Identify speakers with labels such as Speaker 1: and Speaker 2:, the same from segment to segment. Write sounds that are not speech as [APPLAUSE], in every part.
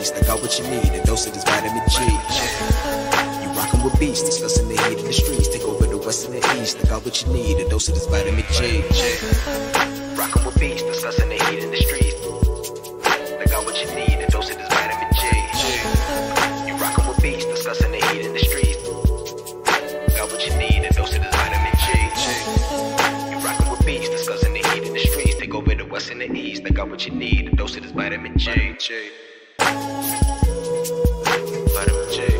Speaker 1: peas. got what you need, a dose of this vitamin G. You rockin' with beasts, discussing the heat in the streets. Take over the west and the east. I got what you need, a dose of this vitamin G. Rockin' with beasts, discussing the heat in the streets. You with discussing the heat in the streets. Got what you need, a dose of this vitamin G. You with discussing the heat in the streets. Take over the west and the east. Think got what you need, a dose of this vitamin Vitamin G.
Speaker 2: Let him jig.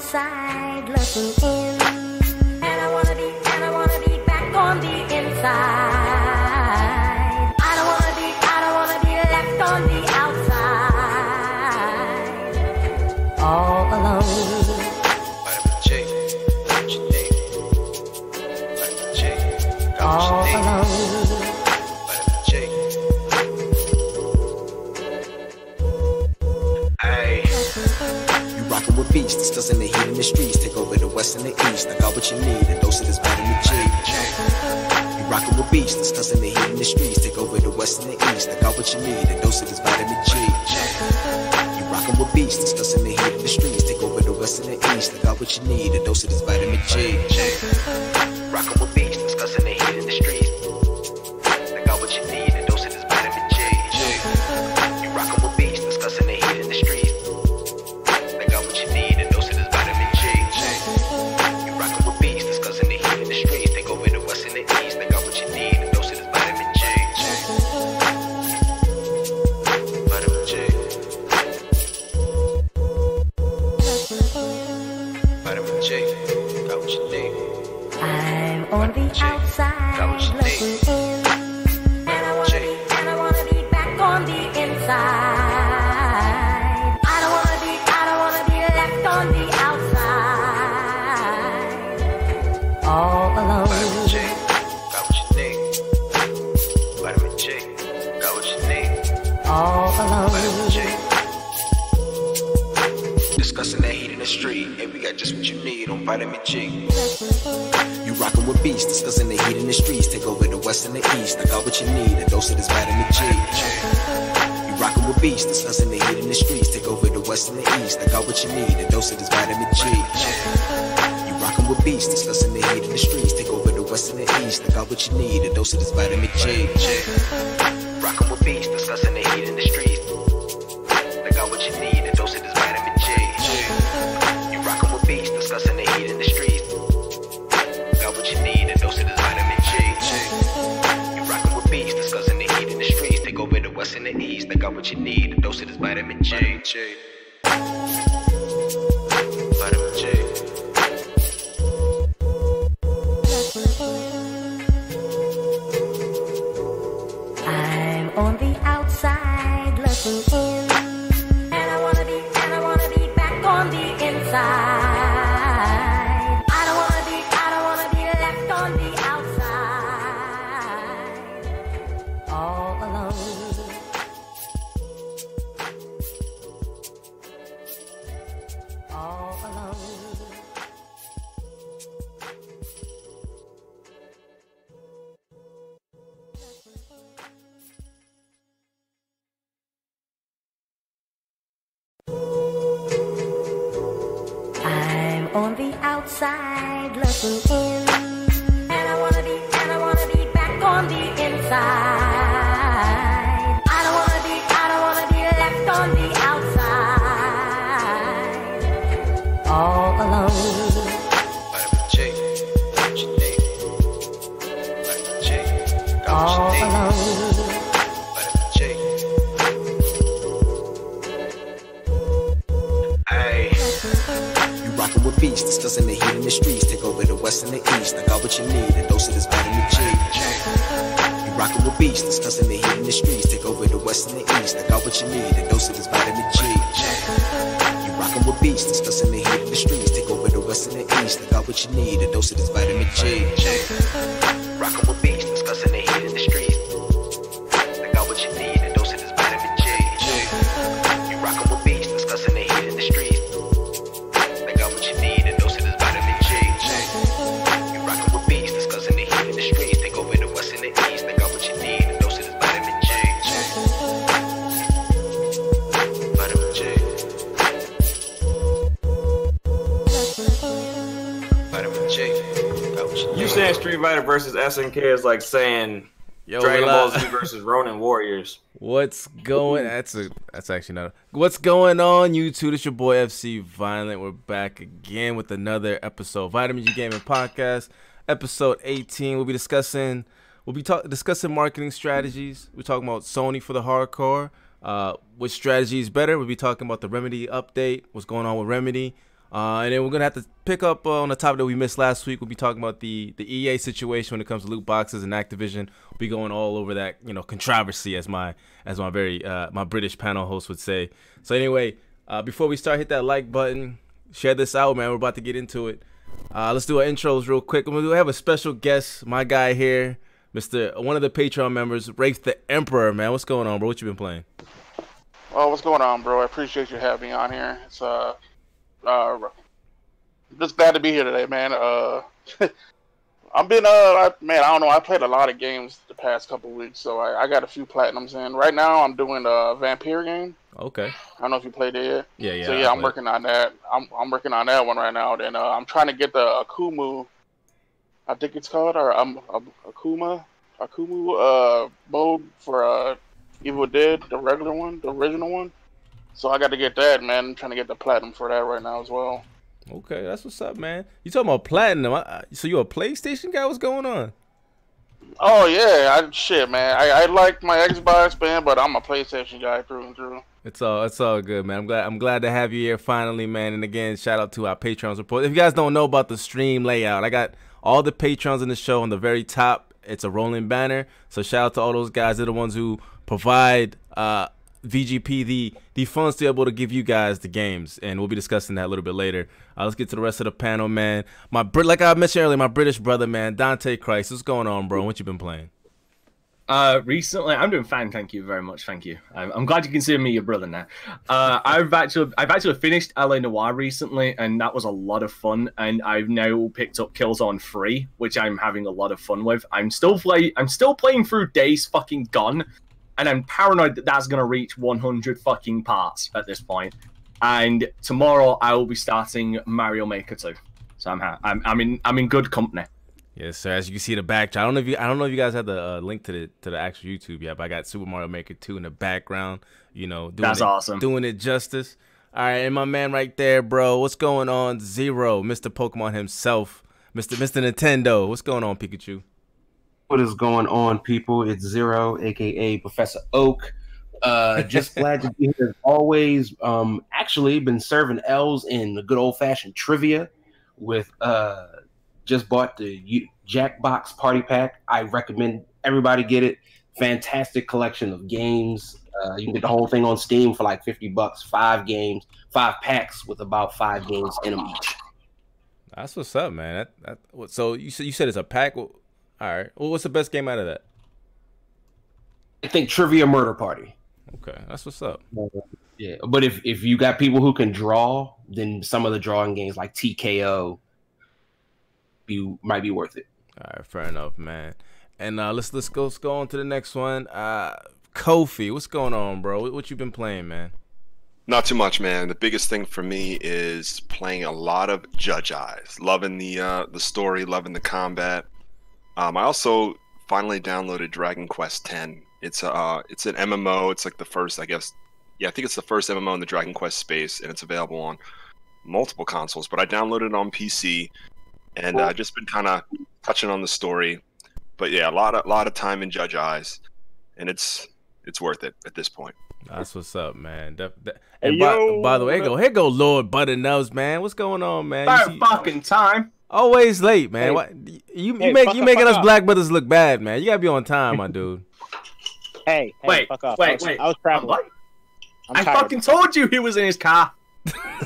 Speaker 2: outside looking in.
Speaker 1: West and the east. I got what you need, a dose of this vitamin G. You rockin' with beats, discussing the heat in the streets. Take over the west and the east. I got what you need, a dose of this vitamin G. You rockin' with beats, discussing the heat in the streets. Take over the west and the east. I got what you need, a dose of this vitamin G. Rockin' with beats, discussing the heat in the streets. With beats, discussing the heat in the streets. Take over the west and the east. I got what you need, a dose of this vitamin G. You rockin' with beats, discussing the heat in the streets. Take over the west and the east. I got what you need, a dose of this vitamin G.
Speaker 3: SNK is like saying
Speaker 4: Yo,
Speaker 3: Dragon Ball? Z versus Ronin Warriors.
Speaker 4: What's going? That's a. That's actually not. A, what's going on, YouTube? It's your boy FC Violent. We're back again with another episode of Vitamin G Gaming Podcast, episode 18. We'll be discussing. We'll be talk, discussing marketing strategies. We're talking about Sony for the hardcore. Uh, which strategy is better? We'll be talking about the Remedy update. What's going on with Remedy? Uh, and then we're gonna have to pick up uh, on the topic that we missed last week. We'll be talking about the the EA situation when it comes to loot boxes and Activision. We'll be going all over that you know controversy as my as my very uh, my British panel host would say. So anyway, uh, before we start, hit that like button, share this out, man. We're about to get into it. Uh, let's do our intros real quick. We have a special guest, my guy here, Mister one of the Patreon members, Rafe the Emperor. Man, what's going on, bro? What you been playing?
Speaker 5: Oh, what's going on, bro? I appreciate you having me on here. It's uh, Uh, just glad to be here today, man. Uh, [LAUGHS] I've been, uh, I, man, I don't know. I played a lot of games the past couple weeks, so I, I got a few platinums in. Right now, I'm doing a vampire game.
Speaker 4: Okay.
Speaker 5: I don't know if you played it yet.
Speaker 4: Yeah, yeah.
Speaker 5: so
Speaker 4: I
Speaker 5: yeah, I'm
Speaker 4: played.
Speaker 5: working on that. I'm I'm working on that one right now. Then uh, I'm trying to get the Akumu. I think it's called or um Akuma Akumu uh mode for uh Evil Dead, the regular one, the original one. So I got to get that, man. I'm trying to get the platinum for that right now as well.
Speaker 4: Okay, that's what's up, man. You talking about platinum? I- So you a PlayStation guy? What's going on?
Speaker 5: Oh yeah, I shit, man. I, I like my Xbox, man, but I'm a PlayStation guy through and through.
Speaker 4: It's all it's all good, man. I'm glad I'm glad to have you here finally, man. And again, shout out to our Patreon support. If you guys don't know about the stream layout, I got all the patrons in the show on the very top. It's a rolling banner. So shout out to all those guys. They're the ones who provide uh VGP the the funds to be able to give you guys the games, and we'll be discussing that a little bit later. Uh, let's get to the rest of the panel, man. My Brit, like I mentioned earlier, my British brother, man, Dante Christ. What's going on, bro? What you been playing?
Speaker 6: Uh, recently, I'm doing fine. Thank you very much. Thank you. I'm, I'm glad you consider me your brother now. Uh, [LAUGHS] I've actually, I've actually finished LA Noir recently, and that was a lot of fun. And I've now picked up Kills on Free, which I'm having a lot of fun with. I'm still play, I'm still playing through Days Fucking Gone, and I'm paranoid that that's gonna reach 100 fucking parts at this point. And tomorrow I will be starting Mario Maker 2. So I'm, I'm, I'm in, I'm in good company.
Speaker 4: Yes, sir. As you can see the backdrop. I don't know if you I don't know if you guys have the uh, link to the to the actual YouTube yet, but I got Super Mario Maker 2 in the background, you know, doing
Speaker 6: That's
Speaker 4: it,
Speaker 6: awesome.
Speaker 4: Doing it justice. All right, and my man right there, bro. What's going on? Zero, Mr. Pokemon himself. Mr. Mr. Nintendo. What's going on, Pikachu?
Speaker 7: What is going on, people? It's Zero, aka Professor Oak. Uh, just [LAUGHS] glad to be here always. Um, actually, been serving L's in the good old fashioned trivia with uh, just bought the U- Jackbox Party Pack. I recommend everybody get it. Fantastic collection of games. Uh, you can get the whole thing on Steam for like fifty bucks. Five games, five packs with about five games in them each.
Speaker 4: That's what's up, man. That, that what- so you said you said it's a pack. Well, all right. Well, what's the best game out of that?
Speaker 7: I think Trivia Murder Party.
Speaker 4: Okay, that's what's up.
Speaker 7: Yeah, but if if you got people who can draw, then some of the drawing games like TKO, you might be worth it.
Speaker 4: All right, fair enough, man. And uh, let's let's go let's go on to the next one. Uh, Kofi, what's going on, bro? What, what you been playing, man?
Speaker 8: Not too much, man. The biggest thing for me is playing a lot of Judge Eyes. Loving the uh, the story, loving the combat. Um, I also finally downloaded Dragon Quest X. It's uh it's an MMO. It's like the first, I guess. Yeah, I think it's the first MMO in the Dragon Quest space, and it's available on multiple consoles. But I downloaded it on PC, and uh, just been kind of touching on the story. But yeah, a lot of lot of time in Judge Eyes, and it's it's worth it at this point.
Speaker 4: That's what's up, man. Def- de-
Speaker 6: Hey,
Speaker 4: and by,
Speaker 6: yo,
Speaker 4: by the way,
Speaker 6: what
Speaker 4: here go here go Lord Butternose, man. What's going on, man? You
Speaker 6: About fucking time.
Speaker 4: Always late, man.
Speaker 9: Hey.
Speaker 4: What, you you
Speaker 9: Hey,
Speaker 4: make you
Speaker 9: up,
Speaker 4: making us
Speaker 9: up.
Speaker 4: black brothers look bad, man. You gotta be on time, my dude.
Speaker 9: Hey, hey,
Speaker 6: Wait,
Speaker 9: fuck off.
Speaker 6: wait,
Speaker 9: I was,
Speaker 6: wait.
Speaker 9: I was traveling.
Speaker 6: What?
Speaker 9: I'm
Speaker 6: I fucking told you he was in his car.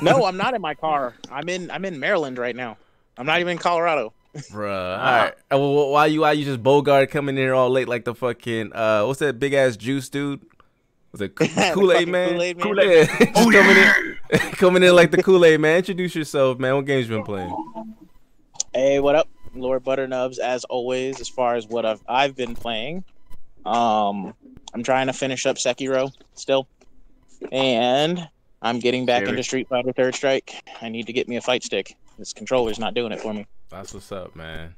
Speaker 9: No, I'm not in my car. I'm in I'm in Maryland right now. I'm not even in Colorado.
Speaker 4: Bruh. All right. Uh, well, why you why you just Bogart coming in here all late like the fucking uh what's that big ass juice dude? Was it Kool [LAUGHS] Aid
Speaker 9: fucking
Speaker 4: man?
Speaker 9: Kool-Aid man?
Speaker 4: Yeah, [LAUGHS] just
Speaker 6: Oh,
Speaker 4: coming
Speaker 6: yeah.
Speaker 4: in [LAUGHS] coming in like the Kool Aid man. Introduce yourself, man. What games you been playing?
Speaker 9: Hey, what up, Lord Butternubs? As always, as far as what I've I've been playing, um, I'm trying to finish up Sekiro still, and I'm getting back
Speaker 6: Scary.
Speaker 9: into Street Fighter Third Strike. I need to get me a fight stick. This controller's not doing it for me.
Speaker 4: That's what's up, man.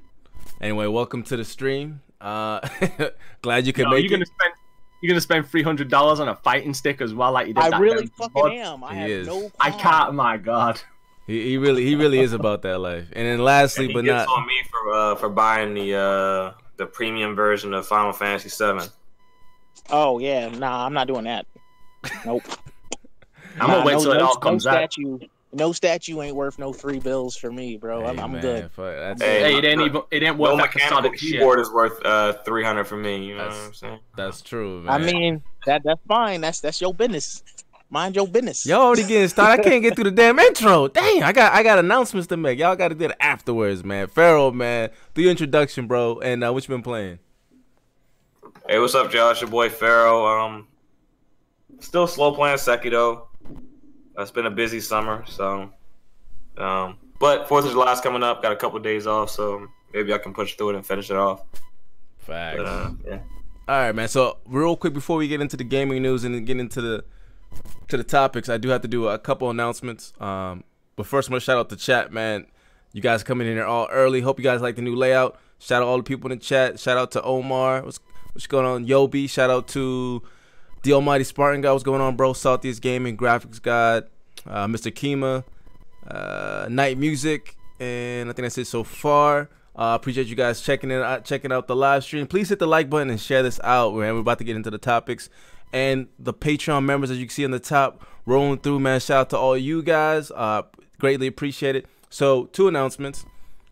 Speaker 4: Anyway, welcome to the stream. Uh [LAUGHS] glad you could
Speaker 6: No,
Speaker 4: make
Speaker 6: you're gonna spend you're gonna spend three hundred dollars on a fighting stick as well, like you did.
Speaker 9: I
Speaker 6: that
Speaker 9: really fucking
Speaker 6: mod.
Speaker 9: am. I
Speaker 4: He
Speaker 9: have
Speaker 4: is.
Speaker 9: no.
Speaker 6: I can't. My God.
Speaker 4: He, he really he really is about that life. And then lastly
Speaker 3: he
Speaker 4: but
Speaker 3: gets
Speaker 4: not
Speaker 3: on me for uh, for buying the uh, the premium version of Final Fantasy VII.
Speaker 9: Oh yeah, nah, I'm not doing that. Nope. [LAUGHS]
Speaker 6: I'm gonna
Speaker 9: Nah,
Speaker 6: wait
Speaker 9: no,
Speaker 6: till it
Speaker 9: no,
Speaker 6: all comes
Speaker 9: no
Speaker 6: out.
Speaker 9: statue, no statue ain't worth no three bills for me, bro. I'm,
Speaker 4: Hey,
Speaker 9: I'm
Speaker 4: man,
Speaker 9: good.
Speaker 4: fuck,
Speaker 3: Hey,
Speaker 6: Hey, it ain't even. It ain't worth
Speaker 3: No
Speaker 6: that
Speaker 3: mechanical
Speaker 6: Cassadic shit.
Speaker 3: keyboard is worth uh, 300 for me. You know
Speaker 4: That's-
Speaker 3: what I'm saying?
Speaker 4: that's true, man.
Speaker 9: I mean, that that's fine. That's that's your business. Mind your business.
Speaker 4: Y'all already getting [LAUGHS] started. I can't get through the damn intro. Dang, I got I got announcements to make. Y'all got to do it afterwards, man. Pharaoh, man, do your introduction, bro. And uh, what you been playing?
Speaker 3: Hey, what's up, y'all? Your boy Pharaoh. Um, still slow playing Sekiro. Uh, It's been a busy summer, so Um, but Fourth of July is coming up. Got a couple days off, so maybe I can push through it and finish it off.
Speaker 4: Facts.
Speaker 3: But uh, yeah.
Speaker 4: All right, man. So real quick before we get into the gaming news and get into the to the topics, I do have to do a couple announcements. Um, but first, I'm gonna shout out the chat, man. You guys coming in here all early. Hope you guys like the new layout. Shout out all the people in the chat. Shout out to Omar. What's what's going on, Yobi? Shout out to the Almighty Spartan guy. What's going on, bro? Saltiest Gaming, Graphics God, uh, Mr. Kima, uh, Night Music, and I think that's it so far. Uh, appreciate you guys checking it out, checking out the live stream. Please hit the like button and share this out. Man, we're about to get into the topics and the Patreon members, as you can see on the top, rolling through. Man, shout out to all you guys. Uh, greatly appreciate it. So, two announcements.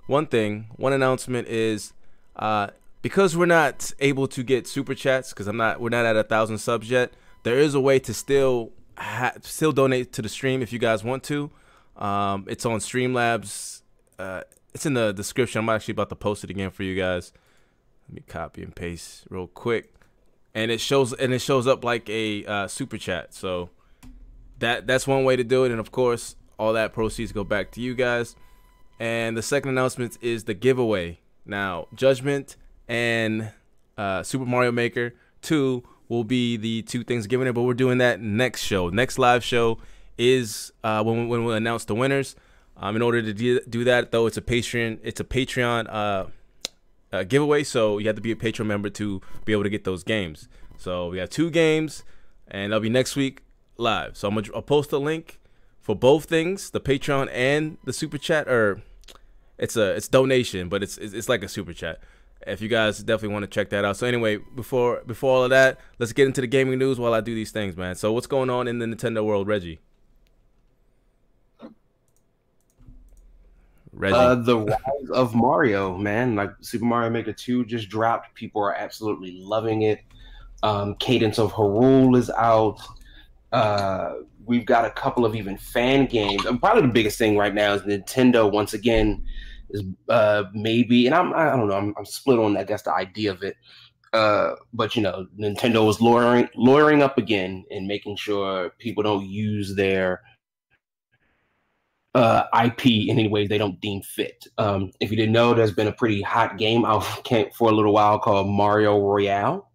Speaker 4: One thing, one announcement is uh, because we're not able to get super chats because I'm not, we're not at a thousand subs yet. There is a way to still ha- still donate to the stream if you guys want to. Um, it's on Streamlabs. Uh, it's in the description. I'm actually about to post it again for you guys. Let me copy and paste real quick, and it shows and it shows up like a uh, super chat. So that that's one way to do it, and of course, all that proceeds go back to you guys. And the second announcement is the giveaway. Now, Judgment and uh, Super Mario Maker 2 will be the two things given it, but we're doing that next show. Next live show is uh, when, when we announce the winners. Um, in order to do, do that, though, it's a Patreon. It's a Patreon uh, giveaway, so you have to be a Patreon member to be able to get those games. So we have two games, and that'll be next week live. So I'm gonna I'll post a link for both things, the Patreon and the super chat, or it's a it's donation, but it's it's, it's like a super chat. If you guys definitely want to check that out. So anyway, before before all of that, let's get into the gaming news while I do these things, man. So what's going on in the Nintendo world, Reggie? Reggie.
Speaker 7: Uh, the rise of Mario, man. Like Super Mario Maker 2 just dropped. People are absolutely loving it. Um, Cadence of Hyrule is out. Uh, we've got a couple of even fan games. And probably the biggest thing right now is Nintendo once again is uh, maybe, and I'm I don't know, I'm, I'm split on I guess the idea of it. Uh, but you know, Nintendo is lawyering lawyering up again and making sure people don't use their uh, IP in any way they don't deem fit. Um, if you didn't know, there's been a pretty hot game out [LAUGHS] for a little while called Mario Royale.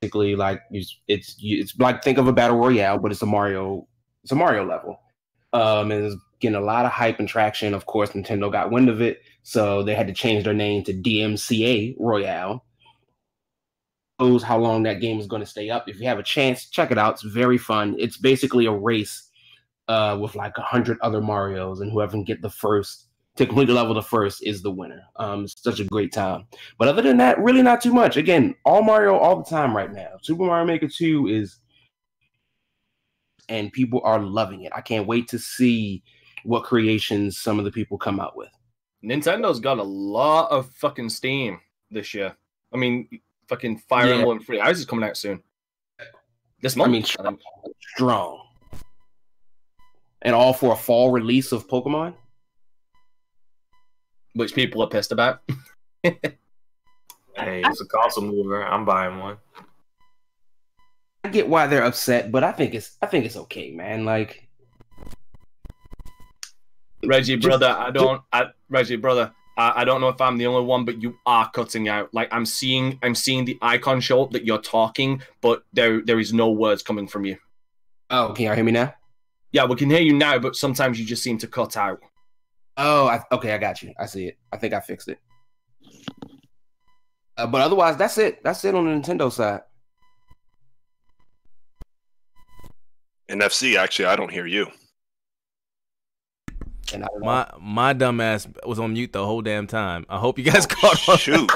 Speaker 7: Basically, like it's it's, it's like think of a battle royale, but it's a Mario it's a Mario level. Um, and it's getting a lot of hype and traction. Of course, Nintendo got wind of it, so they had to change their name to DMCA Royale. Knows how long that game is going to stay up. If you have a chance, check it out. It's very fun. It's basically a race uh, with like a hundred other Mario's, and whoever can get the first to complete the level the first is the winner. Um, it's such a great time. But other than that, really not too much. Again, all Mario all the time right now. Super Mario Maker 2 is and people are loving it. I can't wait to see what creations some of the people come out with.
Speaker 6: Nintendo's got a lot of fucking steam this year. I mean, fucking Fire
Speaker 7: Yeah.
Speaker 6: Emblem Three Houses is coming out soon. This month.
Speaker 7: I mean, strong. strong. And all for a fall release of Pokemon?
Speaker 6: which people are pissed about.
Speaker 3: Hey, it's a console mover. I'm buying one.
Speaker 7: I get why they're upset, but I think it's I think it's okay, man. Like
Speaker 6: Reggie,
Speaker 7: Just-
Speaker 6: brother, I don't. I, Reggie, brother, I, I don't know if I'm the only one, but you are cutting out. Like I'm seeing, I'm seeing the icon show up that you're talking, but there, there is no words coming from you.
Speaker 7: Oh, can y'all hear me now?
Speaker 6: Yeah, we can hear you now, but sometimes you just seem to cut out.
Speaker 7: Oh, I, okay, I got you. I see it. I think I fixed it. Uh, but otherwise, that's it. That's it on the Nintendo side.
Speaker 8: NFC, actually, I don't hear you.
Speaker 7: And I.
Speaker 4: My my dumb ass was on mute the whole damn time. I hope you guys [LAUGHS] caught on.
Speaker 8: Shoot.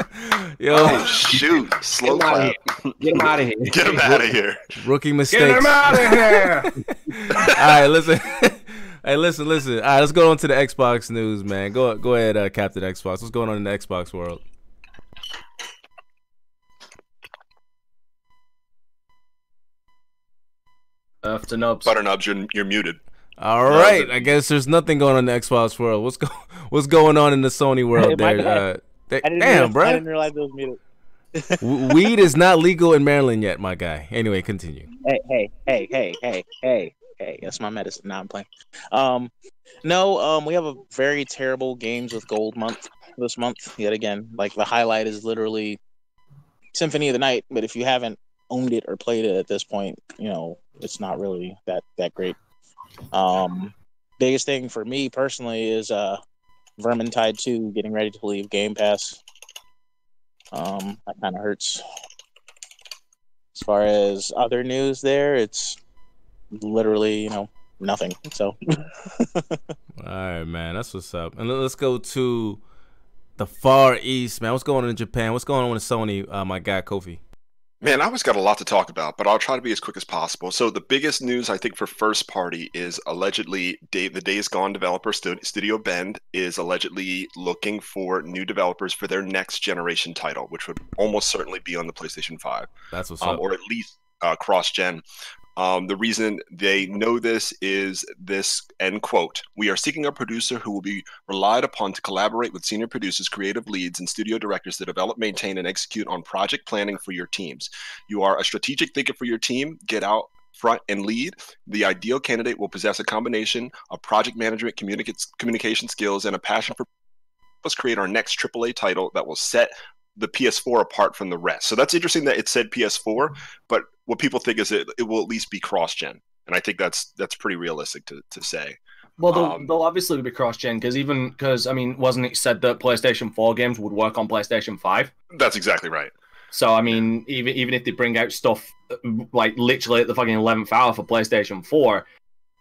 Speaker 4: Yo,
Speaker 8: Oh, shoot. Slow
Speaker 7: Get him out of
Speaker 8: clap.
Speaker 7: Get him out of here.
Speaker 8: Get him out of here.
Speaker 4: rookie mistakes.
Speaker 6: Get him out of here! [LAUGHS]
Speaker 4: All right, listen. [LAUGHS] hey, listen, listen. All right, let's go on to the Xbox news, man. Go go ahead, uh, Captain Xbox. What's going on in the Xbox world?
Speaker 6: Earth to nubs.
Speaker 8: Butternubs, you're, you're muted.
Speaker 4: All right, I guess there's nothing going on in the Xbox world. What's go [LAUGHS] What's going on in the Sony world?
Speaker 9: Hey,
Speaker 4: there,
Speaker 9: bad.
Speaker 4: uh, th-
Speaker 9: I
Speaker 4: damn,
Speaker 9: realize, I
Speaker 4: bro.
Speaker 9: didn't realize it was muted.
Speaker 4: Weed is not legal in Maryland yet, my guy. Anyway, continue.
Speaker 9: Hey, hey, hey, hey, hey, hey. Hey, that's my medicine. Now I'm playing. Um, no, um, we have a very terrible games with gold month this month yet again. Like the highlight is literally Symphony of the Night, but if you haven't owned it or played it at this point, you know it's not really that that great. Um, biggest thing for me personally is uh, Vermintide Two getting ready to leave Game Pass. Um, that kind of hurts. As far as other news, there it's literally you know nothing. So [LAUGHS]
Speaker 4: All right, man. That's what's up. And let's go to the Far East, man. What's going on in Japan? What's going on with Sony? Uh, my guy Kofi.
Speaker 8: Man, I always got a lot to talk about, but I'll try to be as quick as possible. So the biggest news I think for first party is allegedly Day, the Days Gone developer Studio Bend is allegedly looking for new developers for their next generation title, which would almost certainly be on the PlayStation 5,
Speaker 4: That's what's
Speaker 8: um,
Speaker 4: up.
Speaker 8: or at least uh, cross gen. Um, the reason they know this is this end quote We are seeking a producer who will be relied upon to collaborate with senior producers, creative leads, and studio directors to develop, maintain, and execute on project planning for your teams. You are a strategic thinker for your team. Get out front and lead. The ideal candidate will possess a combination of project management, communica- communication skills, and a passion for. Let's create our next AAA title that will set the PS4 apart from the rest. So that's interesting that it said PS4, but what people think is it, it will at least be cross-gen, and I think that's that's pretty realistic to, to say.
Speaker 6: Well, they'll,
Speaker 8: Um,
Speaker 6: they'll obviously be cross-gen because even because I mean, wasn't it said that PlayStation 4 games would work on PlayStation 5?
Speaker 8: That's exactly right.
Speaker 6: So I mean, even even if they bring out stuff like literally at the fucking eleventh hour for PlayStation 4,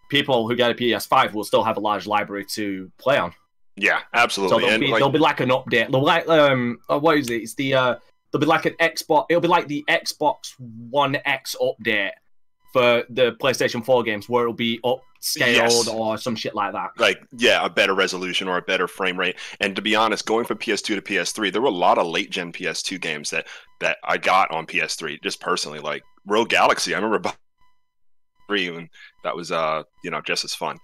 Speaker 6: people who get a PS5 will still have a large library to play on.
Speaker 8: Yeah,
Speaker 6: So
Speaker 8: absolutely.
Speaker 6: there'll
Speaker 8: and
Speaker 6: be
Speaker 8: like,
Speaker 6: there'll be like an update. There'll like um, uh, what is it? It's the uh, there'll be like an Xbox. It'll be like the Xbox One X update for the PlayStation 4 games, where it'll be upscaled
Speaker 8: Yes.
Speaker 6: or some shit like that.
Speaker 8: like yeah, a better resolution or a better frame rate. And to be honest, going from PS2 to PS3, there were a lot of late gen PS2 games that that I got on PS3 just personally, like Rogue Galaxy. I remember buying three and that was uh you know just as fun.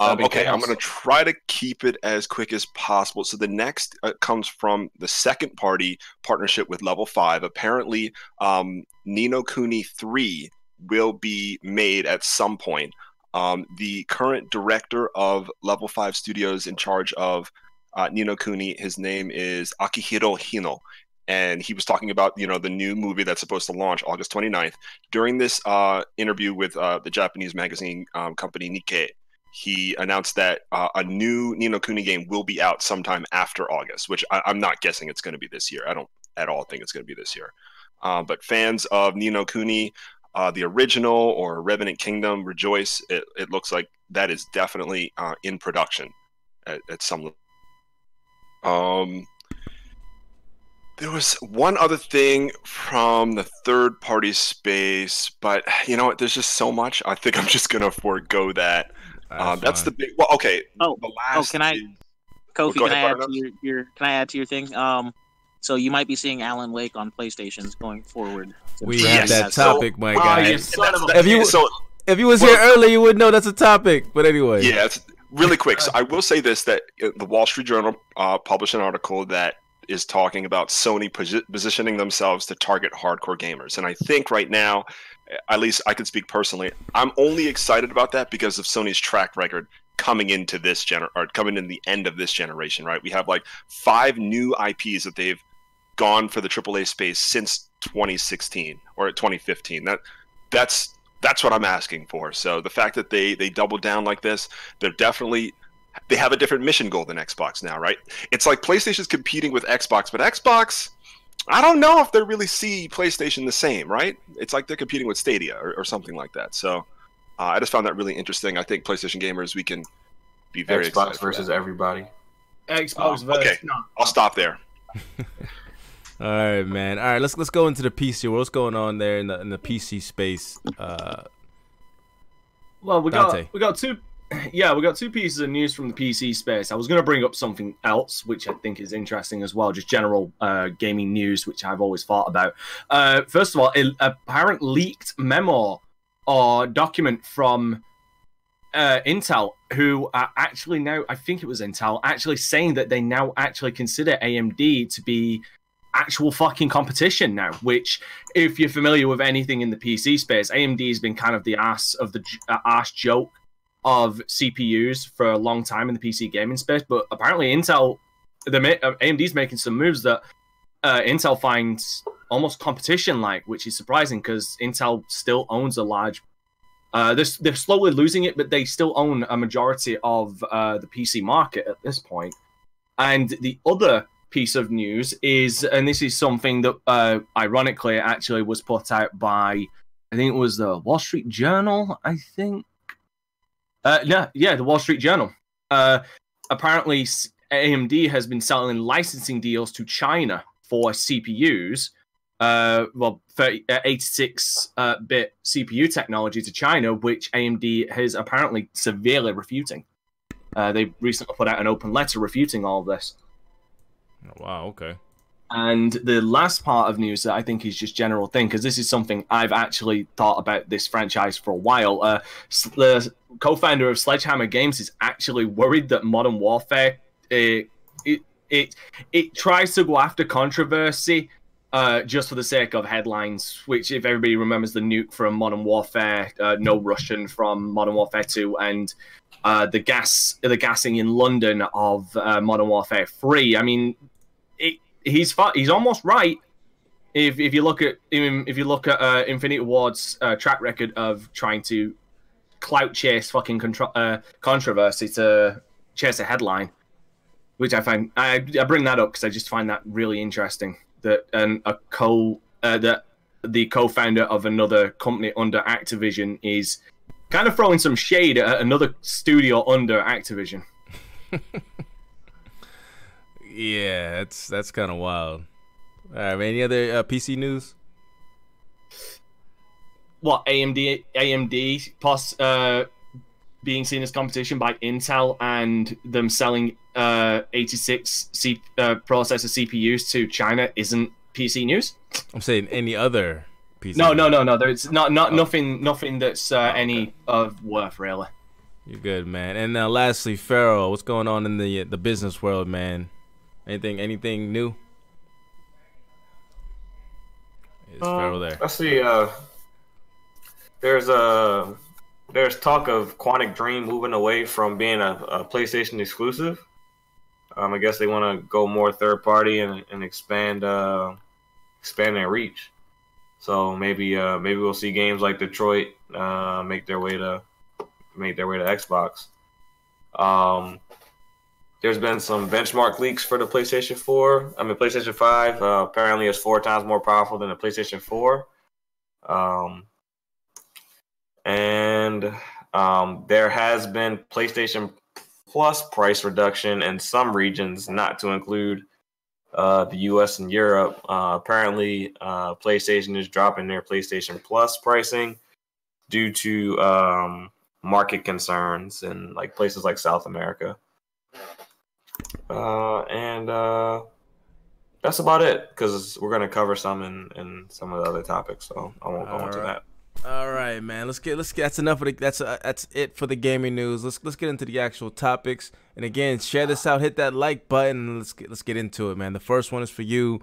Speaker 8: Um, okay, I'm gonna try to keep it as quick as possible. So the next uh, comes from the second party partnership with Level Five. Apparently, um, Ni no Kuni three will be made at some point. Um, the current director of Level 5 Studios in charge of uh, Ni no Kuni, his name is Akihiro Hino. And he was talking about, you know, the new movie that's supposed to launch August 29th. During this uh, interview with uh, the Japanese magazine um, company Nikkei, he announced that uh, a new Ni no Kuni game will be out sometime after August, which I- I'm not guessing it's going to be this year. I don't at all think it's going to be this year. Uh, but fans of Ni no Kuni, uh, the original or Revenant Kingdom, rejoice. It, it looks like that is definitely uh, in production at, at some level. Um, there was one other thing from the third party space, but you know what? There's just so much. I think I'm just going to forego that. Um, that's the big. Well, okay.
Speaker 9: Oh,
Speaker 8: the
Speaker 9: oh,
Speaker 8: last.
Speaker 9: can I,
Speaker 8: is-
Speaker 9: Kofi?
Speaker 8: go
Speaker 9: Can I add to your, your Can I add to your thing? Um, so you might be seeing Alan Wake on PlayStations going forward.
Speaker 4: We
Speaker 8: Yes,
Speaker 4: have that
Speaker 8: so-
Speaker 4: topic, my
Speaker 6: Oh,
Speaker 4: guy.
Speaker 6: you son of a-
Speaker 4: If you-
Speaker 8: so
Speaker 4: If you was
Speaker 8: Well-
Speaker 4: here earlier, you would know that's a topic. But anyway,
Speaker 8: Yeah, it's really quick. So I will say this: that uh, the Wall Street Journal uh, published an article that is talking about Sony posi- positioning themselves to target hardcore gamers, and I think right now, at least I can speak personally, I'm only excited about that because of Sony's track record coming into this gener or coming in the end of this generation. Right, we have like five new IPs that they've gone for the AAA space since 2016 or 2015. That that's that's what I'm asking for. So the fact that they they double down like this, they're definitely they have a different mission goal than Xbox now, right? It's like PlayStation's competing with Xbox, but Xbox, I don't know if they really see PlayStation the same, right? It's like they're competing with Stadia or, or something like that. So uh, I just found that really interesting. I think PlayStation gamers we can be very excited
Speaker 3: Xbox
Speaker 8: for
Speaker 3: versus
Speaker 8: that.
Speaker 3: everybody.
Speaker 6: Xbox versus
Speaker 8: okay.
Speaker 6: no.
Speaker 8: I'll stop there. [LAUGHS]
Speaker 4: All right, man. All right, let's let's go into the PC. world. What's going on there in the in the PC space? Uh,
Speaker 6: Well, we
Speaker 4: Dante.
Speaker 6: got we got two. [CLEARS THROAT] Yeah, we got two pieces of news from the PC space. I was going to bring up something else, which I think is interesting as well, just general uh, gaming news, which I've always thought about. Uh, first of all, a apparent leaked memo or document from uh, Intel, who are actually now, I think it was Intel, actually saying that they now actually consider AMD to be actual fucking competition now. Which, if you're familiar with anything in the PC space, AMD has been kind of the ass of the uh, ass joke of CPUs for a long time in the PC gaming space. But apparently, Intel, the uh, AMD's making some moves that uh, Intel finds almost competition like, which is surprising because Intel still owns a large. Uh, they're, they're slowly losing it, but they still own a majority of uh, the PC market at this point. And the other piece of news is, and this is something that uh, ironically actually was put out by, I think it was the Wall Street Journal, I think. Uh, no, yeah, the Wall Street Journal. Uh, apparently, AMD has been selling licensing deals to China for CPUs, uh, well, 30, uh, 86 uh, bit CPU technology to China, which AMD has apparently severely refuting. Uh, they recently put out an open letter refuting all of this.
Speaker 4: Oh, wow, okay.
Speaker 6: And the last part of news that I think is just general thing, because this is something I've actually thought about this franchise for a while. Uh, the co-founder of Sledgehammer Games is actually worried that Modern Warfare it, uh, it it it tries to go after controversy uh, just for the sake of headlines. Which, if everybody remembers the nuke from Modern Warfare, uh, no Russian from Modern Warfare Two, and uh, the gas the gassing in London of uh, Modern Warfare Three. I mean, he's he's almost right. If, if you look at if you look at uh, Infinity Ward's uh, track record of trying to clout chase fucking contro- uh, controversy to chase a headline, which I find I, I bring that up because I just find that really interesting. That and a co uh, that the co-founder of another company under Activision is kind of throwing some shade at another studio under Activision. [LAUGHS]
Speaker 4: yeah, that's that's kind of wild. All right, any other uh, PC news?
Speaker 6: What AMD AMD plus uh, being seen as competition by Intel and them selling uh, 86 C- uh, processor CPUs to China isn't PC news.
Speaker 4: I'm saying any other PC.
Speaker 6: No, no, no, no. There's not not oh. nothing nothing that's uh, oh, any of worth really.
Speaker 4: You're good, man. And now, lastly, Pharaoh, what's going on in the the business world, man? Anything anything new?
Speaker 3: Is um, Pharaoh there? Let's see. Uh, there's a there's talk of Quantic Dream moving away from being a, a PlayStation exclusive. Um, I guess they want to go more third party and, and expand uh, expand their reach. So maybe uh, maybe we'll see games like Detroit uh, make their way to make their way to Xbox. Um, there's been some benchmark leaks for the PlayStation 4. I mean, PlayStation 5 uh, apparently is four times more powerful than the PlayStation 4. Um, and um, there has been PlayStation Plus price reduction in some regions, not to include uh, the U.S. and Europe. Uh, apparently, uh, PlayStation is dropping their PlayStation Plus pricing due to um, market concerns in like places like South America. Uh, and uh, that's about it because we're gonna cover some in, in some of the other topics, so I won't go All into right. that.
Speaker 4: All right, man. Let's get let's get that's enough of the that's uh, that's it for the gaming news. Let's let's get into the actual topics. And again, share this out, hit that like button. Let's get let's get into it, man. The first one is for you,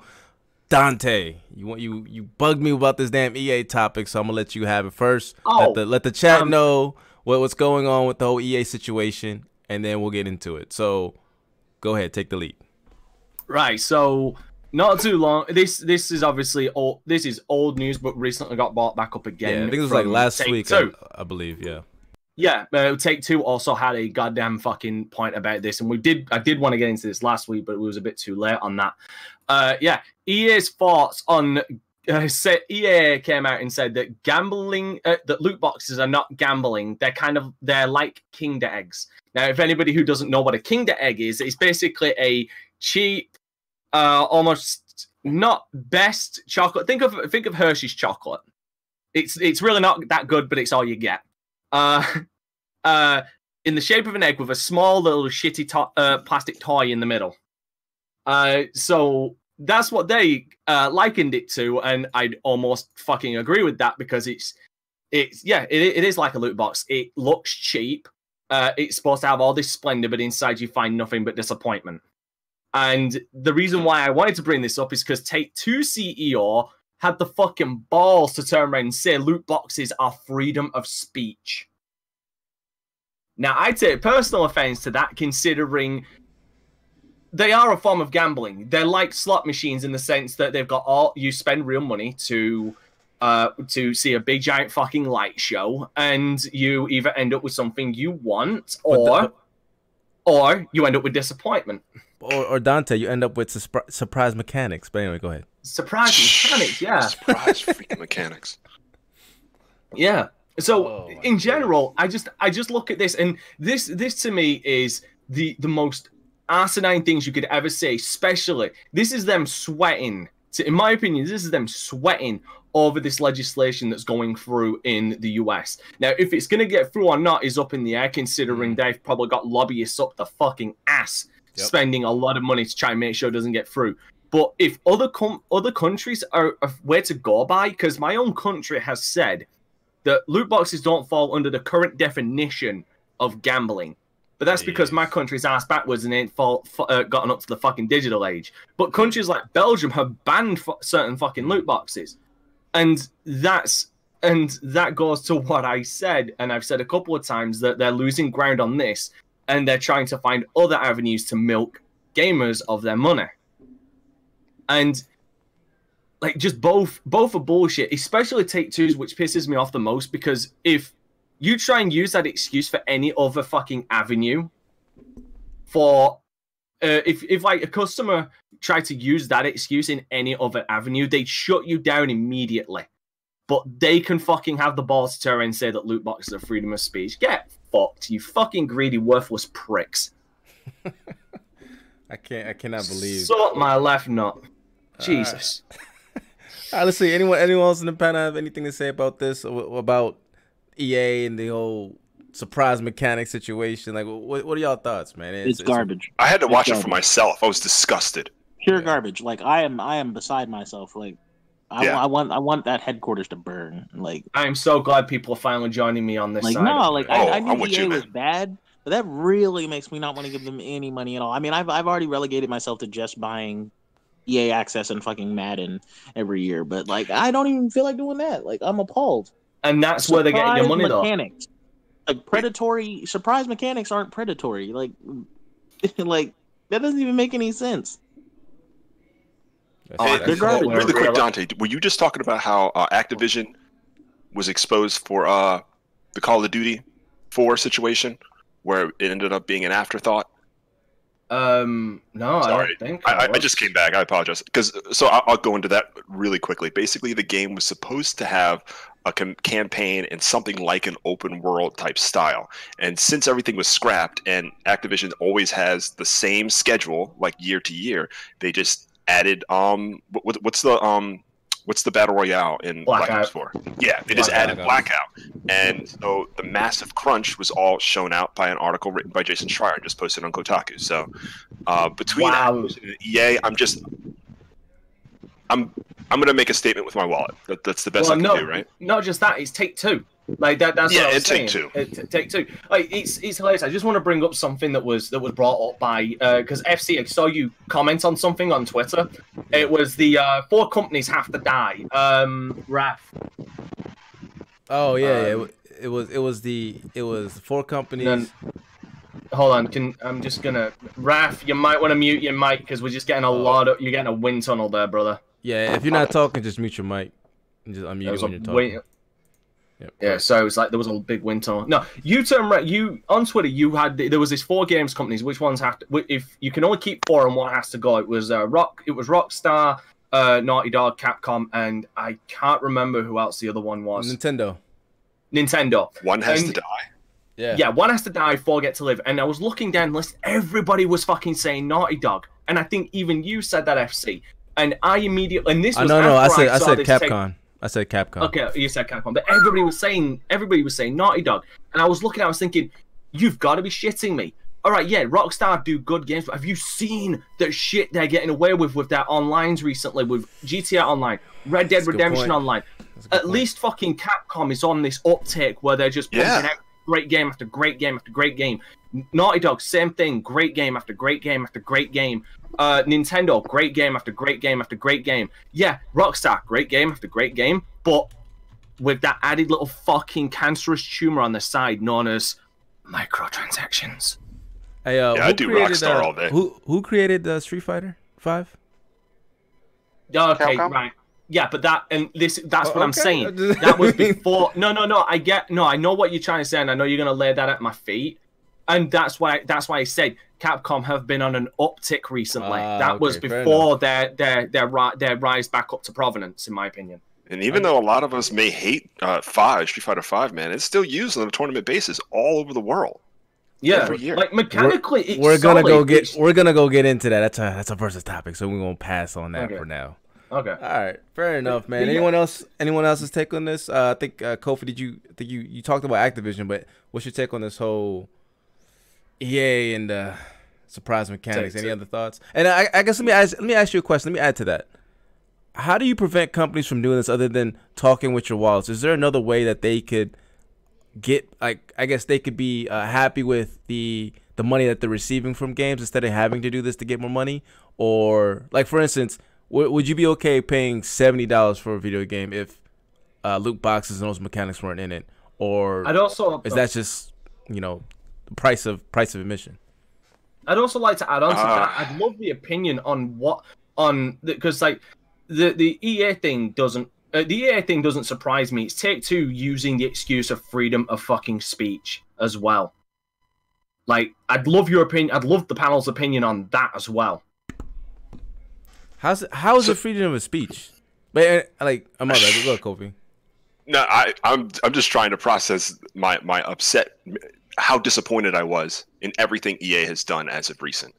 Speaker 4: Dante. You want you you bugged me about this damn EA topic, so I'm gonna let you have it first. Oh, let the let the chat um, know what what's going on with the whole EA situation, and then we'll get into it. So, go ahead, take the lead.
Speaker 6: Right. So not too long. This this is obviously old. This is old news, but recently got bought back up again.
Speaker 4: Yeah, I think it was like last week. I, I, believe. Yeah.
Speaker 6: Yeah, uh, Take Two also had a goddamn fucking point about this, and we did. I did want to get into this last week, but it was a bit too late on that. Uh, yeah, EA's thoughts on uh, said EA came out and said that gambling, uh, that loot boxes are not gambling. They're kind of they're like Kinder eggs. Now, if anybody who doesn't know what a Kinder egg is, it's basically a cheap uh, almost not best chocolate. Think of think of Hershey's chocolate. It's it's really not that good, but it's all you get. Uh, [LAUGHS] uh, in the shape of an egg with a small little shitty to- uh, plastic toy in the middle. Uh, so that's what they uh, likened it to, and I'd almost fucking agree with that because it's it's yeah, it, it is like a loot box. It looks cheap. Uh, it's supposed to have all this splendor, but inside you find nothing but disappointment. And the reason why I wanted to bring this up is because Take Two CEO had the fucking balls to turn around and say loot boxes are freedom of speech. Now, I take personal offense to that, considering they are a form of gambling. They're like slot machines in the sense that they've got all you spend real money to uh, to see a big giant fucking light show, and you either end up with something you want, or the, or you end up with disappointment.
Speaker 4: Or, or Dante, you end up with su- surprise mechanics. But anyway, go ahead.
Speaker 6: Surprise mechanics, yeah. [LAUGHS]
Speaker 8: Surprise freaking mechanics.
Speaker 6: Yeah. So oh, in general, God. I just I just look at this, and this this to me is the the most asinine things you could ever say. Especially this is them sweating. To, in my opinion, this is them sweating over this legislation that's going through in the US. Now, if it's going to get through or not is up in the air, considering mm. they've probably got lobbyists up the fucking ass yep. spending a lot of money to try and make sure it doesn't get through. But if other com- other countries are, are where to go by, because my own country has said that loot boxes don't fall under the current definition of gambling. But that's because my country's ass backwards and ain't uh, gotten up to the fucking digital age. But countries like Belgium have banned certain fucking loot boxes and that's and that goes to what I said, and I've said a couple of times that they're losing ground on this, and they're trying to find other avenues to milk gamers of their money. And like just both both are bullshit, especially Take Two's, which pisses me off the most because if you try and use that excuse for any other fucking avenue for uh, if if like a customer tried to use that excuse in any other avenue, they'd shut you down immediately. But they can fucking have the balls to turn and say that loot boxes are freedom of speech. Get fucked, you fucking greedy, worthless pricks. [LAUGHS]
Speaker 4: I can't. I cannot believe.
Speaker 6: Sort my left nut. Jesus.
Speaker 4: All right, let's see. Anyone, anyone else in the panel have anything to say about this? About EA and the whole surprise mechanic situation. Like, what, what are y'all thoughts, man?
Speaker 10: It's, it's garbage.
Speaker 8: I had to watch it for myself. I was disgusted.
Speaker 10: Pure yeah. garbage. Like, I am, I am beside myself. Like, I, yeah. I, want, I want that headquarters to burn. Like,
Speaker 6: I am so glad people are finally joining me on this.
Speaker 10: Like,
Speaker 6: side
Speaker 10: no, like, I, oh, I knew EA was bad, but that really makes me not want to give them any money at all. I mean, I've, I've already relegated myself to just buying EA access and fucking Madden every year, but like, I don't even feel like doing that. Like, I'm appalled.
Speaker 6: And that's Surprise where they're getting your money, mechanics. though
Speaker 10: like predatory surprise mechanics aren't predatory. Like, [LAUGHS] like that doesn't even make any sense.
Speaker 8: Hey, really quick, Dante, were you just talking about how uh, Activision was exposed for uh, the Call of Duty 4 situation, where it ended up being an afterthought?
Speaker 6: Um, no, Sorry. I don't think.
Speaker 8: I, I, just came back. I apologize. Because so I'll, I'll, go into that really quickly. Basically, the game was supposed to have a com- campaign and something like an open world type style. And since everything was scrapped and Activision always has the same schedule, like year to year, they just added um, what, what's the um what's the battle royale in Blackout. Black Ops 4? Yeah, they just added Blackout. And so the massive crunch was all shown out by an article written by Jason Schreier, just posted on Kotaku. So uh, between wow. and EA, I'm just I'm I'm gonna make a statement with my wallet. That, that's the best well, I can
Speaker 6: no,
Speaker 8: do, right?
Speaker 6: Not just that, it's take two. Like that. That's
Speaker 8: yeah,
Speaker 6: what I
Speaker 8: was take two.
Speaker 6: It, take two. Like it's it's hilarious. I just want to bring up something that was that was brought up by because uh, FC. I saw you comment on something on Twitter. It was the uh, four companies have to die. Um, Raf.
Speaker 4: Oh yeah, um, yeah. It, it, was it was the it was four companies. Then,
Speaker 6: hold on, can I'm just gonna Raf. You might want to mute your mic because we're just getting a oh. lot of you're getting a wind tunnel there, brother.
Speaker 4: Yeah, if you're not talking, just mute your mic. And just unmute when you're talking.
Speaker 6: Yep. Yeah, so it was like there was a big win winter. No, you turn right. You on Twitter, you had there was this four games companies. Which ones have to? If you can only keep four, and what has to go? It was uh, Rock. It was Rockstar, uh, Naughty Dog, Capcom, and I can't remember who else the other one was.
Speaker 4: Nintendo.
Speaker 6: Nintendo.
Speaker 8: One has
Speaker 6: and,
Speaker 8: to die.
Speaker 6: Yeah. Yeah, one has to die, four get to live. And I was looking down the list, everybody was fucking saying Naughty Dog. And I think even you said that FC. And I immediately and this was uh, no no I
Speaker 4: said
Speaker 6: I,
Speaker 4: I said Capcom. Take, I said Capcom.
Speaker 6: Okay, you said Capcom, but everybody was saying everybody was saying Naughty Dog, and I was looking, I was thinking, you've got to be shitting me. All right, yeah, Rockstar do good games, but have you seen the shit they're getting away with with their onlines recently with GTA Online, Red Dead Redemption Online? At point. least fucking Capcom is on this uptake where they're just pumping yeah. out great game after great game after great game. Naughty Dog, same thing, great game after great game after great game. Uh, Nintendo, great game after great game after great game. Yeah, Rockstar, great game after great game, but with that added little fucking cancerous tumor on the side known as microtransactions.
Speaker 4: Hey, uh,
Speaker 8: Yeah, I do
Speaker 4: created,
Speaker 8: Rockstar
Speaker 4: uh,
Speaker 8: all day.
Speaker 4: Who who created uh, Street Fighter Five?
Speaker 6: Okay,
Speaker 5: Capcom?
Speaker 6: right. Yeah, but that and this that's
Speaker 4: Oh,
Speaker 6: what I'm saying. [LAUGHS] That was before No, no, no. I get no, I know what you're trying to say, and I know you're gonna lay that at my feet. And that's why that's why I said Capcom have been on an uptick recently.
Speaker 4: Ah,
Speaker 6: that was
Speaker 4: okay, fair
Speaker 6: before their their their ri- their rise back up to provenance, in my opinion.
Speaker 8: And even though a lot of us may hate uh, Five Street Fighter Five, man, it's still used on a tournament basis all over the world.
Speaker 6: Yeah,
Speaker 8: Every year.
Speaker 6: like mechanically, it's
Speaker 4: we're gonna go get
Speaker 6: It's-
Speaker 4: we're gonna go get into that. That's a that's a versus topic, so we're gonna pass on that
Speaker 6: Okay.
Speaker 4: for now.
Speaker 6: Okay.
Speaker 4: All right, fair enough, man. Anyone else? Anyone else's take on this? Uh, I think uh, Kofi, did you? I think you you talked about Activision, but what's your take on this whole EA and uh, surprise mechanics?
Speaker 6: Take
Speaker 4: Any other thoughts? And I, I guess let me ask let me ask you a question. Let me add to that. How do you prevent companies from doing this other than talking with your wallets? Is there another way that they could get like I guess they could be uh, happy with the the money that they're receiving from games instead of having to do this to get more money? Or like for instance, w- would you be okay paying seventy dollars for a video game if uh, loot boxes and those mechanics weren't in it? Or
Speaker 6: I'd also
Speaker 4: is that just you know the price of price of admission?
Speaker 6: I'd also like to add on to that.
Speaker 8: Ah.
Speaker 6: I'd love the opinion on what on because like the the EA thing doesn't uh, the EA thing doesn't surprise me. It's Take Two using the excuse of freedom of fucking speech as well. Like I'd love your opinion. I'd love the panel's opinion on that as well.
Speaker 4: How's it, how is it freedom of speech? But uh, like I'm not bad. Look, Kofi. [LAUGHS]
Speaker 8: No, I, I'm I'm just trying to process my my upset, how disappointed I was in everything EA has done as of recent.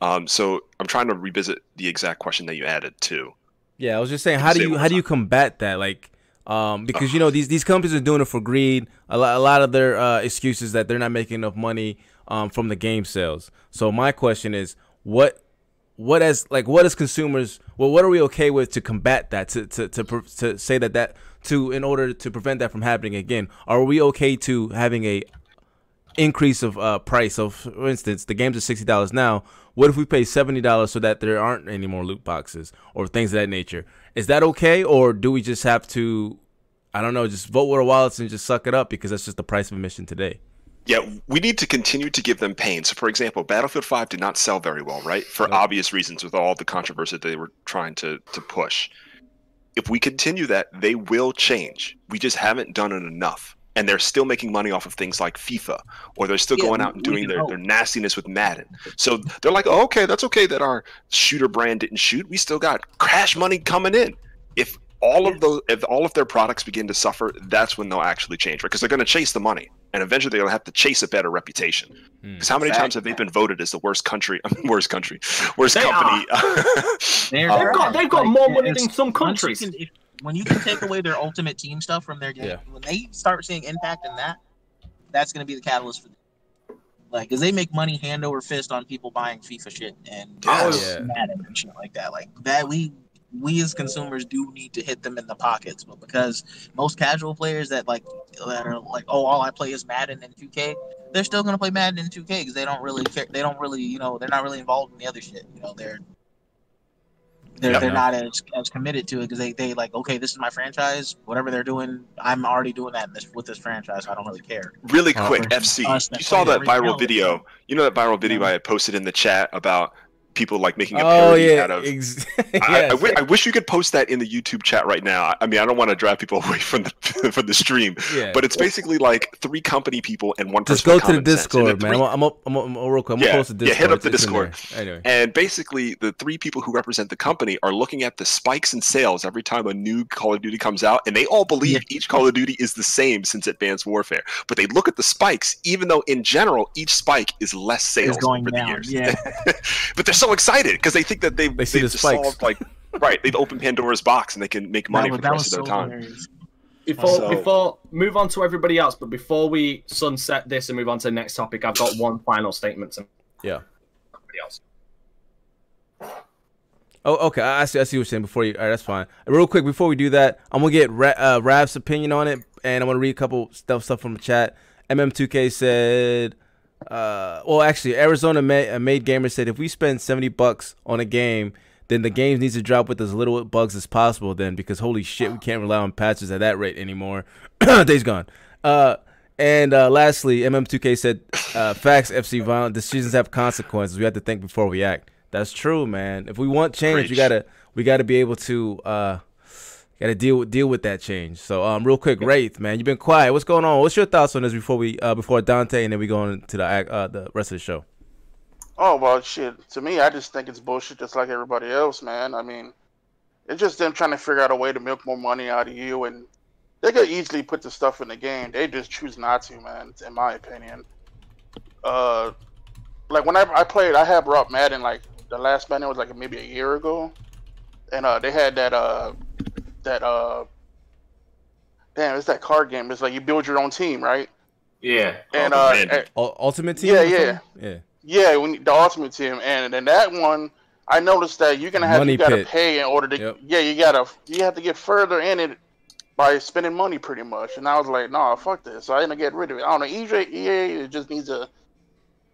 Speaker 8: Um, so I'm trying to revisit the exact question that you added too.
Speaker 4: Yeah, I was just saying, how do you how do you combat that? Like, um, because you know these these companies are doing it for greed. A lot a lot of their uh, excuses that they're not making enough money um, from the game sales. So my question is, what what as like what as consumers, well, what are we okay with to combat that? To to to, to say that that to in order to prevent that from happening again, are we okay to having a increase of uh, price. So, for instance, the games are sixty dollars now. What if we pay seventy dollars so that there aren't any more loot boxes or things of that nature? Is that okay, or do we just have to, I don't know, just vote with our wallets and just suck it up because that's just the price of admission today?
Speaker 8: Yeah, we need to continue to give them pain. So, for example, Battlefield 5 did not sell very well, right? For obvious reasons, with all the controversy they were trying to, to push. If we continue that, they will change. We just haven't done it enough. And they're still making money off of things like FIFA, or they're still
Speaker 10: Yeah,
Speaker 8: going out and doing their, their nastiness with Madden. So they're like, oh, okay, that's okay that our shooter brand didn't shoot. We still got cash money coming in. If all of those, if all of their products begin to suffer, that's when they'll actually change, right? Because they're going to chase the money, and eventually they'll have to chase a better reputation. Hmm. Because how many
Speaker 5: Fact.
Speaker 8: times have they been voted as the worst country, [LAUGHS] worst country, worst
Speaker 6: They
Speaker 8: company? [LAUGHS]
Speaker 10: They're,
Speaker 6: They've got they've got more money
Speaker 10: it's-
Speaker 6: than some
Speaker 10: once
Speaker 6: countries.
Speaker 10: Can- if- when you can take away their ultimate team stuff from their game,
Speaker 4: Yeah.
Speaker 10: when they start seeing impact in that, that's going to be the catalyst for them. Like, because they make money hand over fist on people buying FIFA shit and
Speaker 8: Yes.
Speaker 4: Yeah.
Speaker 10: Madden and shit like that. Like that, we we as consumers do need to hit them in the pockets, but because most casual players that like that are like, oh, all I play is Madden and 2K, they're still gonna play Madden and 2K because they don't really care. They don't really, you know, they're not really involved in the other shit. You know, they're they're,
Speaker 8: Yeah.
Speaker 10: they're not as, as committed to it because they, they like okay this is my franchise whatever they're doing I'm already doing that in this, with this franchise so I don't really care
Speaker 8: really quick,
Speaker 10: for
Speaker 8: FC. You saw that viral video. You know that viral video
Speaker 10: Yeah.
Speaker 8: I had posted in the chat about people like making a
Speaker 4: Oh
Speaker 8: parody
Speaker 4: yeah,
Speaker 8: out of.
Speaker 4: ex- [LAUGHS]
Speaker 8: I, I,
Speaker 4: yes.
Speaker 8: wi- I wish you could post that in the YouTube chat right now. I mean, I don't want to drive people [LAUGHS] away from the [LAUGHS] from the stream,
Speaker 4: Yeah.
Speaker 8: but it's basically like three company people and one
Speaker 4: Just
Speaker 8: person.
Speaker 4: go to the
Speaker 8: common sense.
Speaker 4: Discord, man.
Speaker 8: three-
Speaker 4: I'm, I'm, up, I'm, up, I'm up real quick. I'm gonna
Speaker 8: Yeah,
Speaker 4: post the Discord.
Speaker 8: yeah, hit up the
Speaker 4: It's in there. Anyway,
Speaker 8: And basically, the three people who represent the company are looking at the spikes in sales every time a new Call of Duty comes out, and they all believe each Call of Duty is the same since Advanced Warfare. But they look at the spikes, even though in general each spike is less sales
Speaker 10: going
Speaker 8: over
Speaker 10: down,
Speaker 8: the years.
Speaker 10: yeah.
Speaker 8: but they're so excited because they think that they
Speaker 4: They see
Speaker 8: they've
Speaker 4: the
Speaker 8: solved like [LAUGHS] right. They've opened Pandora's box and they can make money for
Speaker 10: That was-
Speaker 8: the rest of their
Speaker 10: so
Speaker 8: time.
Speaker 10: hilarious.
Speaker 6: Before
Speaker 8: So-
Speaker 6: before move on to everybody else, but before we sunset this and move on to the next topic, I've got one final statement to
Speaker 4: yeah.
Speaker 6: everybody else.
Speaker 4: Oh, okay. I I see. I see what you're saying. Before you, all right, that's fine. Real quick, before we do that, I'm gonna get Ra- uh, Rav's opinion on it, and I'm gonna read a couple stuff stuff from the chat. MM2K said, uh, well, actually, Arizona made, made gamer said if we spend seventy bucks on a game, then the game needs to drop with as little bugs as possible. Then because holy shit, we can't rely on patches at that rate anymore. [COUGHS] Days gone. Uh, and uh, lastly, MM2K said, uh, "Facts, FC Violent decisions have consequences. We have to think before we act." That's true, man. If we want change, Preach. we gotta we gotta be able to uh, gotta deal with deal with that change. So, um, real quick, Wraith, man, you've been quiet. What's going on? What's your thoughts on this before we uh before Dante and then we go on to the uh the rest of the show?
Speaker 5: Oh well, shit. To me, I just think it's bullshit, just like everybody else, man. I mean, it's just them trying to figure out a way to milk more money out of you, and they could easily put the stuff in the game. They just choose not to, man. In my opinion. Uh, like whenever I played, I had brought Madden like the last Madden was like maybe a year ago, and uh, they had that uh that uh damn, it's that card game. It's like you build your own team, right?
Speaker 3: Yeah.
Speaker 5: And uh, and,
Speaker 4: Ultimate Team.
Speaker 5: Yeah, yeah,
Speaker 4: yeah.
Speaker 5: Yeah, when the Ultimate Team, and then that one, I noticed that you're gonna have money you gotta pit. pay in order to. Yep. Yeah, you gotta you have to get further in it by spending money pretty much. And I was like, nah, fuck this. So I ended up getting rid of it. I don't know. EJ, EA it just needs to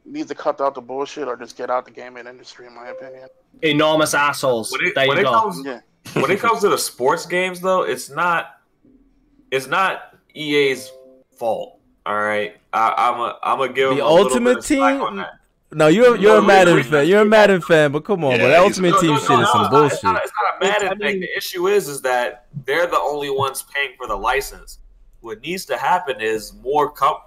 Speaker 5: needs to cut out the bullshit or just get out the gaming industry, in my opinion.
Speaker 6: Enormous assholes.
Speaker 3: When it,
Speaker 6: there
Speaker 3: when
Speaker 6: you
Speaker 3: it
Speaker 6: go.
Speaker 3: Comes, yeah. When it comes to the sports games, though, it's not it's not EA's fault. All right, I, I'm a I'm gonna give
Speaker 4: the ultimate team. No, you're you're no, a Madden fan. You're a Madden fan, but come on, yeah, but that Ultimate Team no, shit is some bullshit. It's
Speaker 3: not, it's not a Madden thing. The issue is, is that they're the only ones paying for the license. What needs to happen is more com-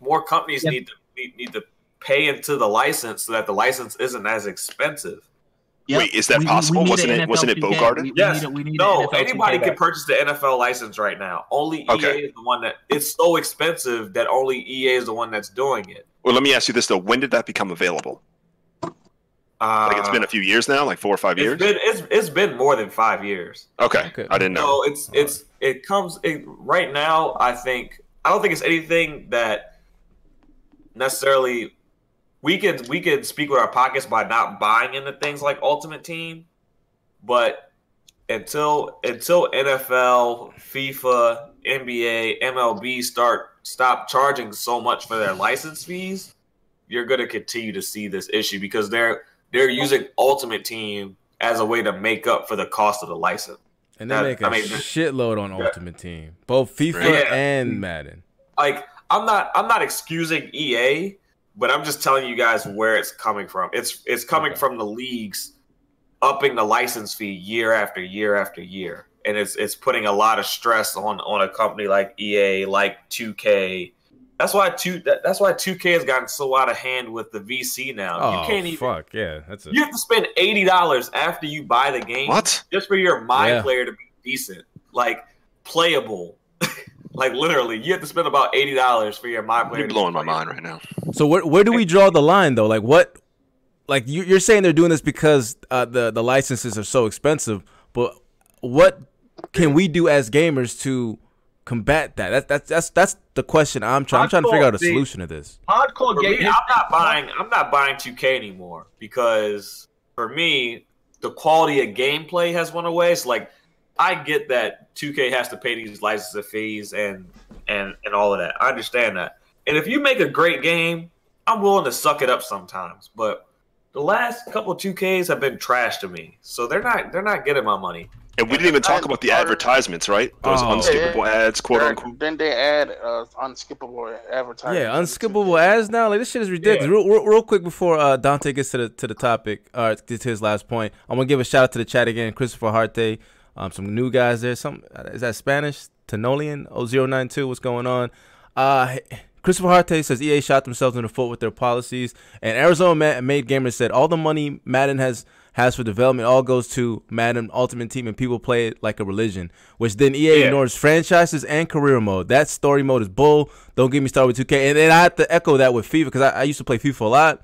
Speaker 3: more companies yep. need to need, need to pay into the license so that the license isn't as expensive.
Speaker 8: Yep. Wait, is that we, possible? We wasn't it wasn't it Bogarted?
Speaker 3: yes. We need, no, anybody can purchase the NFL license right now. Only okay. EA is the one that it's so expensive that only EA is the one that's doing it.
Speaker 8: Well, let me ask you this though: When did that become available? Uh, like it's been a few years now, like four or five
Speaker 3: it's
Speaker 8: years.
Speaker 3: Been, it's it's been more than five years.
Speaker 8: Okay, okay. I didn't know.
Speaker 3: No, it's it's it comes it, right now. I think I don't think it's anything that necessarily we could we could speak with our pockets by not buying into things like Ultimate Team, but until until NFL, FIFA, NBA, MLB start stop charging so much for their license fees, you're going to continue to see this issue because they're they're using Ultimate Team as a way to make up for the cost of the license.
Speaker 4: And they that, make a I mean, shitload on yeah. Ultimate Team, both FIFA yeah. and Madden.
Speaker 3: Like I'm not I'm not excusing EA, but I'm just telling you guys where it's coming from. It's it's coming okay. from the leagues upping the license fee year after year after year and it's it's putting a lot of stress on on a company like EA, like 2K. That's why two. That, that's why 2K has gotten so out of hand with the VC now.
Speaker 4: Oh,
Speaker 3: you
Speaker 4: can't even. Fuck yeah, that's.
Speaker 3: A... You have to spend eighty dollars after you buy the game.
Speaker 8: What?
Speaker 3: Just for your my yeah. player to be decent, like playable. [LAUGHS] like literally, you have to spend about eighty dollars for your my player.
Speaker 8: You're blowing my mind right now.
Speaker 4: So where where do we draw the line though? Like what? Like you, you're saying they're doing this because uh, the the licenses are so expensive, but what can we do as gamers to combat that? That's that's that's that's the question I'm trying. I'm trying to figure out a solution to this.
Speaker 6: Hardcore
Speaker 3: game. I'm not buying. I'm not buying 2K anymore because for me, the quality of gameplay has went away. So like, I get that 2K has to pay these license fees and and and all of that. I understand that. And if you make a great game, I'm willing to suck it up sometimes. But the last couple 2Ks have been trash to me, so they're not they're not getting my money.
Speaker 8: And we didn't even talk about the advertisements, right? Those oh. unskippable ads, quote unquote.
Speaker 5: Then they add uh, unskippable advertisements.
Speaker 4: Yeah, unskippable ads now. Like this shit is ridiculous. Yeah. Real, real, real, quick before uh, Dante gets to the to the topic, uh, to his last point, I'm gonna give a shout out to the chat again. Christopher Harte, um, some new guys there. Some is that Spanish? Tenolian 092. What's going on? Uh, Christopher Harte says EA shot themselves in the foot with their policies, and Arizona made gamers said all the money Madden has has for development all goes to Madden Ultimate Team, and people play it like a religion. Which then EA yeah. ignores franchises and career mode. That story mode is bull. Don't get me started with 2K. And then I have to echo that with FIFA because I, I, used to play FIFA a lot.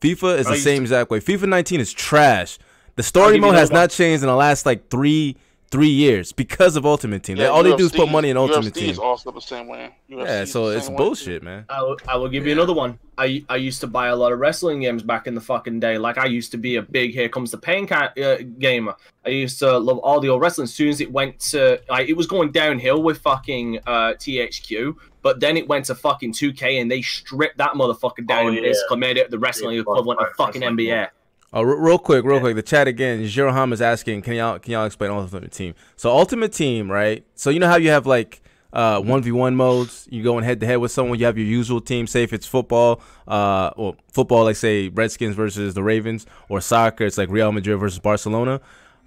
Speaker 4: FIFA is I the same to- exact way. FIFA 19 is trash. The story mode has not changed in the last like three three years because of Ultimate Team. Yeah, all they do is put money in Ultimate Team.
Speaker 5: also the same way.
Speaker 4: yeah, so it's bullshit, man.
Speaker 6: I will, I will give you another one. I I used to buy a lot of wrestling games back in the fucking day. Like I used to be a big Here Comes the Pain ca- uh, gamer. I used to love all the old wrestling. As soon as it went to, like, it was going downhill with fucking uh, THQ. But then it went to fucking 2K and they stripped that motherfucker down oh, and basically made it the wrestling yeah, equivalent of fucking NBA.
Speaker 4: Oh, real quick, real quick. The chat again. Zero Ham is asking, can y'all can y'all explain Ultimate Team? So Ultimate Team, right? So you know how you have like uh, one v one modes. You going head to head with someone. You have your usual team. Say if it's football, uh, or football, like say Redskins versus the Ravens, or soccer, it's like Real Madrid versus Barcelona.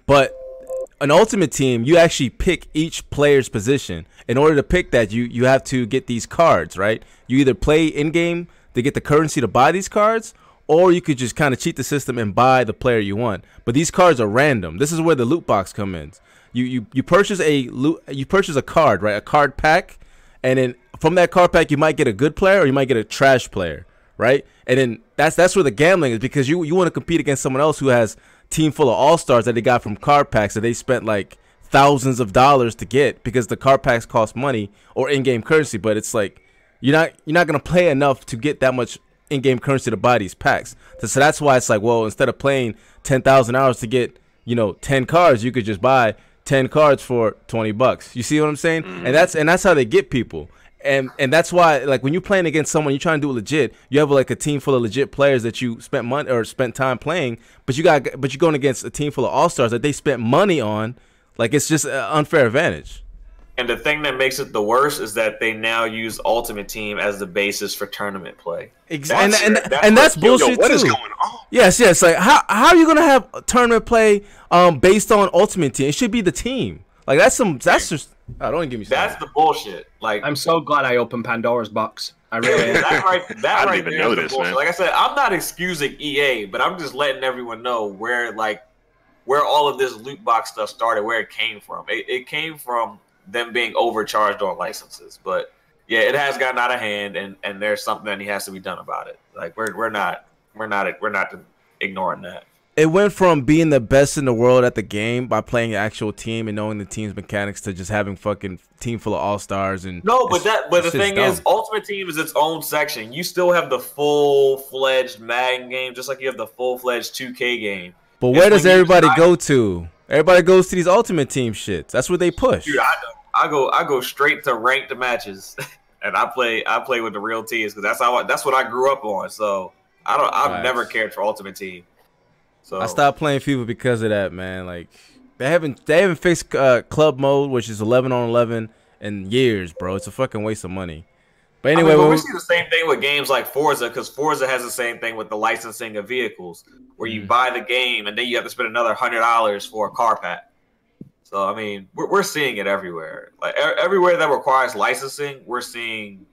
Speaker 4: But an ultimate team, you actually pick each player's position. In order to pick that, you you have to get these cards, right? You either play in game to get the currency to buy these cards, or you could just kind of cheat the system and buy the player you want. But these cards are random. This is where the loot box come in you you you purchase a loot you purchase a card, right? A card pack, and then from that card pack you might get a good player or you might get a trash player, right? And then that's that's where the gambling is because you you want to compete against someone else who has team full of all stars that they got from card packs that they spent like thousands of dollars to get because the card packs cost money or in-game currency, but it's like you're not you're not gonna play enough to get that much in-game currency to buy these packs. So, that's why it's like, well, instead of playing ten thousand hours to get you know ten cards, you could just buy 10 cards for 20 bucks. You see what I'm saying? Mm-hmm. And that's and that's how they get people. And and that's why like when you're playing against someone you're trying to do legit, you have like a team full of legit players that you spent money or spent time playing, but you got but you're going against a team full of all-stars that they spent money on. Like it's just an unfair advantage.
Speaker 3: And the thing that makes it the worst is that they now use Ultimate Team as the basis for tournament play.
Speaker 4: Exactly, and and, that's, and that's bullshit yo, what too. What is going on? Yes, yes. Like how how are you gonna have tournament play um based on Ultimate Team? It should be the team. Like that's some that's just. Oh, don't even give me.
Speaker 3: That's the bullshit. Like
Speaker 6: I'm so glad I opened Pandora's box. I really
Speaker 3: that right [LAUGHS] that right there is the Like I said, I'm not excusing EA, but I'm just letting everyone know where like where all of this loot box stuff started, where it came from. It, it came from them being overcharged on licenses. But yeah, it has gotten out of hand, and and there's something that he has to be done about it. Like we're we're not we're not we're not ignoring that.
Speaker 4: It went from being the best in the world at the game by playing an actual team and knowing the team's mechanics to just having fucking team full of all stars and
Speaker 3: no. But that but the thing dumb. is, Ultimate Team is its own section. You still have the full fledged Madden game, just like you have the full fledged 2K game.
Speaker 4: But where does everybody go to? Everybody goes to these Ultimate Team shits. That's where they push.
Speaker 3: Dude, I, I go I go straight to ranked matches, [LAUGHS] and I play I play with the real teams because that's how I, that's what I grew up on. So I don't I've nice. never cared for Ultimate Team.
Speaker 4: So I stopped playing FIFA because of that, man. Like they haven't they haven't fixed uh, club mode, which is eleven on eleven, in years, bro. It's a fucking waste of money.
Speaker 3: But anyway, I mean, but we see the same thing with games like Forza because Forza has the same thing with the licensing of vehicles, where you mm. buy the game and then you have to spend another hundred dollars for a car pack. So I mean, we're, we're seeing it everywhere. Like everywhere that requires licensing, we're seeing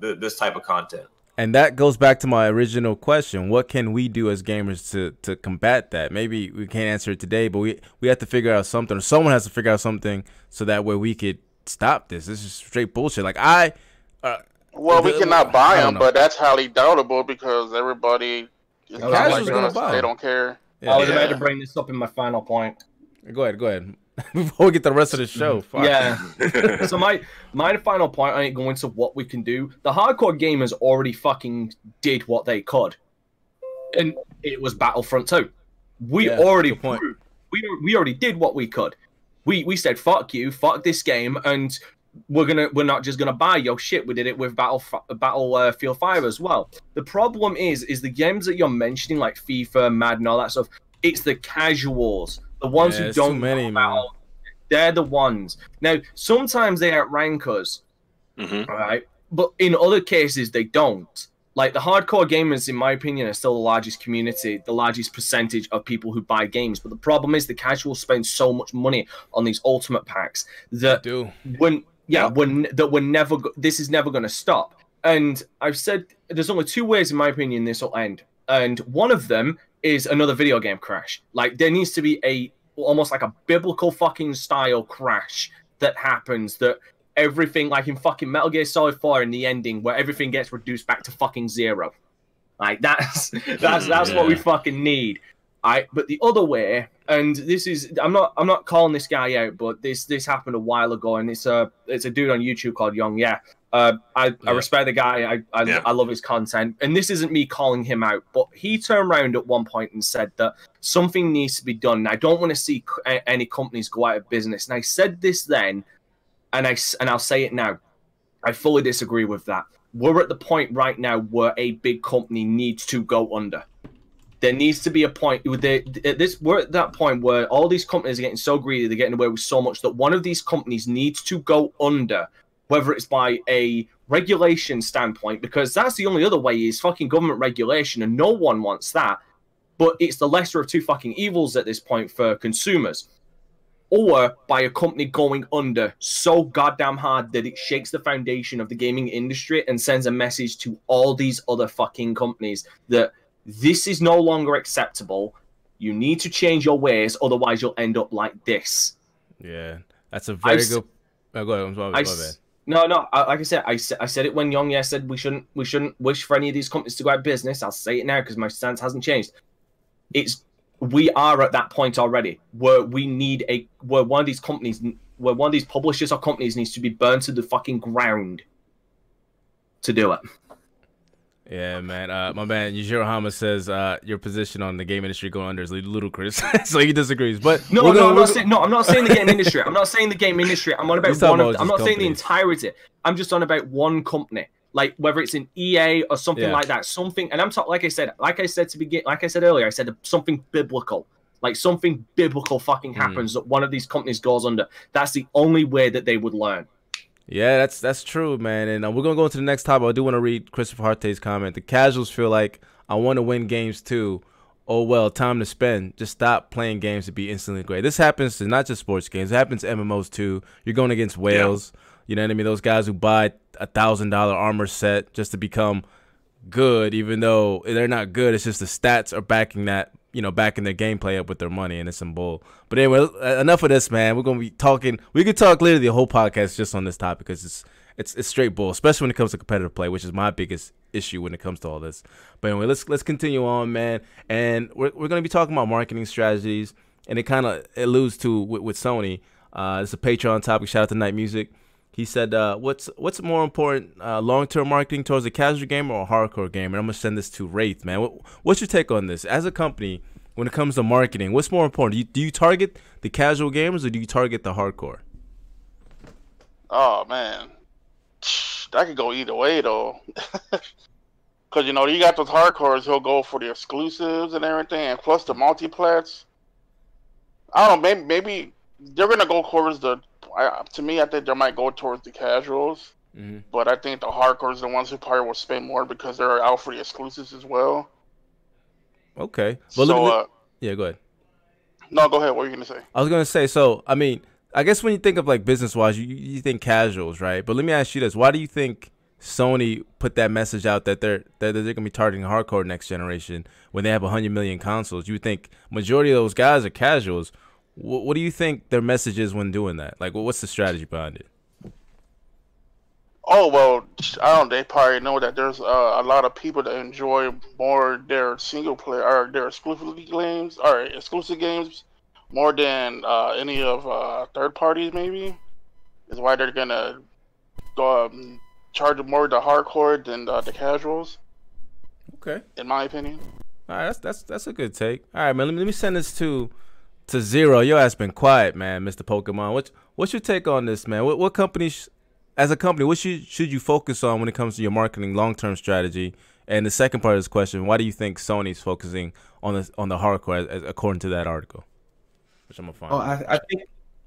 Speaker 3: the, this type of content.
Speaker 4: And that goes back to my original question: What can we do as gamers to to combat that? Maybe we can't answer it today, but we we have to figure out something, or someone has to figure out something, so that way we could stop this. This is straight bullshit. Like I.
Speaker 5: Uh, well, we cannot buy them, but that's highly doubtable because everybody is like gonna buy. They don't care.
Speaker 6: Yeah. I was yeah. about to bring this up in my final point.
Speaker 4: Go ahead. Go ahead. [LAUGHS] before we get the rest of the show.
Speaker 6: Fuck. Yeah. [LAUGHS] so my my final point I ain't going to what we can do. The hardcore gamers already fucking did what they could, and it was Battlefront 2. We yeah, already proved, we we already did what we could. We we said fuck you, fuck this game, and we're gonna we're not just gonna buy your shit. We did it with Battle Battlefield uh, Five as well. The problem is is the games that you're mentioning like FIFA, Madden, all that stuff. It's the casuals the ones yeah, who don't many, about, they're the ones. Now, sometimes they outrank us, mm-hmm. right? But in other cases, they don't. Like the hardcore gamers, in my opinion, are still the largest community, the largest percentage of people who buy games. But the problem is the casuals spend so much money on these ultimate packs that
Speaker 4: do.
Speaker 6: when yeah, yep. when that we're never this is never going to stop. And I've said there's only two ways, in my opinion, this will end. And one of them is another video game crash. Like there needs to be a almost like a biblical fucking style crash that happens that everything like in fucking Metal Gear Solid 4 in the ending where everything gets reduced back to fucking zero. Like that's [LAUGHS] that's that's yeah. what we fucking need. I but the other way, and this is I'm not I'm not calling this guy out, but this this happened a while ago, and it's a it's a dude on YouTube called YongYea. Uh, I, yeah. I respect the guy. I I, yeah. I love his content, and this isn't me calling him out, but he turned around at one point and said that something needs to be done. I don't want to see any companies go out of business. And I said this then, and I and I'll say it now. I fully disagree with that. We're at the point right now where a big company needs to go under. There needs to be a point with this. We're at that point where all these companies are getting so greedy, they're getting away with so much that one of these companies needs to go under, whether it's by a regulation standpoint, because that's the only other way is fucking government regulation, and no one wants that. But it's the lesser of two fucking evils at this point for consumers or by a company going under so goddamn hard that it shakes the foundation of the gaming industry and sends a message to all these other fucking companies that this is no longer acceptable. You need to change your ways, otherwise you'll end up like this.
Speaker 4: Yeah, that's a very I've, good. Oh, go ahead. I'm sorry, I, bad.
Speaker 6: No, no. I, like I said, I, I said it when YongYea said we shouldn't we shouldn't wish for any of these companies to go out of business. I'll say it now because my stance hasn't changed. It's we are at that point already where we need a where one of these companies where one of these publishers or companies needs to be burned to the fucking ground to do it.
Speaker 4: Yeah, man. Uh, my man Yujiro Hama says uh, your position on the game industry going under is ludicrous, [LAUGHS] so he disagrees. But
Speaker 6: no, no, gonna, I'm not saying no. I'm not saying the game industry. I'm not saying the game industry. I'm on about [LAUGHS] one. Of, I'm not saying the entirety. I'm just on about one company like whether it's an EA or something yeah. like that, something. And I'm talking, like I said, like I said to begin, like I said earlier, I said something biblical, like something biblical fucking hmm. happens mm. that one of these companies goes under. That's the only way that they would learn.
Speaker 4: Yeah, that's that's true, man. And uh, we're gonna go into the next topic. I do want to read Christopher Harte's comment. The casuals feel like I want to win games too. Oh well, time to spend. Just stop playing games to be instantly great. This happens to not just sports games. It happens to MMOs too. You're going against whales. Yeah. You know what I mean? Those guys who buy a thousand dollar armor set just to become good, even though they're not good. It's just the stats are backing that, you know, backing their gameplay up with their money, and it's some bull. But anyway, enough of this, man. We're gonna be talking. We could talk literally the whole podcast just on this topic because it's it's it's straight bull, especially when it comes to competitive play, which is my biggest issue when it comes to all this. But anyway, let's let's continue on, man. And we're we're gonna be talking about marketing strategies, and it kind of alludes to with, with Sony. Uh, it's a Patreon topic. Shout out to Night Music. He said, uh, "What's what's more important, uh, long term marketing towards a casual gamer or a hardcore gamer?" I'm gonna send this to Wraith, man. What, what's your take on this? As a company, when it comes to marketing, what's more important? Do you, do you target the casual gamers or do you target the hardcore?
Speaker 5: Oh man, that could go either way though. [LAUGHS] Cause you know you got those hardcores who'll go for the exclusives and everything, and plus the multiplats. I don't know, maybe maybe they're gonna go towards the I, to me, I think they might go towards the casuals, mm-hmm. but I think the hardcores are the ones who probably will spend more because they're out for the exclusives as well.
Speaker 4: Okay.
Speaker 5: Well, so, uh,
Speaker 4: yeah, go ahead.
Speaker 5: No, go ahead. What were you gonna say?
Speaker 4: I was gonna say. So, I mean, I guess when you think of like business wise, you you think casuals, right? But let me ask you this: Why do you think Sony put that message out that they're that they're gonna be targeting hardcore next generation when they have hundred million consoles? You would think majority of those guys are casuals. What, what do you think their message is when doing that? Like, what's the strategy behind it?
Speaker 5: Oh well, I don't. They probably know that there's uh, a lot of people that enjoy more their single player or their exclusive games or exclusive games more than uh, any of uh, third parties. Maybe is why they're gonna um, charge more the hardcore than uh, the casuals.
Speaker 4: Okay.
Speaker 5: In my opinion.
Speaker 4: All right, that's that's that's a good take. All right, man. Let me, let me send this to to zero. Your ass been quiet, man, Mr. Pokemon. What's what's your take on this, man? What what companies, as a company, what should should you focus on when it comes to your marketing long term strategy? And the second part of this question, why do you think Sony's focusing on the on the hardcore, as, as, according to that article?
Speaker 7: Which I'm gonna find. Oh, I, I think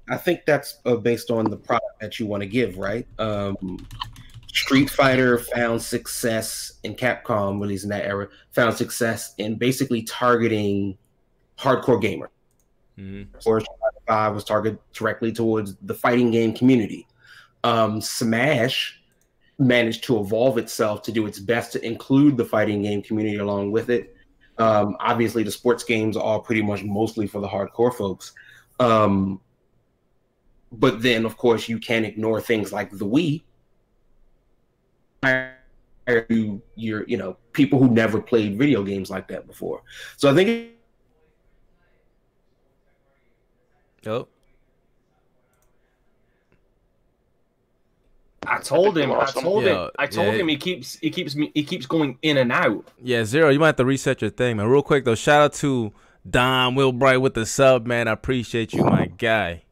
Speaker 7: I think that's uh, based on the product that you want to give, right? Um, Street Fighter found success in Capcom, released in that era, found success in basically targeting hardcore gamers. Mm-hmm. Five was targeted directly towards the fighting game community. Um, Smash managed to evolve itself to do its best to include the fighting game community along with it. Um, obviously, the sports games are pretty much mostly for the hardcore folks. Um, but then, of course, you can't ignore things like the Wii. You, you're, you know, people who never played video games like that before. So I think
Speaker 4: Oh.
Speaker 6: I told him. I told him. I told yeah. him he keeps he keeps me he keeps going in and out.
Speaker 4: Yeah, zero. You might have to reset your thing, man. Real quick though, shout out to Don Wilbright with the sub, man. I appreciate you, my guy.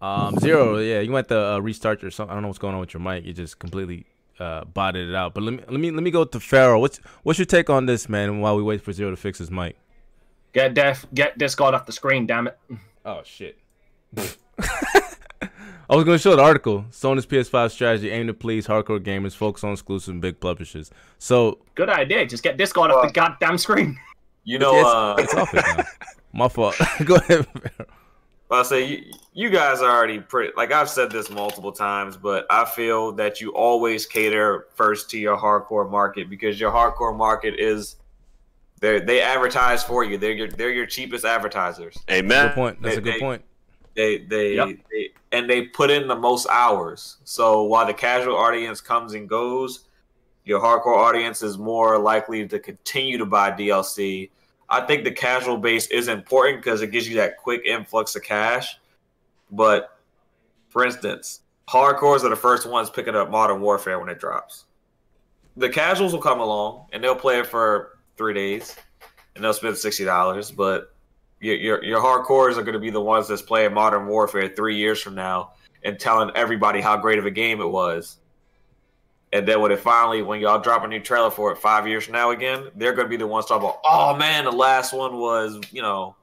Speaker 4: Um, zero. Yeah, you might have to uh, restart your. I don't know what's going on with your mic. You just completely uh, botted it out. But let me let me let me go to Pharaoh. What's what's your take on this, man? While we wait for Zero to fix his mic.
Speaker 6: Get def. Get Discord off the screen. Damn it.
Speaker 4: Oh shit. [LAUGHS] I was going to show the article. Sony's PS5 strategy aimed to please hardcore gamers, focus on exclusive and big publishers. So
Speaker 6: good idea. Just get Discord off the goddamn screen.
Speaker 3: You know, it's, uh, it's off it
Speaker 4: now. [LAUGHS] My fault. [LAUGHS] Go ahead.
Speaker 3: Well, I say you, you guys are already pretty. Like I've said this multiple times, but I feel that you always cater first to your hardcore market because your hardcore market is they they advertise for you. They're your they're your cheapest advertisers.
Speaker 8: Amen.
Speaker 4: Good point. That's
Speaker 3: they,
Speaker 4: a good
Speaker 3: they,
Speaker 4: point.
Speaker 3: They they, yep. they and they put in the most hours. So while the casual audience comes and goes, your hardcore audience is more likely to continue to buy DLC. I think the casual base is important because it gives you that quick influx of cash. But for instance, hardcores are the first ones picking up Modern Warfare when it drops. The casuals will come along and they'll play it for three days and they'll spend sixty dollars. But your, your your hardcores are going to be the ones that's playing Modern Warfare three years from now and telling everybody how great of a game it was. And then when it finally, when y'all drop a new trailer for it five years from now again, they're going to be the ones talking about, oh man, the last one was, you know,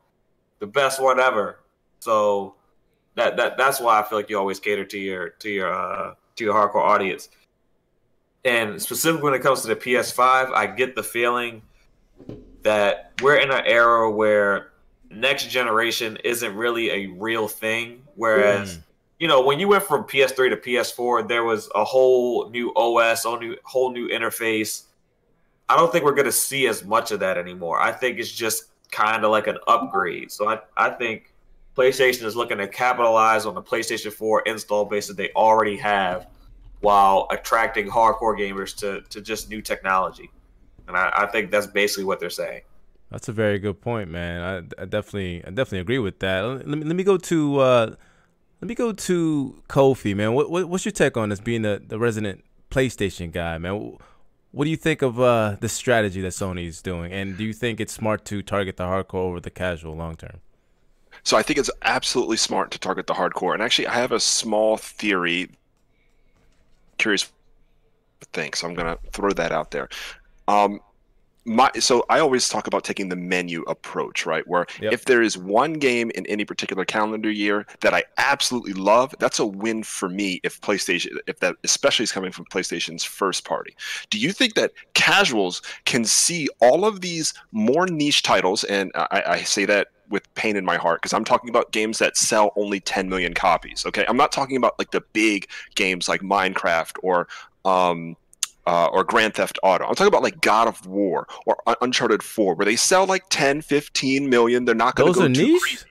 Speaker 3: the best one ever. So that that that's why I feel like you always cater to your to your uh, to your hardcore audience. And specifically when it comes to the PS5, I get the feeling that we're in an era where next generation isn't really a real thing. Whereas, mm. you know, when you went from PS3 to PS4, there was a whole new OS, whole new whole new interface. I don't think we're going to see as much of that anymore. I think it's just kind of like an upgrade. So I, I think PlayStation is looking to capitalize on the PlayStation 4 install base that they already have while attracting hardcore gamers to, to just new technology. And I, I think that's basically what they're saying.
Speaker 4: That's a very good point, man. I, I definitely I definitely agree with that. Let me let me go to uh, let me go to Kofi, man. What, what what's your take on this? Being the, the resident PlayStation guy, man. What do you think of uh, the strategy that Sony's doing, and do you think it's smart to target the hardcore over the casual long term?
Speaker 8: So I think it's absolutely smart to target the hardcore. And actually, I have a small theory. Curious thing, so I'm gonna throw that out there. Um, my so I always talk about taking the menu approach, right? Where yep. if there is one game in any particular calendar year that I absolutely love, that's a win for me if PlayStation if that especially is coming from PlayStation's first party. Do you think that casuals can see all of these more niche titles and I, I say that with pain in my heart because I'm talking about games that sell only 10 million copies. Okay, I'm not talking about like the big games like Minecraft or um, uh, or Grand Theft Auto. I'm talking about like God of War or Uncharted 4, where they sell like 10, 15 million. They're not going to go are niche. Crazy.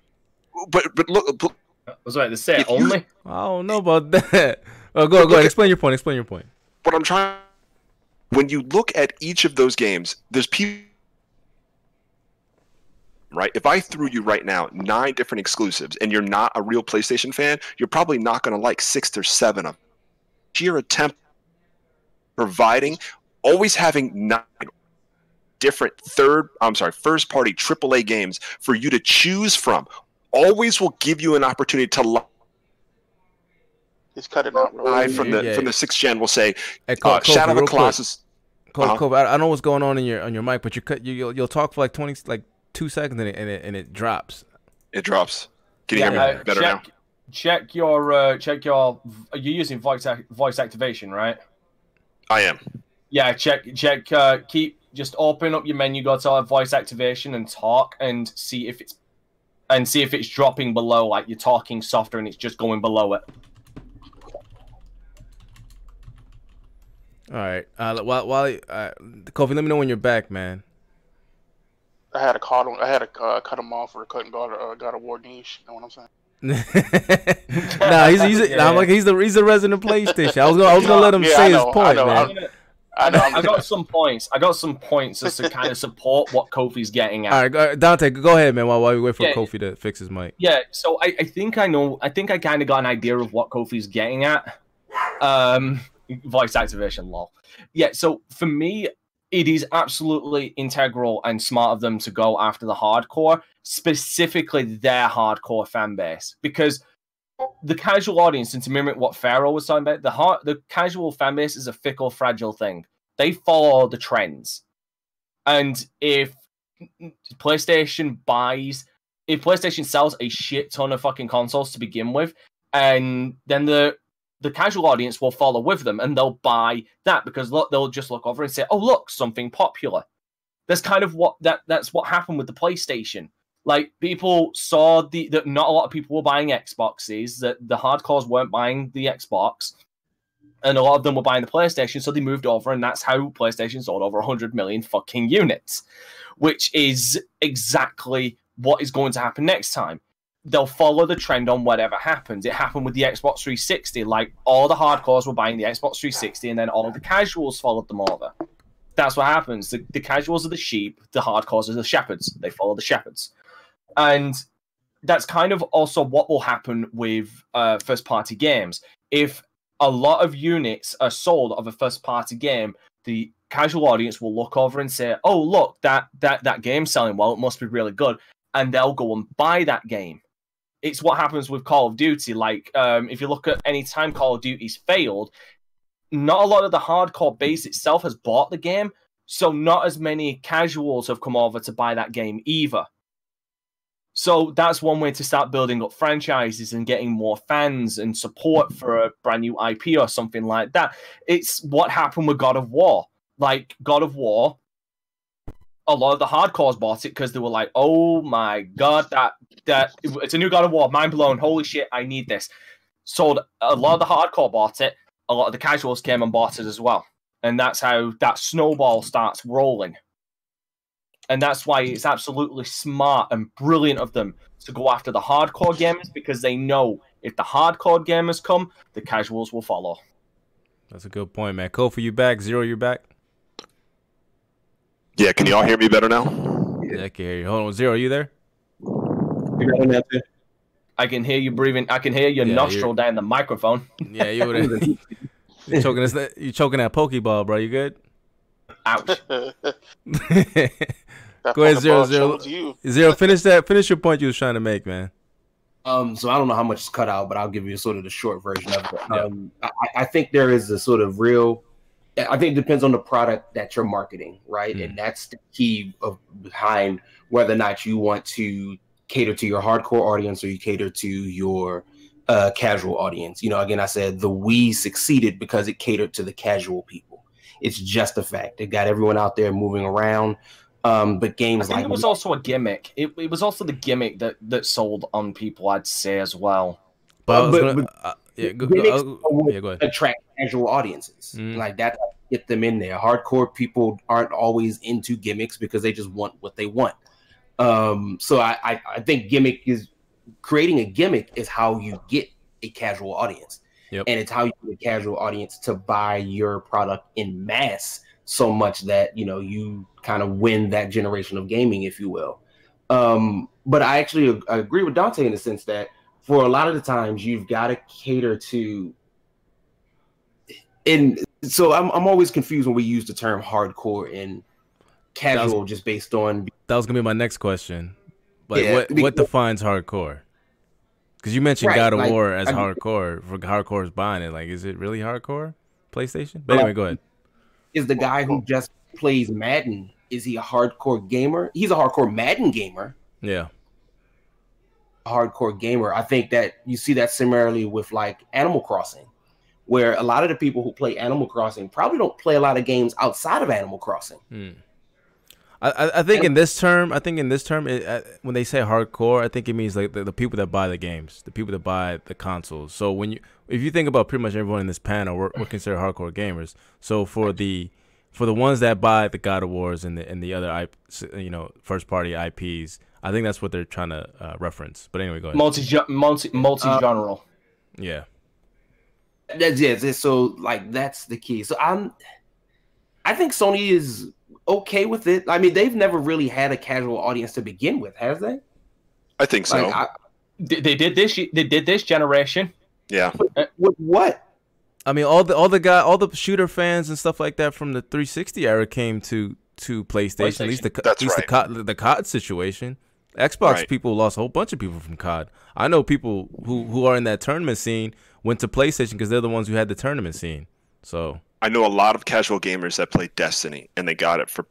Speaker 8: But but look, look
Speaker 6: I was right to say only.
Speaker 4: You, I don't know about [LAUGHS] that. Oh, go go ahead. Explain your point. Explain your point.
Speaker 8: What I'm trying. When you look at each of those games, there's people. Right. If I threw you right now nine different exclusives, and you're not a real PlayStation fan, you're probably not going to like six or seven of. Them. Sheer attempt providing, always having nine different third, I'm sorry, first party AAA games for you to choose from. Always will give you an opportunity to.
Speaker 5: He's cutting out. Really.
Speaker 8: From the yeah. from the sixth gen, will say hey, Cole, uh, Cole, Shadow of the Colossus.
Speaker 4: Cole, uh-huh. Cole, I, I know what's going on in your on your mic, but you cut you you'll, you'll talk for like twenty like two seconds and it and it, and it drops.
Speaker 8: It drops. Can you yeah, hear me uh, better
Speaker 6: check,
Speaker 8: now?
Speaker 6: Check your uh, check your. You're using voice voice activation, right?
Speaker 8: I am.
Speaker 6: Yeah, check check. Uh, keep just open up your menu, go to voice activation, and talk, and see if it's and see if it's dropping below. Like you're talking softer, and it's just going below it.
Speaker 4: All right. Uh, while while uh, Kofi, let me know when you're back, man.
Speaker 5: I had to cut him. I had to uh, cut him off for cutting God, uh, God of War niche. You know what I'm saying?
Speaker 4: Nah, he's he's [LAUGHS] yeah. I'm like he's the he's the resident PlayStation. I was gonna I was gonna let him yeah, say his point, man.
Speaker 6: I know. I got some points. I got some points as to kind of [LAUGHS] support what Kofi's getting at.
Speaker 4: All right, Dante, go ahead, man. While, while we wait for yeah, Kofi to fix his mic.
Speaker 6: Yeah. So I, I think I know. I think I kind of got an idea of what Kofi's getting at. Um, voice activation, lol. Yeah. So for me, it is absolutely integral and smart of them to go after the hardcore, specifically their hardcore fan base, because the casual audience, and to mimic what Pharaoh was talking about, the the casual fan base is a fickle, fragile thing. They follow the trends, and if PlayStation buys, if PlayStation sells a shit ton of fucking consoles to begin with, and then the the casual audience will follow with them and they'll buy that because look, they'll just look over and say, "Oh, look, something popular." That's kind of what that that's what happened with the PlayStation. Like people saw the that not a lot of people were buying Xboxes, that the hardcores weren't buying the Xbox, and a lot of them were buying the PlayStation, so they moved over, and that's how PlayStation sold over 100 million fucking units, which is exactly what is going to happen next time they'll follow the trend on whatever happens. It happened with the Xbox 360. Like all the hardcores were buying the Xbox 360, and then all the casuals followed them over. That's what happens. The, the casuals are the sheep, the hardcores are the shepherds. They follow the shepherds, and that's kind of also what will happen with uh, first party games. If a lot of units are sold of a first party game, the casual audience will look over and say, "Oh, look that that that game's selling well. It must be really good," and they'll go and buy that game it's what happens with Call of Duty. Like, um, if you look at any time Call of Duty's failed, not a lot of the hardcore base itself has bought the game, so not as many casuals have come over to buy that game either. So that's one way to start building up franchises and getting more fans and support for a brand new IP or something like that. It's what happened with God of War. Like God of War a lot of the hardcores bought it because they were like, "Oh my god, that that it's a new God of War, mind blown, holy shit, I need this." Sold a lot of the hardcore bought it, a lot of the casuals came and bought it as well, and that's how that snowball starts rolling. And that's why it's absolutely smart and brilliant of them to go after the hardcore gamers because they know if the hardcore gamers come, the casuals will follow.
Speaker 4: That's a good point, man. Kofi, you back? Zero, you back?
Speaker 8: Yeah, can you all hear me better now?
Speaker 4: Yeah, I can hear you. Hold on, Zero, are you there?
Speaker 6: I can hear you breathing. I can hear your yeah, nostril you're... down the microphone.
Speaker 4: Yeah, you would. [LAUGHS] you choking this. You choking that pokeball, bro. You good?
Speaker 6: Ouch. [LAUGHS]
Speaker 4: Go ahead, zero zero zero. Finish that. Finish your point you was trying to make, man.
Speaker 7: Um, so I don't know how much is cut out, but I'll give you sort of the short version of it. Um, I, I think there is a sort of real I think it depends on the product that you're marketing, right? Mm. And that's the key of behind whether or not you want to cater to your hardcore audience or you cater to your uh, casual audience. You know, again, I said the Wii succeeded because it catered to the casual people. It's just a fact. It got everyone out there moving around. Um, but games
Speaker 6: like
Speaker 7: it
Speaker 6: was also a gimmick. It, it was also the gimmick that that sold on people, I'd say as well.
Speaker 7: But, but, gonna, uh, yeah, go, go, yeah, go ahead. attract casual audiences. Mm. Like that get them in there. Hardcore people aren't always into gimmicks because they just want what they want. Um, so I, I, I think gimmick is creating a gimmick is how you get a casual audience. Yep. And it's how you get a casual audience to buy your product in mass so much that you know you kind of win that generation of gaming, if you will. Um, but I actually I agree with Dante in the sense that for a lot of the times you've got to cater to and so I'm I'm always confused when we use the term hardcore and casual was, just based on
Speaker 4: that was gonna be my next question. Like yeah, what what defines hardcore? Because you mentioned right, God of like, War as I hardcore for hardcore's buying it. Like, is it really hardcore? PlayStation? But anyway, go ahead.
Speaker 7: Is the guy who just plays Madden? Is he a hardcore gamer? He's a hardcore Madden gamer.
Speaker 4: Yeah.
Speaker 7: A hardcore gamer. I think that you see that similarly with like Animal Crossing where a lot of the people who play Animal Crossing probably don't play a lot of games outside of Animal Crossing.
Speaker 4: Hmm. I, I think in this term, I think in this term, it, uh, when they say hardcore, I think it means like the, the, people that buy the games, the people that buy the consoles. So when you, if you think about pretty much everyone in this panel, we're, we're considered hardcore gamers. So for the, for the ones that buy the God of Wars and the and the other, you know, first party IPs, I think that's what they're trying to uh, reference. But anyway, go ahead.
Speaker 6: Multi multi multi genre. Uh,
Speaker 4: yeah.
Speaker 7: That's yeah. So like that's the key. So I'm, I think Sony is okay with it. I mean, they've never really had a casual audience to begin with, has they?
Speaker 8: I think so. Like, I,
Speaker 6: they did this. They did this generation.
Speaker 8: Yeah.
Speaker 7: With what?
Speaker 4: I mean, all the all the guy, all the shooter fans and stuff like that from the 360 era came to to PlayStation. PlayStation. At least the That's at least right. the COD, the COD situation. Xbox right. people lost a whole bunch of people from COD. I know people who who are in that tournament scene went to PlayStation because they're the ones who had the tournament scene. So
Speaker 8: I know a lot of casual gamers that play Destiny and they got it for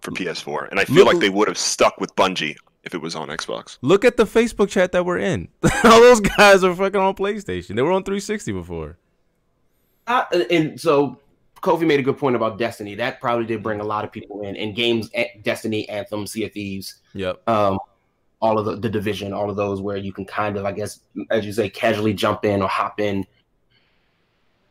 Speaker 8: for PS4, and I feel Look, like they would have stuck with Bungie if it was on Xbox.
Speaker 4: Look at the Facebook chat that we're in. [LAUGHS] All those guys are fucking on PlayStation. They were on 360 before.
Speaker 7: Uh, and so Kofi made a good point about Destiny. That probably did bring a lot of people in. And games, Destiny, Anthem, Sea of Thieves.
Speaker 4: Yep.
Speaker 7: Um, all of the, the division, all of those where you can kind of, I guess, as you say, casually jump in or hop in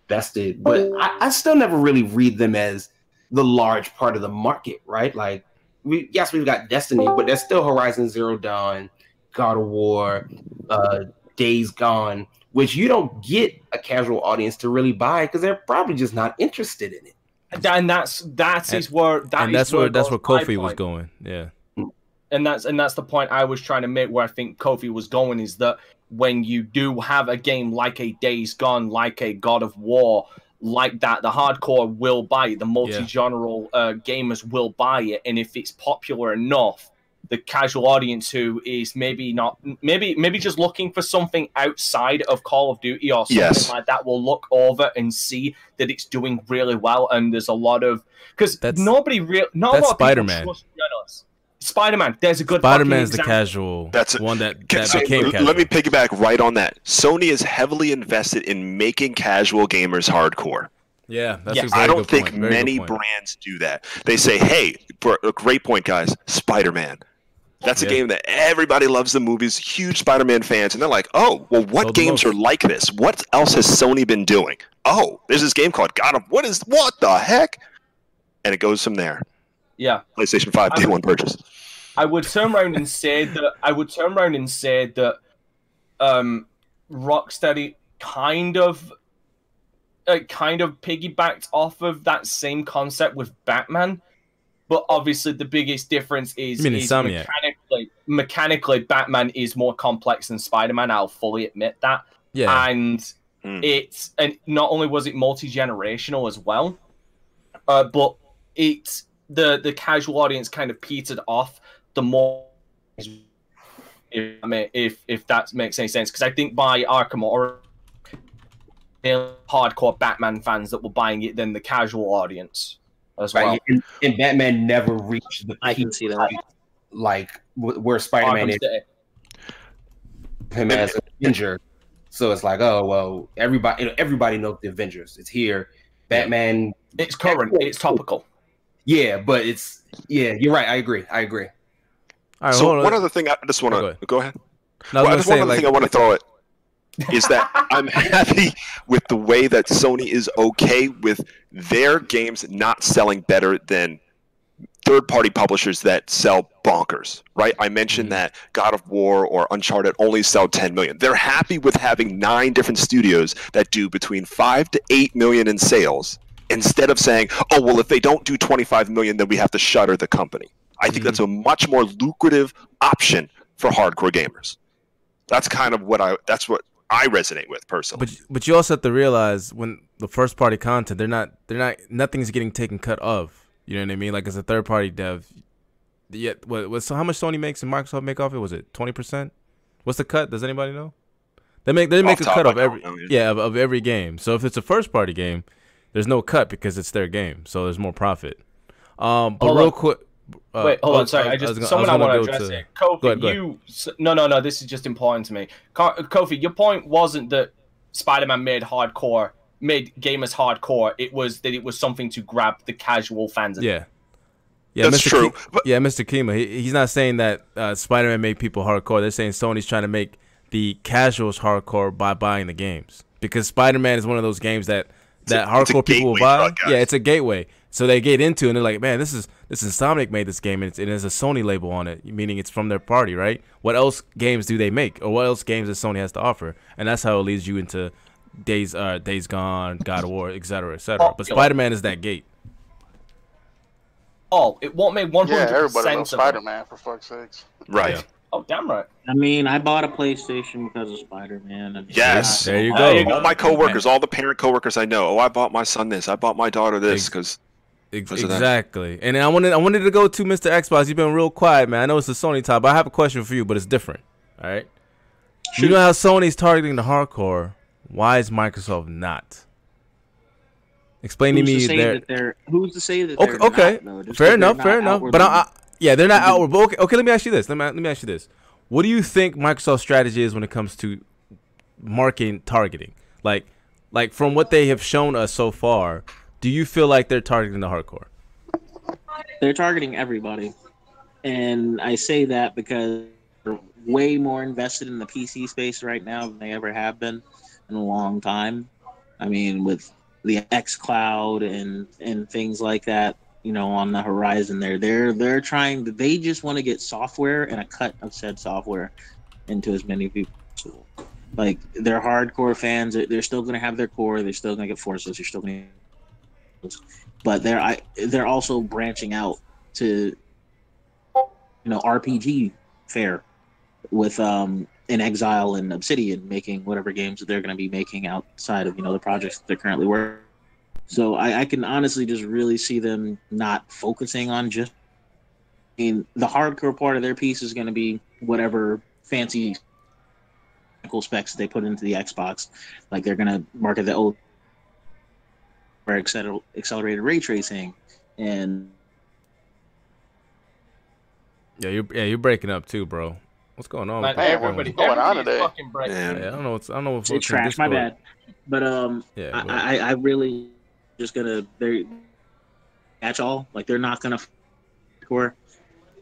Speaker 7: vested. But I, I still never really read them as the large part of the market, right? Like we yes, we've got Destiny, but there's still Horizon Zero Dawn, God of War, uh, Days Gone, which you don't get a casual audience to really buy because they're probably just not interested in it.
Speaker 6: And that's that's and, is where that
Speaker 4: and that's where, where that's where Kofi was going. Yeah.
Speaker 6: And that's and that's the point I was trying to make where I think Kofi was going is that when you do have a game like a Days Gone, like a God of War, like that, the hardcore will buy it. The multi-genre yeah. uh, gamers will buy it, and if it's popular enough, the casual audience who is maybe not, maybe maybe just looking for something outside of Call of Duty or something yes. like that, will look over and see that it's doing really well. And there's a lot of because nobody real, not a lot
Speaker 4: Spider-Man.
Speaker 6: people trust Spider Man. There's a good.
Speaker 4: Spider Man's the casual. That's a, one that, that so, became casual.
Speaker 8: Let me piggyback right on that. Sony is heavily invested in making casual gamers hardcore.
Speaker 4: Yeah, that's
Speaker 8: yes. I don't think many brands do that. They say, "Hey, for a great point, guys, Spider Man." That's yeah. a game that everybody loves the movies, huge Spider Man fans, and they're like, "Oh, well, what games are like this? What else has Sony been doing? Oh, there's this game called God of what is what the heck?" And it goes from there.
Speaker 6: Yeah.
Speaker 8: PlayStation 5 day one purchase.
Speaker 6: I would turn around and say that I would turn around and say that um, Rocksteady kind of uh, kind of piggybacked off of that same concept with Batman. But obviously, the biggest difference is, is mechanically, mechanically, Batman is more complex than Spider Man. I'll fully admit that.
Speaker 4: Yeah.
Speaker 6: And mm. it's and not only was it multi generational as well, uh, but it's the the casual audience kind of petered off the more if if if that makes any sense because I think by Arkham or hardcore Batman fans that were buying it than the casual audience as well. Right.
Speaker 7: And, and, Batman never reached the I can see that like where Spider Man is him as an Avenger. So it's like, oh well, everybody you know, everybody knows the Avengers. It's here. Batman.
Speaker 6: It's current. It's topical.
Speaker 7: Yeah, but it's yeah. You're right. I agree. I agree.
Speaker 8: Right, so one other thing I just want to go, go, ahead. No, well, just one other like, thing I want to throw it is that [LAUGHS] I'm happy with the way that Sony is okay with their games not selling better than third-party publishers that sell bonkers, right? I mentioned mm-hmm. that God of War or Uncharted only sell 10 million. They're happy with having nine different studios that do between 5 to 8 million in sales instead of saying, "Oh, well, if they don't do 25 million, then we have to shutter the company." I think mm-hmm. that's a much more lucrative option for hardcore gamers. That's kind of what I that's what I resonate with personally.
Speaker 4: But but you also have to realize when the first party content, they're not they're not nothing's getting taken cut of. You know what I mean? Like as a third party dev, yet what, what so how much Sony makes and Microsoft make off it? Was it twenty percent? What's the cut? Does anybody know? They make they make off a cut of every yeah of, of every game. So if it's a first party game, there's no cut because it's their game, so there's more profit. Um, but hold real quick.
Speaker 6: Uh, Wait, hold oh, on. Sorry, I, I just I gonna, someone I, I want to address to... it. Kofi, go ahead, go ahead. you no, no, no. This is just important to me. Kofi, your point wasn't that Spider-Man made hardcore, made gamers hardcore. It was that it was something to grab the casual fans.
Speaker 4: Yeah. Yeah,
Speaker 8: That's
Speaker 4: Mr.
Speaker 8: true.
Speaker 4: Ke- yeah, Mr. Kima, he, he's not saying that uh, Spider-Man made people hardcore. They're saying Sony's trying to make the casuals hardcore by buying the games because Spider-Man is one of those games that that a, hardcore people will buy. yeah, it's a gateway. So they get into it and they're like, man, this is this Insomniac made this game and it's, it has a Sony label on it, meaning it's from their party, right? What else games do they make, or what else games does Sony has to offer? And that's how it leads you into Days uh, Days Gone, God of War, etc., etc. But Spider Man is that gate.
Speaker 6: Oh, it won't make one hundred percent.
Speaker 5: Yeah, everybody loves Spider Man for fuck's sakes.
Speaker 8: Right. Yeah. [LAUGHS]
Speaker 6: Oh, damn right.
Speaker 10: I mean, I bought a PlayStation because of Spider Man.
Speaker 8: Yes,
Speaker 4: there you go.
Speaker 8: All my coworkers, all the parent coworkers I know. Oh, I bought my son this. I bought my daughter this because
Speaker 4: exactly. And I wanted I wanted to go to Mr. Xbox. You've been real quiet, man. I know it's a Sony top, but I have a question for you, but it's different. All right. Shoot. You know how Sony's targeting the hardcore. Why is Microsoft not? Explain who's to me
Speaker 10: to
Speaker 4: that
Speaker 10: they're who's to say that
Speaker 4: okay, okay. Not, fair enough, fair enough. But I, I, yeah, they're not outward. But okay, okay. Let me ask you this. Let me let me ask you this. What do you think Microsoft's strategy is when it comes to marketing targeting? Like, like from what they have shown us so far, do you feel like they're targeting the hardcore?
Speaker 10: They're targeting everybody, and I say that because they're way more invested in the PC space right now than they ever have been in a long time. I mean, with the X Cloud and and things like that, you know, on the horizon there. They're they're trying they just want to get software and a cut of said software into as many people. Like they're hardcore fans, they're still gonna have their core, they're still gonna get forces, they're still gonna but they're I, they're also branching out to you know RPG fare with um inXile and Obsidian making whatever games that they're going to be making outside of you know the projects that they're currently working. So I, I can honestly just really see them not focusing on just. I mean, the hardcore part of their piece is going to be whatever fancy cool specs they put into the Xbox. Like they're going to market the old accelerated ray tracing and
Speaker 4: yeah, you're yeah you're breaking up too, bro. What's going on?
Speaker 5: Man, everybody going on today?
Speaker 4: Yeah, I don't know. What's, I don't know
Speaker 10: what's it's trash. My bad. But um, yeah, I, I, I really just gonna they catch all. Like they're not gonna core.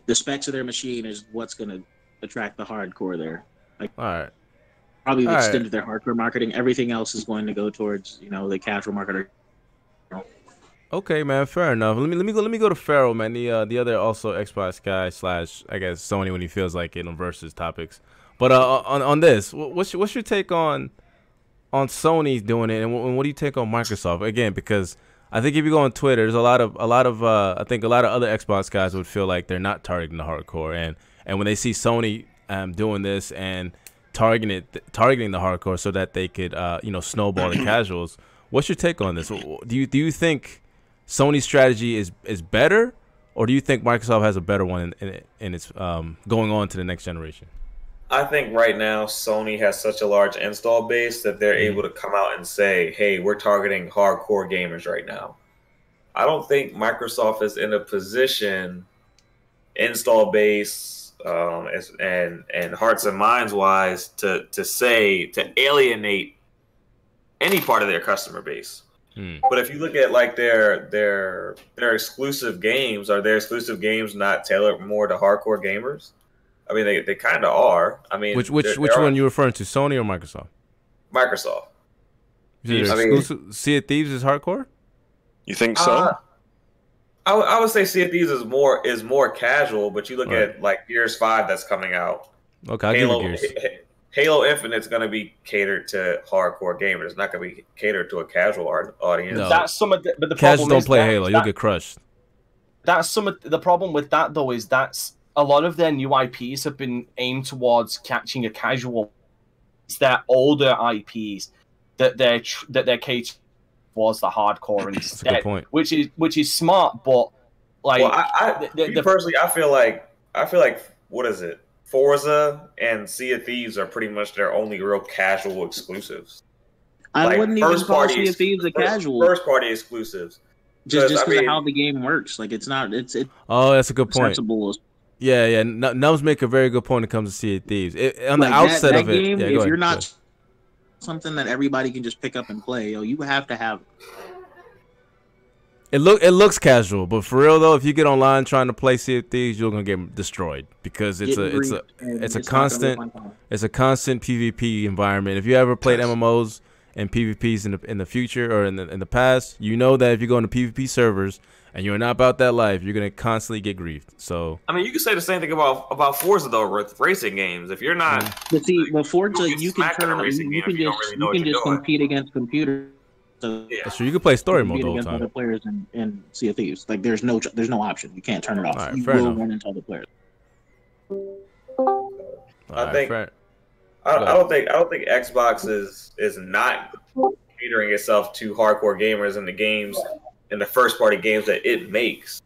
Speaker 10: The specs of their machine is what's gonna attract the hardcore there. Like
Speaker 4: all right.
Speaker 10: Probably the extent right. their hardcore marketing. Everything else is going to go towards you know the casual marketer
Speaker 4: Okay, man, fair enough. Let me let me go let me go to Pharaoh, man. The uh, the other also Xbox guy slash I guess Sony when he feels like it on versus topics. But uh, on on this, what's your, what's your take on on Sony doing it, and what, and what do you take on Microsoft again? Because I think if you go on Twitter, there's a lot of a lot of uh, I think a lot of other Xbox guys would feel like they're not targeting the hardcore, and and when they see Sony um, doing this and targeting it, targeting the hardcore so that they could uh, you know snowball the [CLEARS THROAT] casuals. What's your take on this? Do you do you think Sony's strategy is is better, or do you think Microsoft has a better one in, in, in its um, going on to the next generation?
Speaker 3: I think right now Sony has such a large install base that they're mm-hmm. able to come out and say, "Hey, we're targeting hardcore gamers right now." I don't think Microsoft is in a position, install base um, and and hearts and minds wise, to to say to alienate any part of their customer base. Hmm. But if you look at like their their their exclusive games, are their exclusive games not tailored more to hardcore gamers? I mean, they, they kind of are. I mean,
Speaker 4: which which which one are, you referring to, Sony or Microsoft?
Speaker 3: Microsoft.
Speaker 4: Is I exclusive mean, Sea of Thieves is hardcore.
Speaker 8: You think so? Uh,
Speaker 3: I, w- I would say Sea of Thieves is more is more casual, but you look right. at like Gears Five that's coming out.
Speaker 4: Okay, I'll Halo, give Gears.
Speaker 3: Halo Infinite's going to be catered to hardcore gamers. It's not going to be catered to a casual audience.
Speaker 6: No. That's some of the, but the
Speaker 4: casuals don't play that, Halo. That, You'll get crushed.
Speaker 6: That's some of the problem with that though is that's a lot of their new IPs have been aimed towards catching a casual. It's their older IPs that they're that they're catering towards the hardcore instead. Which is which is smart, but like
Speaker 3: well, I, I the, the, personally, I feel like I feel like what is it? Forza and Sea of Thieves are pretty much their only real casual exclusives.
Speaker 10: I like, wouldn't even call Sea of Thieves a
Speaker 3: first,
Speaker 10: casual.
Speaker 3: First party exclusives.
Speaker 10: Just just because of how the game works. Like it's not it's it
Speaker 4: Oh, that's a good point. Yeah, yeah. Nubs make a very good point when it comes to Sea of Thieves. It, on like the outset that, that of it, game, yeah,
Speaker 10: if you're not something that everybody can just pick up and play, yo, you have to have
Speaker 4: it look it looks casual, but for real though, if you get online trying to play Sea of Thieves, you're gonna get destroyed because it's Getting a it's a it's a constant it's a constant PvP environment. If you ever played. MMOs and PvPs in the in the future or in the in the past, you know that if you go into PvP servers and you're not about that life, you're gonna constantly get griefed. So
Speaker 3: I mean, you can say the same thing about about Forza though with racing games. If you're not, mm-hmm.
Speaker 10: but see, well, Forza, you can turn, you, you can just really you can just compete against computers
Speaker 4: so yeah. That's true. You can play story mode the whole time.
Speaker 10: Other players in, in Sea of Thieves, like there's no there's no option. You can't turn it off. Right, you will enough. run into other players.
Speaker 3: I think. I, I, don't think I don't think Xbox is is not catering itself to hardcore gamers in the games and the first party games that it makes.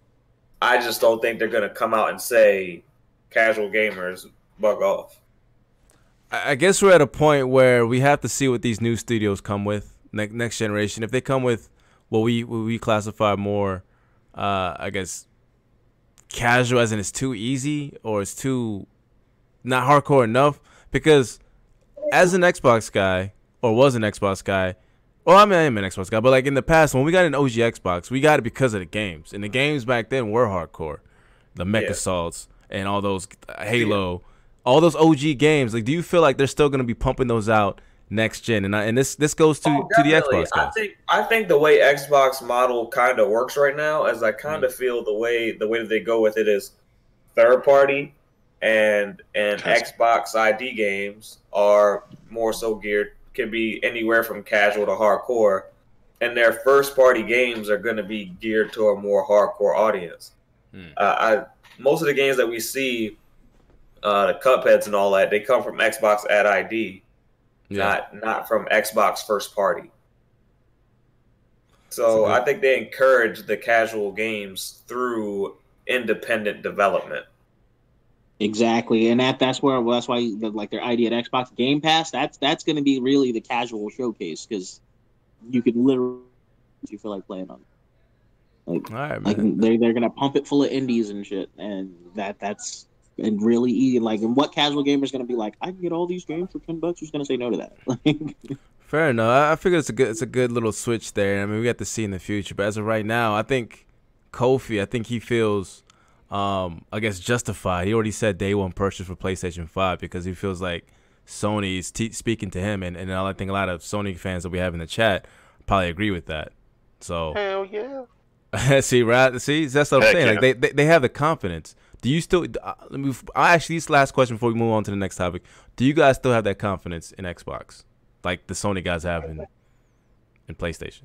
Speaker 3: I just don't think they're gonna come out and say casual gamers bug off.
Speaker 4: I guess we're at a point where we have to see what these new studios come with next next generation. If they come with what we what we classify more, uh, I guess casual as in it's too easy or it's too not hardcore enough. Because as an Xbox guy or was an Xbox guy, well, I mean I am an Xbox guy, but like in the past when we got an OG Xbox, we got it because of the games, and the games back then were hardcore, the Mech yeah. Assaults and all those Halo all those OG games, like, do you feel like they're still going to be pumping those out next gen? And I, and this this goes to, oh, to the Xbox.
Speaker 3: Guys. I think I think the way Xbox model kind of works right now, as I kind of mm feel the way the way that they go with it is third party and and Xbox ID games are more so geared can be anywhere from casual to hardcore, and their first party games are going to be geared to a more hardcore audience. Hmm. Uh, I most of the games that we see uh, the Cupheads and all that, they come from Xbox at ID, yeah. not not from Xbox first party. So I think they encourage the casual games through independent development.
Speaker 10: Exactly, and that that's where that's why the, like their ID at Xbox Game Pass. That's that's going to be really the casual showcase because you can literally you feel like playing on. Like, like they they're gonna pump it full of indies and shit, and that that's and really easy. Like, and what casual gamer is going to be like? I can get all these games for ten bucks. Who's going to say no to that? [LAUGHS]
Speaker 4: Fair enough. I figure it's a good it's a good little switch there. I mean, we got to see in the future, but as of right now, I think Kofi. I think he feels, um, I guess justified. He already said day one purchase for PlayStation Five because he feels like Sony's t- speaking to him, and, and I think a lot of Sony fans that we have in the chat probably agree with that. So
Speaker 5: hell yeah. [LAUGHS]
Speaker 4: see, right? See, that's what I'm Heck saying. Yeah. Like they, they they have the confidence. Do you still? Uh, let me. I actually this last question before we move on to the next topic. Do you guys still have that confidence in Xbox, like the Sony guys have in, in PlayStation?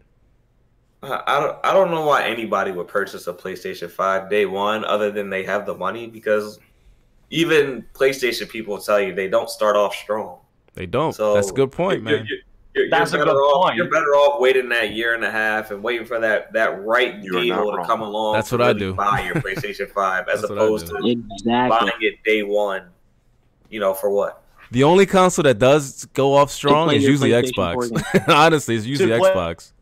Speaker 3: I don't. I don't know why anybody would purchase a PlayStation Five day one, other than they have the money. Because even PlayStation people tell you they don't start off strong.
Speaker 4: They don't. So that's a good point,
Speaker 3: man.
Speaker 4: You're,
Speaker 3: you're, That's you're a good off, point. You're better off waiting that year and a half and waiting for that that right you deal to come along.
Speaker 4: That's what I do.
Speaker 3: Buy your [LAUGHS] PlayStation Five as opposed to exactly. buying it day one. You know for what?
Speaker 4: The only console that does go off strong is usually Xbox. [LAUGHS] Honestly, it's usually to play, Xbox.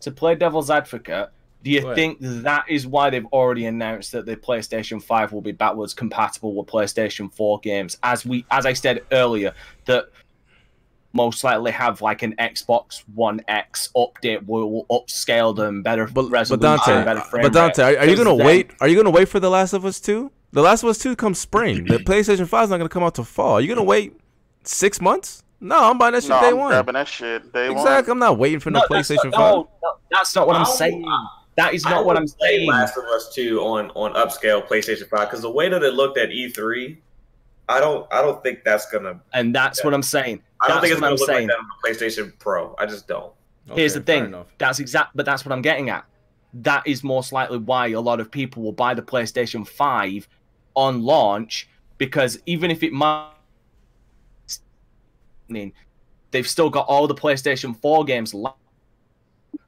Speaker 6: To play devil's advocate, do you think that is why they've already announced that the PlayStation 5 will be backwards compatible with PlayStation 4 games? As we as I said earlier, that most likely have like an Xbox One X update will, will upscale them better but, resolution, but Dante, better frame
Speaker 4: But Dante, are, are you gonna then, wait? Are you gonna wait for The Last of Us Two? The Last of Us Two comes spring. the PlayStation Five is not gonna come out till fall. Are you gonna wait six months? No, I'm buying that shit
Speaker 5: no,
Speaker 4: day
Speaker 5: I'm
Speaker 4: one.
Speaker 5: Grabbing that shit day
Speaker 4: exactly.
Speaker 5: One.
Speaker 4: I'm not waiting for no, no PlayStation Five. No,
Speaker 6: no, that's not what I'm saying. That is not what I'm saying.
Speaker 3: Last of Us Two on on upscale PlayStation Five because the way that it looked at E3, I don't I don't think that's gonna.
Speaker 6: And that's what I'm saying.
Speaker 3: I don't think it's gonna look saying. like that on the PlayStation Pro. I just don't.
Speaker 6: Okay, Here's the thing. That's exact, but that's what I'm getting at. That is most likely why a lot of people will buy the PlayStation 5 on launch because even if it might, they've still got all the PlayStation 4 games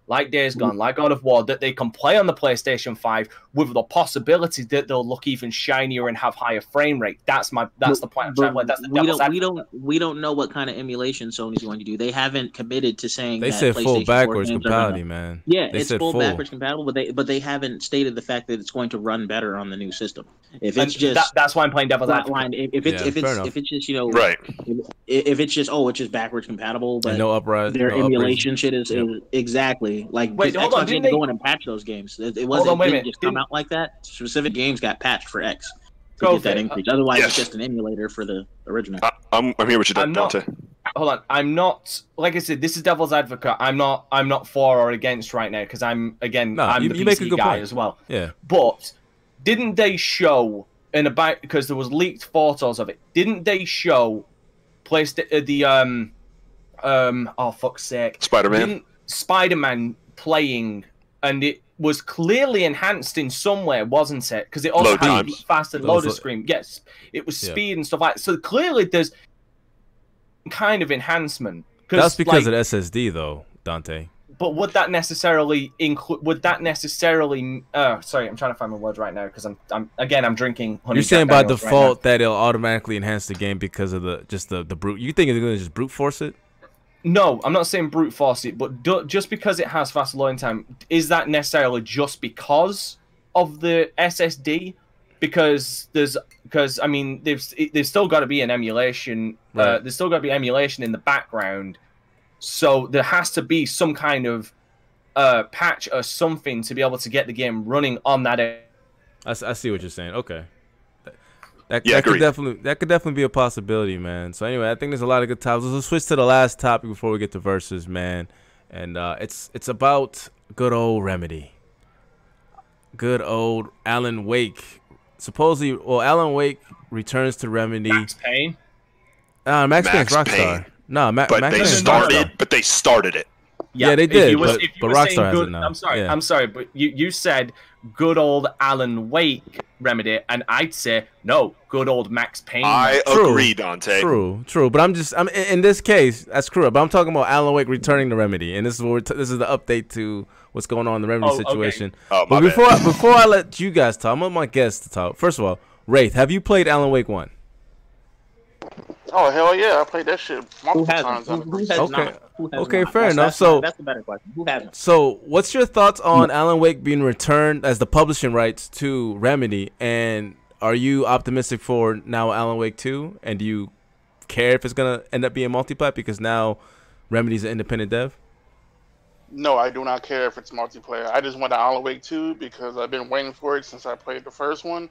Speaker 6: like Days mm. Gone, like God of War, that they can play on the PlayStation 5 with the possibility that they'll look even shinier and have higher frame rate. That's my that's but, the point. Like, that's the
Speaker 10: we don't we don't we don't know what kind of emulation Sony's going to do. They haven't committed to saying
Speaker 4: they said full backwards compatibility, man.
Speaker 10: Yeah,
Speaker 4: they
Speaker 10: it's full, full, backwards compatible, but they but they haven't stated the fact that it's going to run better on the new system. If it's and just that,
Speaker 6: that's why I'm playing devil's
Speaker 10: advocate. If, if it's yeah, if it's if it's just you know
Speaker 8: right
Speaker 10: if, if, it's just oh it's just backwards compatible, but
Speaker 4: and no uprise,
Speaker 10: their
Speaker 4: no
Speaker 10: emulation shit is, yep. is exactly like Wait, hold on, didn't they go in and patch those games? It, it wasn't on, didn't just come out like that. Specific games got patched for X to get that increase. Otherwise, yes. it's just an emulator for the original. I,
Speaker 8: am I'm here with you, Dante.
Speaker 6: hold on, I'm not like I said. This is devil's advocate. I'm not. I'm not for or against right now because I'm again. No, I'm you, the you PC guy point. as well.
Speaker 4: Yeah.
Speaker 6: But didn't they show in about because there was leaked photos of it? Didn't they show placed uh, the um um oh fuck's sake
Speaker 8: Spider Man
Speaker 6: Spider Man playing, and it was clearly enhanced in some way, wasn't it? Because it also Load had times. faster loader screen. Yes, it was speed yeah. and stuff like that. So clearly, there's kind of enhancement.
Speaker 4: That's because like, of SSD, though, Dante.
Speaker 6: but would that necessarily include? Would that necessarily? Uh, sorry, I'm trying to find my words right now because I'm, I'm again, I'm drinking.
Speaker 4: You're saying by default right that it'll automatically enhance the game because of the just the the brute. You think it's gonna just brute force it?
Speaker 6: No, I'm not saying brute force it, but do, just because it has fast loading time, is that necessarily just because of the SSD? Because there's because I mean, there's there's still got to be an emulation. Uh, right. Uh, there's still got to be emulation in the background so there has to be some kind of uh, patch or something to be able to get the game running on that. I,
Speaker 4: I see what you're saying. Okay. That, yeah, that could definitely that could definitely be a possibility, man. So anyway, I think there's a lot of good topics. Let's switch to the last topic before we get to verses, man. And uh, it's it's about good old Remedy. Good old Alan Wake. Supposedly, well, Alan Wake returns to Remedy.
Speaker 6: Max Payne.
Speaker 4: Uh, Max, Max Payne's Rockstar. Payne. No, Ma-
Speaker 8: but they started. But they started it.
Speaker 4: Yeah, yeah they did. Was, but, but Rockstar
Speaker 6: good,
Speaker 4: now.
Speaker 6: I'm sorry. Yeah. I'm sorry, but you you said good old Alan Wake remedy, and I'd say no, good old Max Payne.
Speaker 8: I true, agree, Dante.
Speaker 4: True, true. But I'm just I'm in this case that's true. But I'm talking about Alan Wake returning to Remedy, and this is what t- this is the update to what's going on in the Remedy oh, situation. Okay. Oh, but before I, before I let you guys talk, I want my guests to talk. First of all, Wraith, have you played Alan Wake one?
Speaker 5: Oh hell yeah! I played that shit multiple times. Who, who has
Speaker 4: okay.
Speaker 5: Not?
Speaker 4: Who has okay, not? fair that's, enough. That's so
Speaker 10: that's the better question. Who hasn't?
Speaker 4: So, what's your thoughts on hmm. Alan Wake being returned as the publishing rights to Remedy? And are you optimistic for now Alan Wake two? And do you care if it's gonna end up being multiplayer because now Remedy's an independent dev?
Speaker 5: No, I do not care if it's multiplayer. I just want the Alan Wake 2 because I've been waiting for it since I played the first one.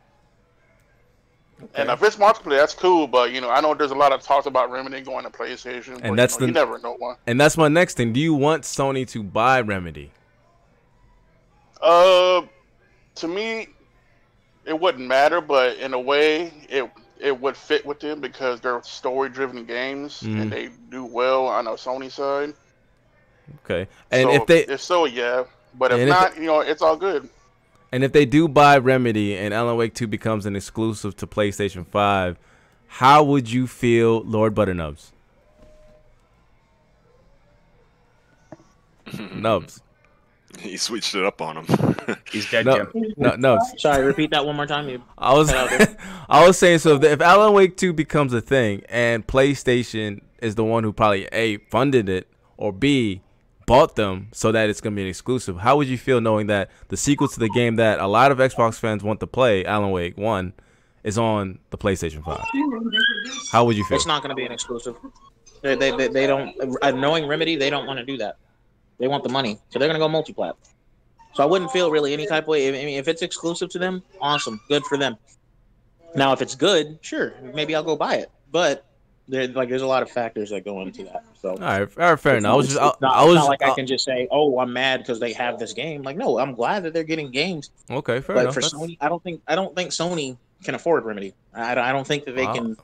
Speaker 5: Okay. And if it's multiplayer, that's cool. But you know, I know there's a lot of talks about Remedy going to PlayStation. And but, that's you know, the you never know one.
Speaker 4: And that's my next thing. Do you want Sony to buy Remedy?
Speaker 5: Uh, to me, it wouldn't matter. But in a way, it it would fit with them because they're story-driven games mm. and they do well on the Sony side.
Speaker 4: Okay, and
Speaker 5: so,
Speaker 4: if they
Speaker 5: if so, yeah. But if not, if, you know, it's all good.
Speaker 4: And if they do buy Remedy and Alan Wake 2 becomes an exclusive to PlayStation 5, how would you feel, Lord Butternubs? [LAUGHS] Nubs.
Speaker 8: He switched it up on him. [LAUGHS]
Speaker 6: He's dead, no,
Speaker 4: Jim. No, no.
Speaker 10: Sorry, repeat that one more time. You
Speaker 4: I was, [LAUGHS] I was saying so. If, if Alan Wake Two becomes a thing, and PlayStation is the one who probably a funded it, or b bought them so that it's going to be an exclusive. How would you feel knowing that the sequel to the game that a lot of Xbox fans want to play, Alan Wake 1, is on the PlayStation 5? How would you feel?
Speaker 10: It's not going to be an exclusive. They, they, they, they don't, uh, knowing Remedy, they don't want to do that. They want the money. So they're going to go multi plat. So I wouldn't feel really any type of way. I mean, if it's exclusive to them, awesome. Good for them. Now, if it's good, sure, maybe I'll go buy it. But there, like there's a lot of factors that go into that. So all
Speaker 4: right, all right fair enough. I was just, I,
Speaker 10: not,
Speaker 4: I was
Speaker 10: not like I uh, can just say, oh, I'm mad because they have this game. Like, no, I'm glad that they're getting games.
Speaker 4: Okay, fair
Speaker 10: but
Speaker 4: enough.
Speaker 10: for That's... Sony, I don't think I don't think Sony can afford Remedy. I, I don't think that they wow. can.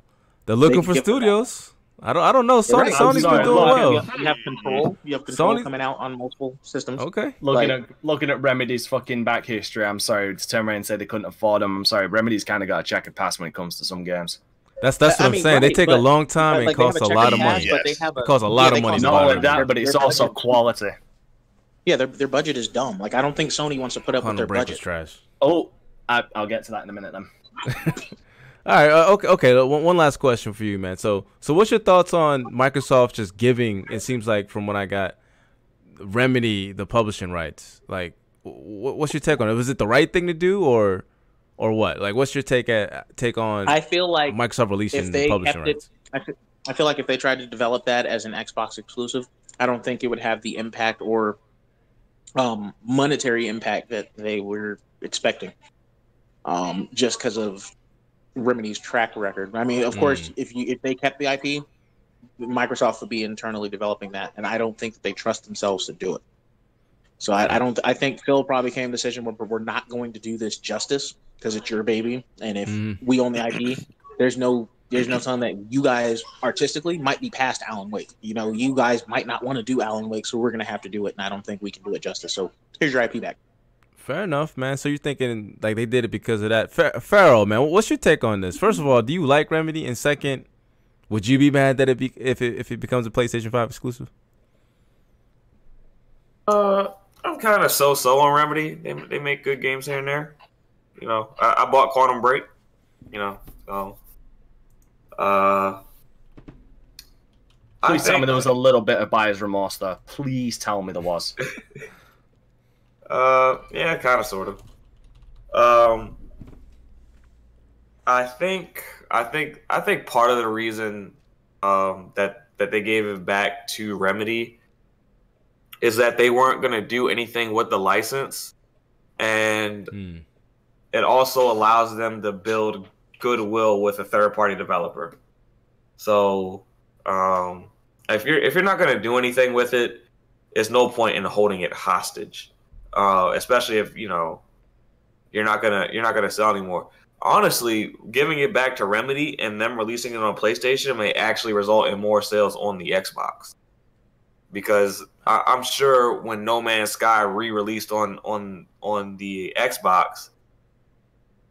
Speaker 4: They're looking they for studios. I don't. I don't know. Sony, right. Sony's been doing well.
Speaker 10: You have, you have, control. You have control Sony... coming out on multiple systems.
Speaker 4: Okay.
Speaker 6: Looking like, at looking at Remedy's fucking back history. I'm sorry to turn around and say they couldn't afford them. I'm sorry. Remedy's kind of got a checkered past when it comes to some games.
Speaker 4: That's that's what I am saying. Right, they take a long time and like, cost a lot of money. Yes. They have a, it costs a lot yeah, of money.
Speaker 6: Not only that, but it's also quality.
Speaker 10: Yeah, their their budget is dumb. Like I don't think Sony wants to put up with their budget.
Speaker 4: Trash.
Speaker 6: Oh, I, will get to that in a minute then. [LAUGHS]
Speaker 4: All right. Uh, okay. Okay. One, one last question for you, man. So so what's your thoughts on Microsoft just giving? It seems like from what I got, Remedy the publishing rights. Like, what's your take on it? Was it the right thing to do, or or what? Like, what's your take at take on?
Speaker 10: I feel like
Speaker 4: Microsoft releasing the publishing rights. It,
Speaker 10: I, feel, I feel like if they tried to develop that as an Xbox exclusive, I don't think it would have the impact or um, monetary impact that they were expecting. Um, just because of Remedy's track record. I mean, of mm. course, if you if they kept the IP, Microsoft would be internally developing that, and I don't think that they trust themselves to do it. So I, I don't. I think Phil probably came to the decision where we're not going to do this justice because it's your baby, and if mm. we own the IP, there's no there's no telling that you guys artistically might be past Alan Wake. You know, you guys might not want to do Alan Wake, so we're gonna have to do it, and I don't think we can do it justice. So here's your IP back.
Speaker 4: Fair enough, man. So you're thinking like they did it because of that. Pharaoh, man, what's your take on this? First of all, do you like Remedy? And second, would you be mad that it be if it if it becomes a PlayStation Five exclusive?
Speaker 3: Uh, I'm kind of so-so on Remedy. They they make good games here and there. You know, I, I bought Quantum Break. You know, so uh.
Speaker 6: Please tell me there was a little bit of buyer's remorse there. Please tell me there was. [LAUGHS]
Speaker 3: uh, yeah, kind of, sort of. Um, I think, I think, I think part of the reason um, that that they gave it back to Remedy is that they weren't going to do anything with the license, and mm. it also allows them to build goodwill with a third party developer. So, um, if you're if you're not going to do anything with it, it's no point in holding it hostage, uh, especially if you know you're not gonna you're not gonna sell anymore. Honestly, giving it back to Remedy and them releasing it on PlayStation may actually result in more sales on the Xbox because I, am sure when No Man's Sky re-released on on on the Xbox,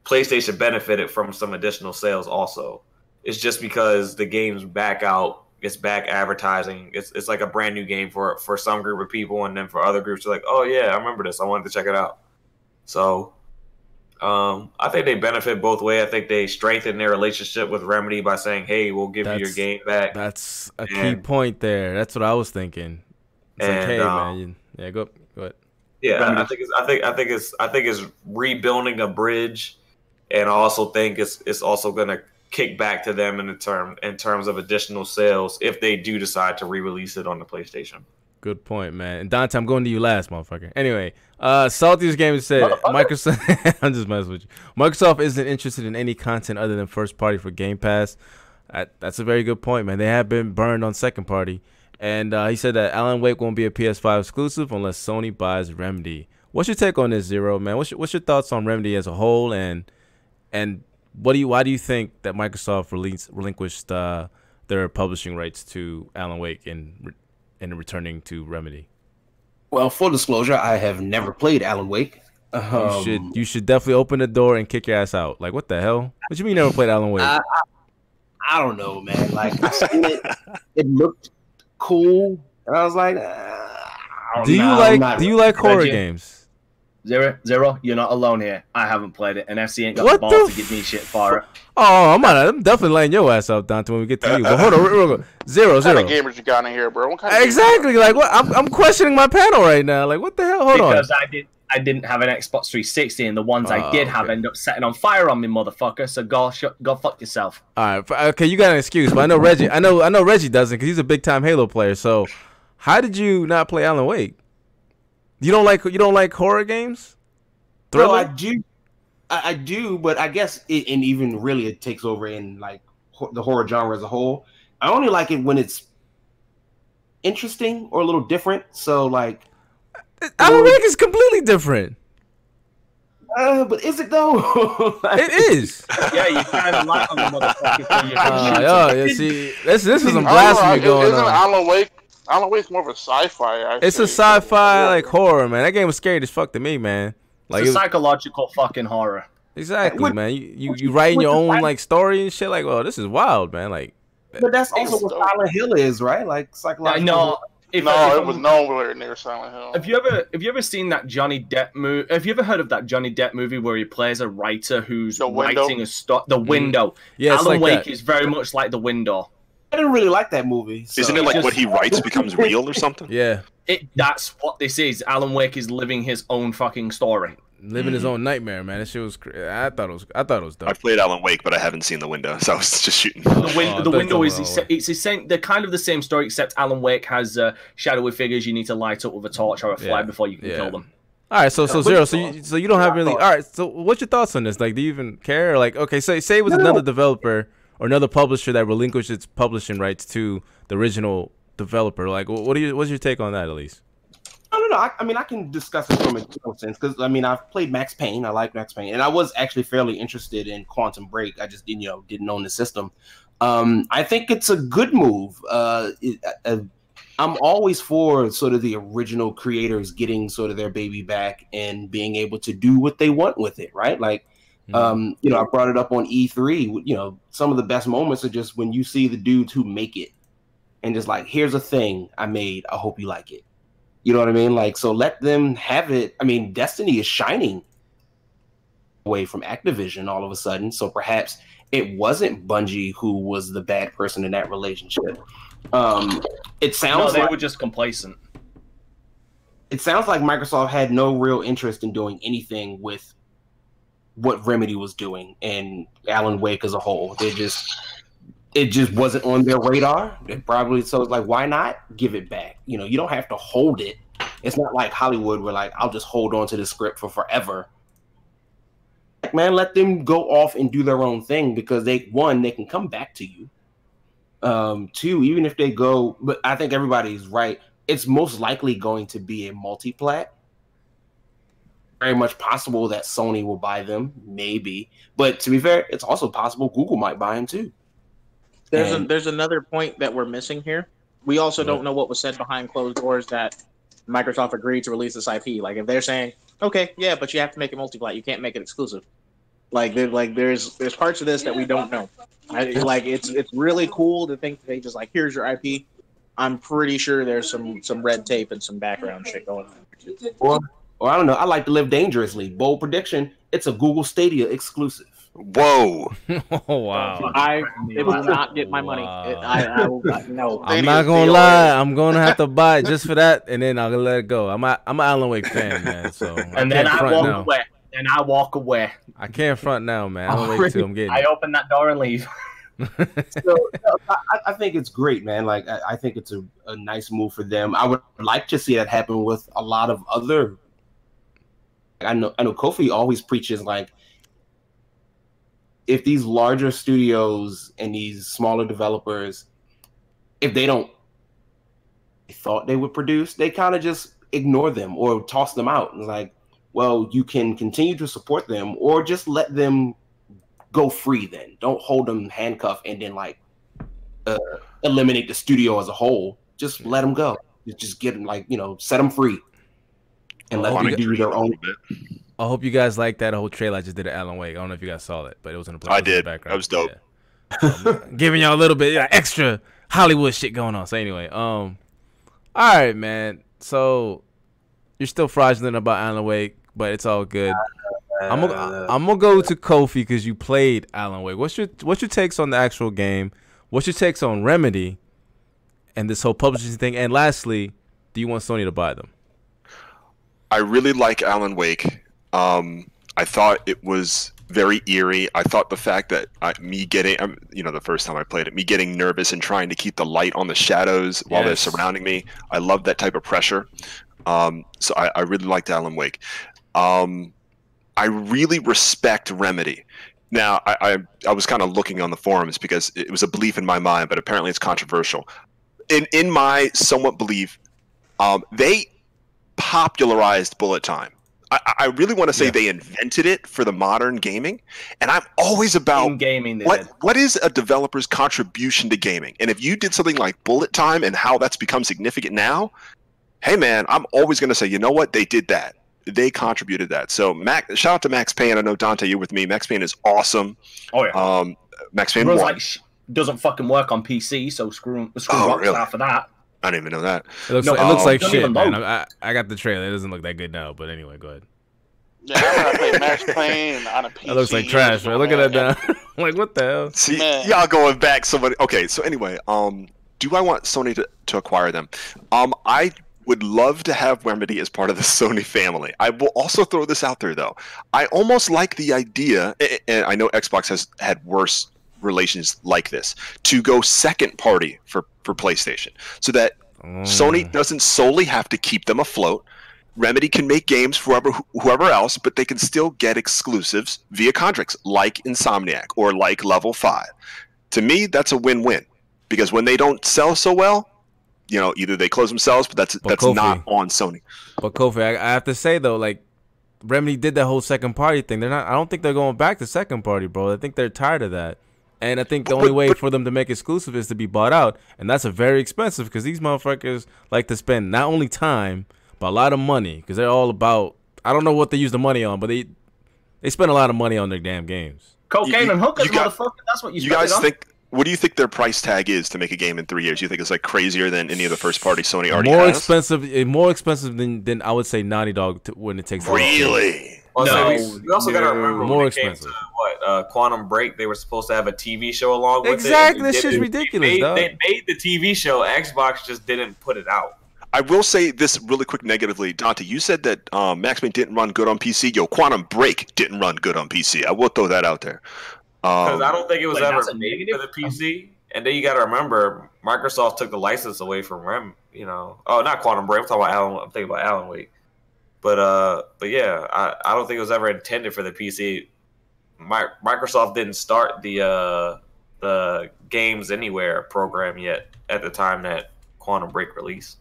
Speaker 3: PlayStation benefited from some additional sales. Also, it's just because the game's back out, it's back advertising. It's it's like a brand new game for for some group of people, and then for other groups, they're like, oh yeah, I remember this. I wanted to check it out. So. Um, I think they benefit both ways. I think they strengthen their relationship with Remedy by saying, "Hey, we'll give that's, you your game back."
Speaker 4: That's a and, key point there. That's what I was thinking. It's and, like, hey, um, man, yeah, go go ahead.
Speaker 3: Yeah, I think it's I think I think it's I think it's rebuilding a bridge, and I also think it's it's also going to kick back to them in the term in terms of additional sales if they do decide to re-release it on the PlayStation.
Speaker 4: Good point, man. And Dante, I'm going to you last, motherfucker. Anyway, uh, Salty's game said Microsoft. [LAUGHS] I'm just messing with you. Microsoft isn't interested in any content other than first party for Game Pass. That, that's a very good point, man. They have been burned on second party. And uh, he said that Alan Wake won't be a PS5 exclusive unless Sony buys Remedy. What's your take on this, Zero man? What's your, what's your thoughts on Remedy as a whole, and and what do you why do you think that Microsoft released, relinquished uh, their publishing rights to Alan Wake and and returning to Remedy?
Speaker 7: Well, full disclosure, I have never played Alan Wake.
Speaker 4: Um, you should you should definitely open the door and kick your ass out. Like what the hell? What do you mean you never played Alan Wake? I,
Speaker 7: I, I don't know, man. Like I seen it, it looked cool. And I was like, uh,
Speaker 4: do you know, like do you like horror Reggie, games?
Speaker 6: Zero, zero, you're not alone here. I haven't played it, and FC ain't got what the balls the to give me shit for it.
Speaker 4: Oh, I'm, on, I'm definitely laying your ass out, Dante, when we get to you. But hold on, real, real, zero,
Speaker 5: what
Speaker 4: zero.
Speaker 5: What kind of gamers you got in here, bro? What kind
Speaker 4: of exactly, like what? I'm, I'm questioning my panel right now. Like, what the hell? Hold
Speaker 6: because
Speaker 4: on.
Speaker 6: Because I did, I didn't have an Xbox 360, and the ones oh, I ah, did okay. have end up setting on fire on me, motherfucker. So go, sh- go fuck yourself.
Speaker 4: All right, okay, you got an excuse, but I know Reggie. I know, I know Reggie doesn't because he's a big time Halo player. So, how did you not play Alan Wake? You don't like you don't like horror games?
Speaker 7: Thriller? No, I do. I, I do, but I guess it, and even really it takes over in like ho- the horror genre as a whole. I only like it when it's interesting or a little different. So like
Speaker 4: Alan Wake is completely different.
Speaker 7: Uh, but is it though? [LAUGHS]
Speaker 4: it is.
Speaker 6: yeah, you kind of like on the motherfucker.
Speaker 4: Uh, [LAUGHS] yo, yeah, see, this this is some blasphemy going
Speaker 5: isn't
Speaker 4: on.
Speaker 5: Alan Wake? Alan Wake's more of a sci-fi. Actually.
Speaker 4: It's a sci-fi like horror, man. That game was scary as fuck to me, man.
Speaker 6: Like it's a psychological fucking horror.
Speaker 4: Exactly, man. You you, you writing your own like story and shit. Like, well, this is wild, man. Like,
Speaker 7: but that's also what Silent Hill is, right? Like psychological.
Speaker 6: No,
Speaker 5: if, no, if, it was nowhere near Silent Hill.
Speaker 6: Have you ever have you ever seen that Johnny Depp movie? Have you ever heard of that Johnny Depp movie where he plays a writer who's writing a story? The mm. Window. Yeah, Alan like Wake that. is very much like the Window.
Speaker 7: I didn't really like that movie.
Speaker 8: So. Isn't it like just, what he writes becomes real or something? [LAUGHS]
Speaker 4: Yeah.
Speaker 6: It that's what this is. Alan Wake is living his own fucking story
Speaker 4: living his mm-hmm. own nightmare, man. That shit was. Crazy. I thought it was. I thought it was dope.
Speaker 8: I played Alan Wake, but I haven't seen the window, [LAUGHS] so I was just shooting.
Speaker 6: The, win- oh, the window is it's, it's the same. They're kind of the same story, except Alan Wake has uh, shadowy figures you need to light up with a torch or a flag yeah. before you can yeah. kill them.
Speaker 4: All right, so so zero. So you, so you don't have really. All right, so what's your thoughts on this? Like, do you even care? Like, okay, say say it was another developer or another publisher that relinquished its publishing rights to the original developer. Like, what do you? What's your take on that, at least?
Speaker 7: No, no, no. I, I mean, I can discuss it from a general sense because I mean, I've played Max Payne. I like Max Payne, and I was actually fairly interested in Quantum Break. I just didn't, you know, didn't own the system. Um, I think it's a good move. Uh, it, uh, I'm always for sort of the original creators getting sort of their baby back and being able to do what they want with it, right? Like, mm-hmm. um, you know, I brought it up on E3. You know, some of the best moments are just when you see the dudes who make it and just like, here's a thing I made. I hope you like it You know what I mean? Like, so let them have it. I mean, Destiny is shining away from Activision all of a sudden. So perhaps it wasn't Bungie who was the bad person in that relationship. Um, it sounds
Speaker 6: no, they
Speaker 7: like,
Speaker 6: were just complacent.
Speaker 7: It sounds like Microsoft had no real interest in doing anything with what Remedy was doing and Alan Wake as a whole. They just it just wasn't on their radar. It probably so it's like, why not give it back? You know, you don't have to hold it. It's not like Hollywood where like I'll just hold on to the script for forever. Like, man, let them go off and do their own thing because they one, they can come back to you. Um, two, even if they go, but I think everybody's right. It's most likely going to be a multi-plat. Very much possible that Sony will buy them, maybe. But to be fair, it's also possible Google might buy them too.
Speaker 10: There's a, there's another point that we're missing here. We also don't know what was said behind closed doors that Microsoft agreed to release this IP. Like if they're saying, okay, yeah, but you have to make it multi-plat, you can't make it exclusive. Like there, like there's there's parts of this that we don't know. I, like it's it's really cool to think they just like here's your IP. I'm pretty sure there's some some red tape and some background shit going on.
Speaker 7: Or, or I don't know. I like to live dangerously. Bold prediction: it's a Google Stadia exclusive.
Speaker 8: Whoa! [LAUGHS]
Speaker 4: oh wow!
Speaker 10: I it will not get my money. It, I, I will not, [LAUGHS] no.
Speaker 4: I'm not gonna lie. I'm gonna have to buy it just for that, and then I'll let it go. I'm a, I'm an Alan Wake fan, man. So
Speaker 6: and then I walk now. away. And I walk away.
Speaker 4: I can't front now, man. Alan Wake too. I'm getting.
Speaker 6: I open that door and leave. [LAUGHS]
Speaker 7: so I, I, think it's great, man. Like I, I think it's a, a nice move for them. I would like to see that happen with a lot of other. I know I know Kofi always preaches like if these larger studios and these smaller developers, if they don't they thought they would produce, they kind of just ignore them or toss them out. And like, well, you can continue to support them or just let them go free then. Don't hold them handcuffed and then like uh, eliminate the studio as a whole. Just let them go. Just get them like, you know, set them free and let them do their own.
Speaker 4: I hope you guys like that whole trailer I just did at Alan Wake. I don't know if you guys saw it, but it was in the background.
Speaker 8: I did. Background. That was dope.
Speaker 4: Yeah. um, [LAUGHS] giving y'all a little bit extra Hollywood shit going on. So anyway, um, all right, man. So you're still fraudulent about Alan Wake, but it's all good. I'm gonna I'm gonna go to Kofi because you played Alan Wake. What's your what's your takes on the actual game? What's your takes on Remedy and this whole publishing thing? And lastly, do you want Sony to buy them?
Speaker 8: I really like Alan Wake. Um, I thought it was very eerie. I thought the fact that I, me getting, um, you know, the first time I played it, me getting nervous and trying to keep the light on the shadows while they're surrounding me. I love that type of pressure. Um, so I, I, really liked Alan Wake. Um, I really respect Remedy. Now, I, I, I was kind of looking on the forums because it was a belief in my mind, but apparently it's controversial. In in my somewhat belief, um, they popularized bullet time. I, I really want to say yeah. they invented it for the modern gaming, and I'm always about
Speaker 6: In gaming.
Speaker 8: what
Speaker 6: did.
Speaker 8: what is a developer's contribution to gaming, and if you did something like bullet time and how that's become significant now, hey man, I'm always going to say, you know what, they did that. They contributed that. So Mac, shout out to Max Payne. I know Dante, you're with me. Max Payne is awesome.
Speaker 6: Oh yeah.
Speaker 8: Um, Max Payne one.
Speaker 6: Like, doesn't fucking work on PC, so screw screw oh, really? for that.
Speaker 8: I didn't even know that.
Speaker 4: It looks, no, like, it looks like shit, man. I, I, got the trailer. It doesn't look that good now, but anyway, go ahead.
Speaker 5: Yeah, I play Max [LAUGHS] Payne on a PC.
Speaker 4: That looks like trash, man. Look at that now. [LAUGHS] like, what the hell?
Speaker 8: See, man. y'all going back somebody. Okay, so anyway, um, do I want Sony to, to acquire them? Um, I would love to have Remedy as part of the [LAUGHS] Sony family. I will also throw this out there, though. I almost like the idea, and I know Xbox has had worse relations like this, to go second party for, for PlayStation so that mm. Sony doesn't solely have to keep them afloat. Remedy can make games for whoever, whoever else, but they can still get exclusives via contracts like Insomniac or like Level 5. To me, that's a win win because when they don't sell so well, you know, either they close themselves, but that's but that's Kofi, not on Sony.
Speaker 4: But Kofi, I, I have to say though, like Remedy did that whole second party thing. They're not. I don't think they're going back to second party, bro. I think they're tired of that. And I think the only way for them to make exclusive is to be bought out, and that's a very expensive because these motherfuckers like to spend not only time but a lot of money because they're all about. I don't know what they use the money on, but they they spend a lot of money on their damn games.
Speaker 6: Cocaine you, and hookers, got, motherfucker. That's what you.
Speaker 8: You guys
Speaker 6: on.
Speaker 8: think what do you think their price tag is to make a game in three years? You think it's like crazier than any of the first party Sony already
Speaker 4: more
Speaker 8: has?
Speaker 4: expensive, eh, more expensive than than I would say Naughty Dog to, when it takes.
Speaker 8: Really?
Speaker 3: Well, so
Speaker 4: No,
Speaker 3: we, we also got to remember
Speaker 4: more
Speaker 3: when it came
Speaker 4: expensive.
Speaker 3: to what uh, Quantum Break, they were supposed to have a TV show along with
Speaker 4: Exactly,
Speaker 3: it.
Speaker 4: that
Speaker 3: They
Speaker 4: shit's ridiculous,
Speaker 3: They made, they made the TV show. Xbox just didn't put it out.
Speaker 8: I will say this really quick negatively, Dante. You said that um, Max Payne didn't run good on PC. Yo, Quantum Break didn't run good on PC. I will throw that out there.
Speaker 3: Because
Speaker 8: Um,
Speaker 3: I don't think it was
Speaker 6: Wait,
Speaker 3: ever
Speaker 6: that's a
Speaker 3: made for the PC. And then you got to remember, Microsoft took the license away from Rem. You know, oh, not Quantum Break. I'm talking about Alan. I'm thinking about Alan Wake. But uh, but yeah, I, I don't think it was ever intended for the PC. Mi- Microsoft didn't start the uh the Games Anywhere program yet at the time that Quantum Break released.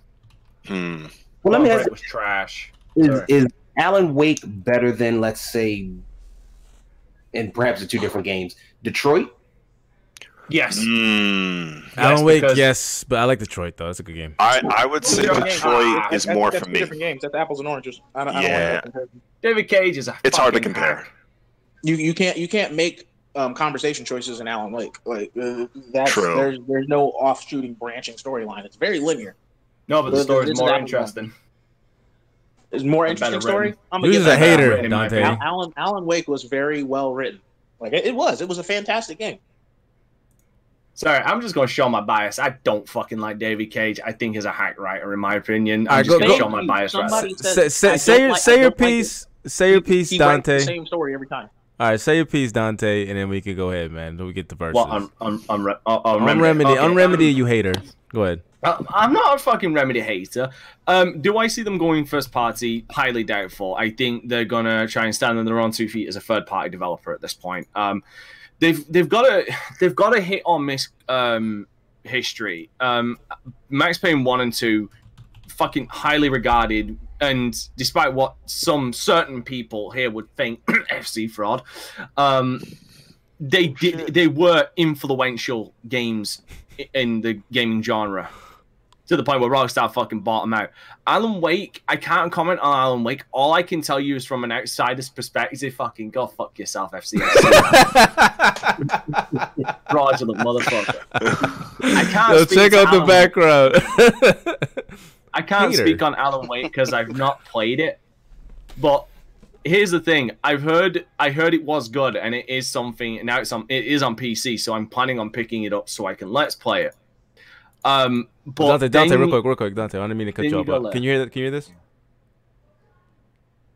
Speaker 8: hmm.
Speaker 7: Well, let me ask
Speaker 6: Break was trash.
Speaker 7: is,
Speaker 6: Sorry.
Speaker 7: is Alan Wake better than let's say, and perhaps the two different games, Detroit?
Speaker 6: Yes.
Speaker 8: Mm.
Speaker 4: Alan
Speaker 6: Yes,
Speaker 4: Wake,
Speaker 6: because-
Speaker 4: yes, but I like Detroit though. That's a good game.
Speaker 8: I, I would say. Detroit
Speaker 9: Ah,
Speaker 8: is
Speaker 9: that's-
Speaker 8: more
Speaker 9: that's
Speaker 8: for me.
Speaker 9: Different games. That's apples and oranges. I don't, I don't
Speaker 8: Yeah.
Speaker 9: want.
Speaker 6: David Cage is a.
Speaker 8: It's hard to compare.
Speaker 6: hack.
Speaker 9: You you can't you can't make um, conversation choices in Alan Wake. Like uh, that's
Speaker 8: True.
Speaker 9: there's there's no off-shooting branching storyline. It's very linear.
Speaker 6: No, but the
Speaker 9: This-
Speaker 6: story's
Speaker 9: is
Speaker 6: more
Speaker 9: apples and
Speaker 6: interesting.
Speaker 9: It's more
Speaker 6: Better
Speaker 9: interesting story. I'm
Speaker 4: You're
Speaker 9: give
Speaker 4: just a hater,
Speaker 6: written, in
Speaker 4: Dante.
Speaker 9: Alan Alan Wake was very well written. Like it, it was. It was a fantastic game.
Speaker 6: Sorry, I'm just going to show my bias. I don't fucking like David Cage. I think he's a hack writer, in my opinion. I'm
Speaker 4: Alright,
Speaker 6: just going to show my bias right
Speaker 9: Somebody
Speaker 6: now.
Speaker 4: Say, say, say your
Speaker 9: like-
Speaker 4: say your
Speaker 9: don't like
Speaker 4: piece. Say your piece,
Speaker 9: He writes
Speaker 4: Dante.
Speaker 9: the same story every time.
Speaker 4: All right, say your piece, Dante, and then we can go ahead, man. Then we get the verses.
Speaker 6: Well, on, on, on, re- on, on
Speaker 4: on
Speaker 6: Remedy.
Speaker 4: remedy,
Speaker 6: Okay,
Speaker 4: on remedy,
Speaker 6: um,
Speaker 4: you hater. Go ahead.
Speaker 6: Uh, I'm not a fucking Remedy hater. Um, do I see them going first party? Highly doubtful. I think they're gonna try and stand on their own two feet as a third party developer at this point. Um, they've they've got a [SIGHS] they've got a hit or miss um, history. Um, Max Payne one and two, fucking highly regarded. And despite what some certain people here would think, [CLEARS THROAT] FC fraud, um, they did they were influential games in the gaming genre to the point where Rockstar fucking bought them out. Alan Wake, I can't comment on Alan Wake. All I can tell you is from an outsider's perspective, fucking go fuck yourself, FC. [LAUGHS] Fraudulent motherfucker. I can't
Speaker 4: check out the
Speaker 6: Alan Wake.
Speaker 4: background. [LAUGHS]
Speaker 6: I can't
Speaker 4: Hater.
Speaker 6: speak on Alan Wake because I've not played it. But here's the thing: I've heard, I heard it was good, and it is something. Now it's on, it is on PC, so I'm planning on picking it up so I can let's play it. Um, but
Speaker 4: Dante, Dante,
Speaker 6: then-
Speaker 4: real quick, real quick, Dante. I didn't mean to cut you
Speaker 6: you
Speaker 4: off. but
Speaker 6: left.
Speaker 4: Can you hear that? Can you hear this?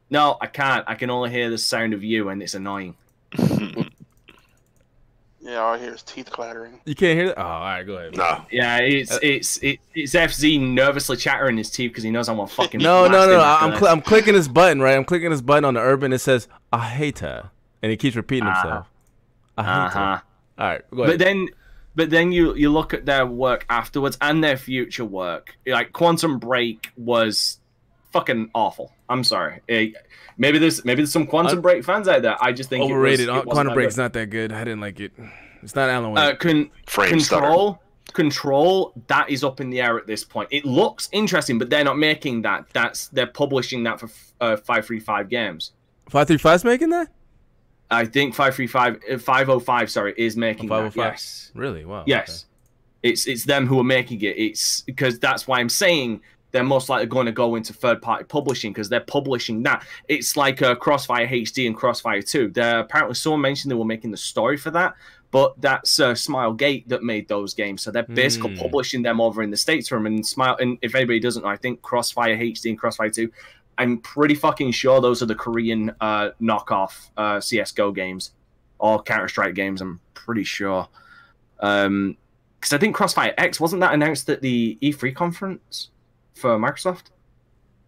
Speaker 6: No, I can't. I can only hear the sound of you, and it's annoying. [LAUGHS]
Speaker 5: Yeah, all I hear is teeth clattering.
Speaker 4: You can't hear that? Oh, all right, go ahead.
Speaker 8: no.
Speaker 6: Yeah, it's
Speaker 4: Uh,
Speaker 6: it's it, it's FZ nervously chattering his teeth because he knows I'm gonna fucking.
Speaker 4: No, no,
Speaker 6: blast
Speaker 4: no. I-
Speaker 6: after
Speaker 4: I'm cl- I'm clicking this button, right? I'm clicking this button on the urban. It says I hate her, and he keeps repeating
Speaker 6: Uh-huh.
Speaker 4: himself. I hate
Speaker 6: Uh-huh.
Speaker 4: her. All right, go
Speaker 6: But
Speaker 4: ahead.
Speaker 6: then, but then you you look at their work afterwards and their future work. Like Quantum Break was fucking awful. I'm sorry. Eh, maybe there's maybe there's some Quantum
Speaker 4: Un-
Speaker 6: Break fans out there. I just think
Speaker 4: Overrated.
Speaker 6: It was,
Speaker 4: Uh,
Speaker 6: it wasn't
Speaker 4: Quantum
Speaker 6: that
Speaker 4: Break's
Speaker 6: good.
Speaker 4: not that good. I didn't like it. It's not Alan Wake.
Speaker 6: Uh, con-
Speaker 8: Frame stutter.
Speaker 6: control. Control that is up in the air at this point. It looks interesting, but they're not making that. That's they're publishing that for uh, five three five games.
Speaker 4: Five three making that?
Speaker 6: I think five three five uh, five oh five sorry is making that. Yes.
Speaker 4: Really? Wow.
Speaker 6: Yes, it's it's them who are making it. It's because that's why I'm saying they're most likely going to go into third party publishing because they're publishing that. It's like uh, Crossfire HD and Crossfire Two. They're apparently someone mentioned they were making the story for that, but that's uh, Smilegate that made those games. So they're basically
Speaker 4: Mm.
Speaker 6: publishing them over in the states for them. And Smile, and if anybody doesn't know, I think Crossfire HD and Crossfire Two. I'm pretty fucking sure those are the Korean uh, knockoff uh, CS:GO games or Counter Strike games. I'm pretty sure. Um, because I think Crossfire X wasn't that announced at the E3 conference for Microsoft.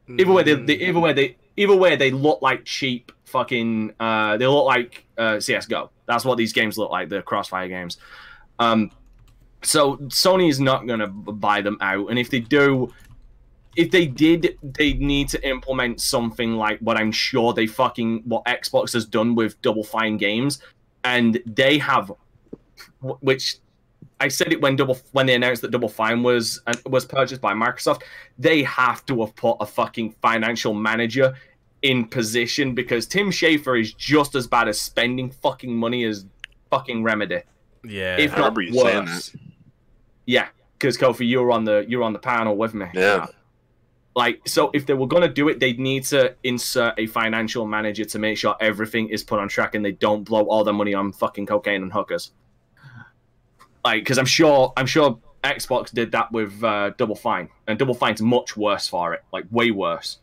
Speaker 6: Either way, they, they either way they either way they look like cheap fucking. Uh, they look like uh, CS:GO. That's what these games look like. The Crossfire games. Um, so Sony is not gonna buy them out, and if they do, if they did, they need to implement something like what I'm sure they fucking what Xbox has done with Double Fine games, and they have, which I said it when double when they announced that Double Fine was uh, was purchased by Microsoft. They have to have put a fucking financial manager in position because Tim Schafer is just as bad as spending fucking money as fucking Remedy.
Speaker 4: Yeah,
Speaker 6: if not worse. Yeah, because Kofi, you were on the you were on the panel with me.
Speaker 8: Yeah.
Speaker 6: Like, so if they were going to do it, they'd need to insert a financial manager to make sure everything is put on track and they don't blow all their money on fucking cocaine and hookers. Like, because I'm sure, I'm sure Xbox did that with uh, Double Fine, and Double Fine's much worse for it, like way worse.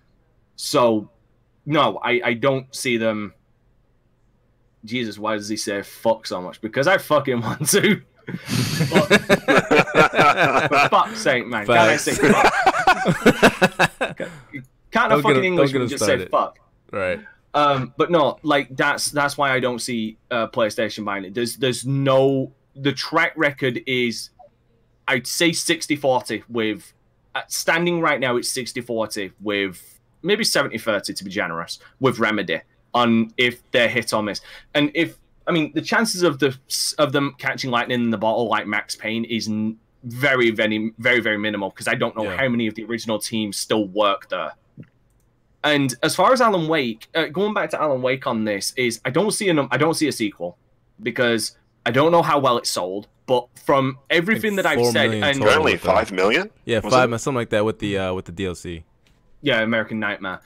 Speaker 6: So, no, I, I don't see them. Jesus, why does he say fuck so much? Because I fucking [LAUGHS] want to. [LAUGHS] For fuck's sake, man. Can I say fuck? Can't fucking English just say it. fuck?
Speaker 4: Right.
Speaker 6: Um, but no, like that's that's why I don't see uh, PlayStation buying it. There's there's no the track record is I'd say 60-40 with uh, standing right now it's 60-40 with maybe 70-30 to be generous with Remedy on if they're hit on this. And if I mean the chances of the of them catching lightning in the bottle like Max Payne is very very very very minimal because I don't know yeah. how many of the original teams still work there. And as far as Alan Wake, uh, going back to Alan Wake on this is I don't see a I don't see a sequel because I don't know how well it sold. But from everything like that I've said, and
Speaker 8: only five million,
Speaker 4: yeah, five it? something like that with the uh, with the DLC.
Speaker 6: Yeah, American Nightmare,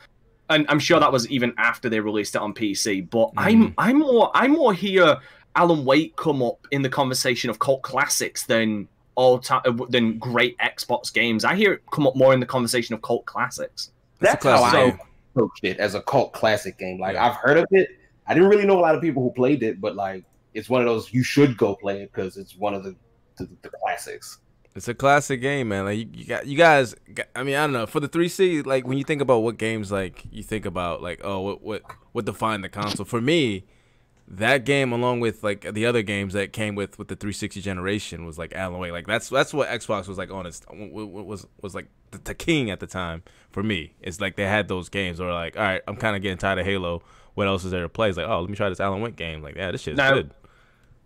Speaker 6: and I'm sure that was even after they released it on PC. But mm. I'm I'm more I'm more here. Alan Wake come up in the conversation of cult classics than all time uh, than great Xbox games. I hear it come up more in the conversation of cult classics.
Speaker 7: That's, That's how I approached it as a cult classic game. Like. I've heard of it. I didn't really know a lot of people who played it, but like it's one of those you should go play it because it's one of the, the, the classics.
Speaker 4: It's a classic game, man. Like you, you got, you guys. I mean, I don't know. For the 3C, like when you think about what games, like you think about, like oh, what what what defined the console? For me, that game along with like the other games that came with with the 360 generation was like Alan Wake. Like that's that's what Xbox was like on its was was like the, the king at the time for me. It's like they had those games where like, all right, I'm kind of getting tired of Halo. What else is there to play? It's like, oh, let me try this Alan Wake game. Like, yeah, this shit's now, good.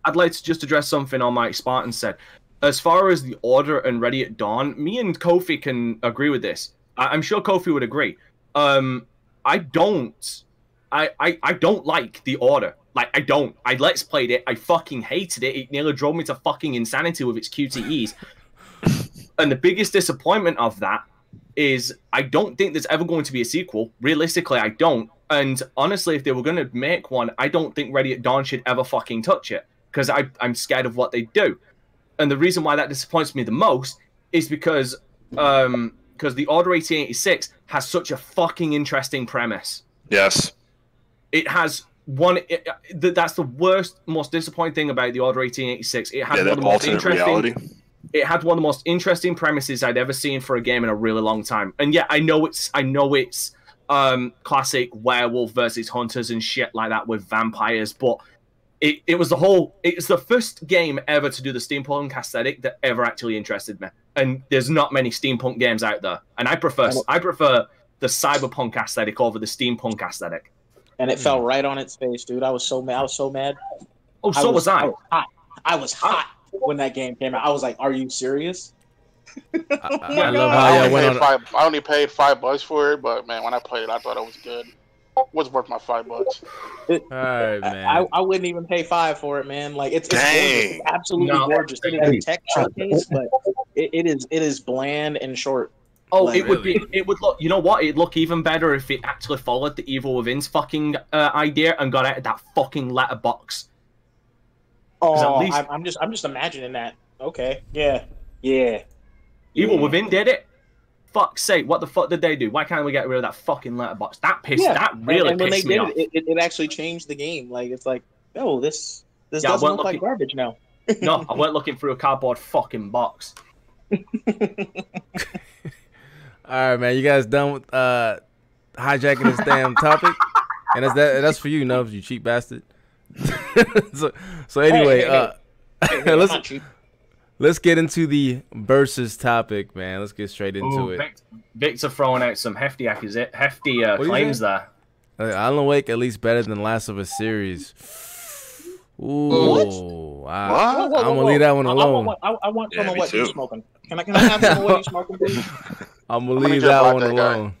Speaker 6: I'd like to just address something on Mike Spartan said. As far as the Order and Ready at Dawn, me and Kofi can agree with this. I- am sure Kofi would agree. Um, I don't, I, I I don't like the Order. Like I don't. I let's played it. I fucking hated it. It nearly drove me to fucking insanity with its QTEs. [LAUGHS] and the biggest disappointment of that is I don't think there's ever going to be a sequel. Realistically, I don't. And honestly, if they were going to make one, I don't think Ready at Dawn should ever fucking touch it because I'm scared of what they do. And the reason why that disappoints me the most is because um because the Order 1886 has such a fucking interesting premise.
Speaker 8: Yes.
Speaker 6: It has one it, that's the worst most disappointing thing about the order 1886 it had yeah, one of the most interesting reality. it had one of the most interesting premises i'd ever seen for a game in a really long time. And yeah i know it's i know it's um classic werewolf versus hunters and shit like that with vampires but it, it was the whole it's the first game ever to do the steampunk aesthetic that ever actually interested me. And there's not many steampunk games out there. And i prefer i prefer the cyberpunk aesthetic over the steampunk aesthetic
Speaker 10: and it fell hmm. right on its face, dude. I was so mad. I was so mad.
Speaker 6: Oh, so I was, was I.
Speaker 10: I was hot. I was hot when that game came out. I was like, "Are you serious?" [LAUGHS]
Speaker 5: I, I, I love how I only, paid five, I only paid five bucks for it, but man, when I played, I thought it was good. It was worth my five bucks.
Speaker 4: All right, man.
Speaker 10: I, I wouldn't even pay five for it, man. Like it's, it's, it's absolutely no. gorgeous. It is a tech showcase, but it, it is it is bland and short.
Speaker 6: Oh, like, it would be. It would look. You know what? It'd look even better if it actually followed the Evil Within's fucking uh, idea and got out of that fucking letterbox.
Speaker 10: Oh, least... I'm just. I'm just imagining that. Okay. Yeah. Yeah.
Speaker 6: Evil
Speaker 10: yeah.
Speaker 6: Within did it. Fuck's sake! What the fuck did they do? Why can't we get rid of that fucking letterbox? That pissed. Yeah. That really and, and pissed me off.
Speaker 10: It, it, it, actually changed the game. Like it's like, oh, this this yeah, doesn't look looking... like garbage now.
Speaker 6: no, I [LAUGHS] weren't looking through a cardboard fucking box. [LAUGHS]
Speaker 4: All right, man. You guys done with uh, hijacking this damn topic? And that's that. That's for you, Nubs. You cheap bastard. [LAUGHS] so, so anyway, hey, hey, uh, hey, [LAUGHS] let's let's get into the versus topic, man. Let's get straight into Ooh, it.
Speaker 6: Victor throwing out some hefty accusation, hefty uh, claims there.
Speaker 4: Uh, Alan Wake at least better than Last of Us series. Ooh, what? wow. I'm gonna leave that one alone.
Speaker 10: I, I, I, I want some yeah, of what you're smoking. Can I, can I have some of what you're smoking, please? [LAUGHS]
Speaker 4: I'm gonna leave that one alone.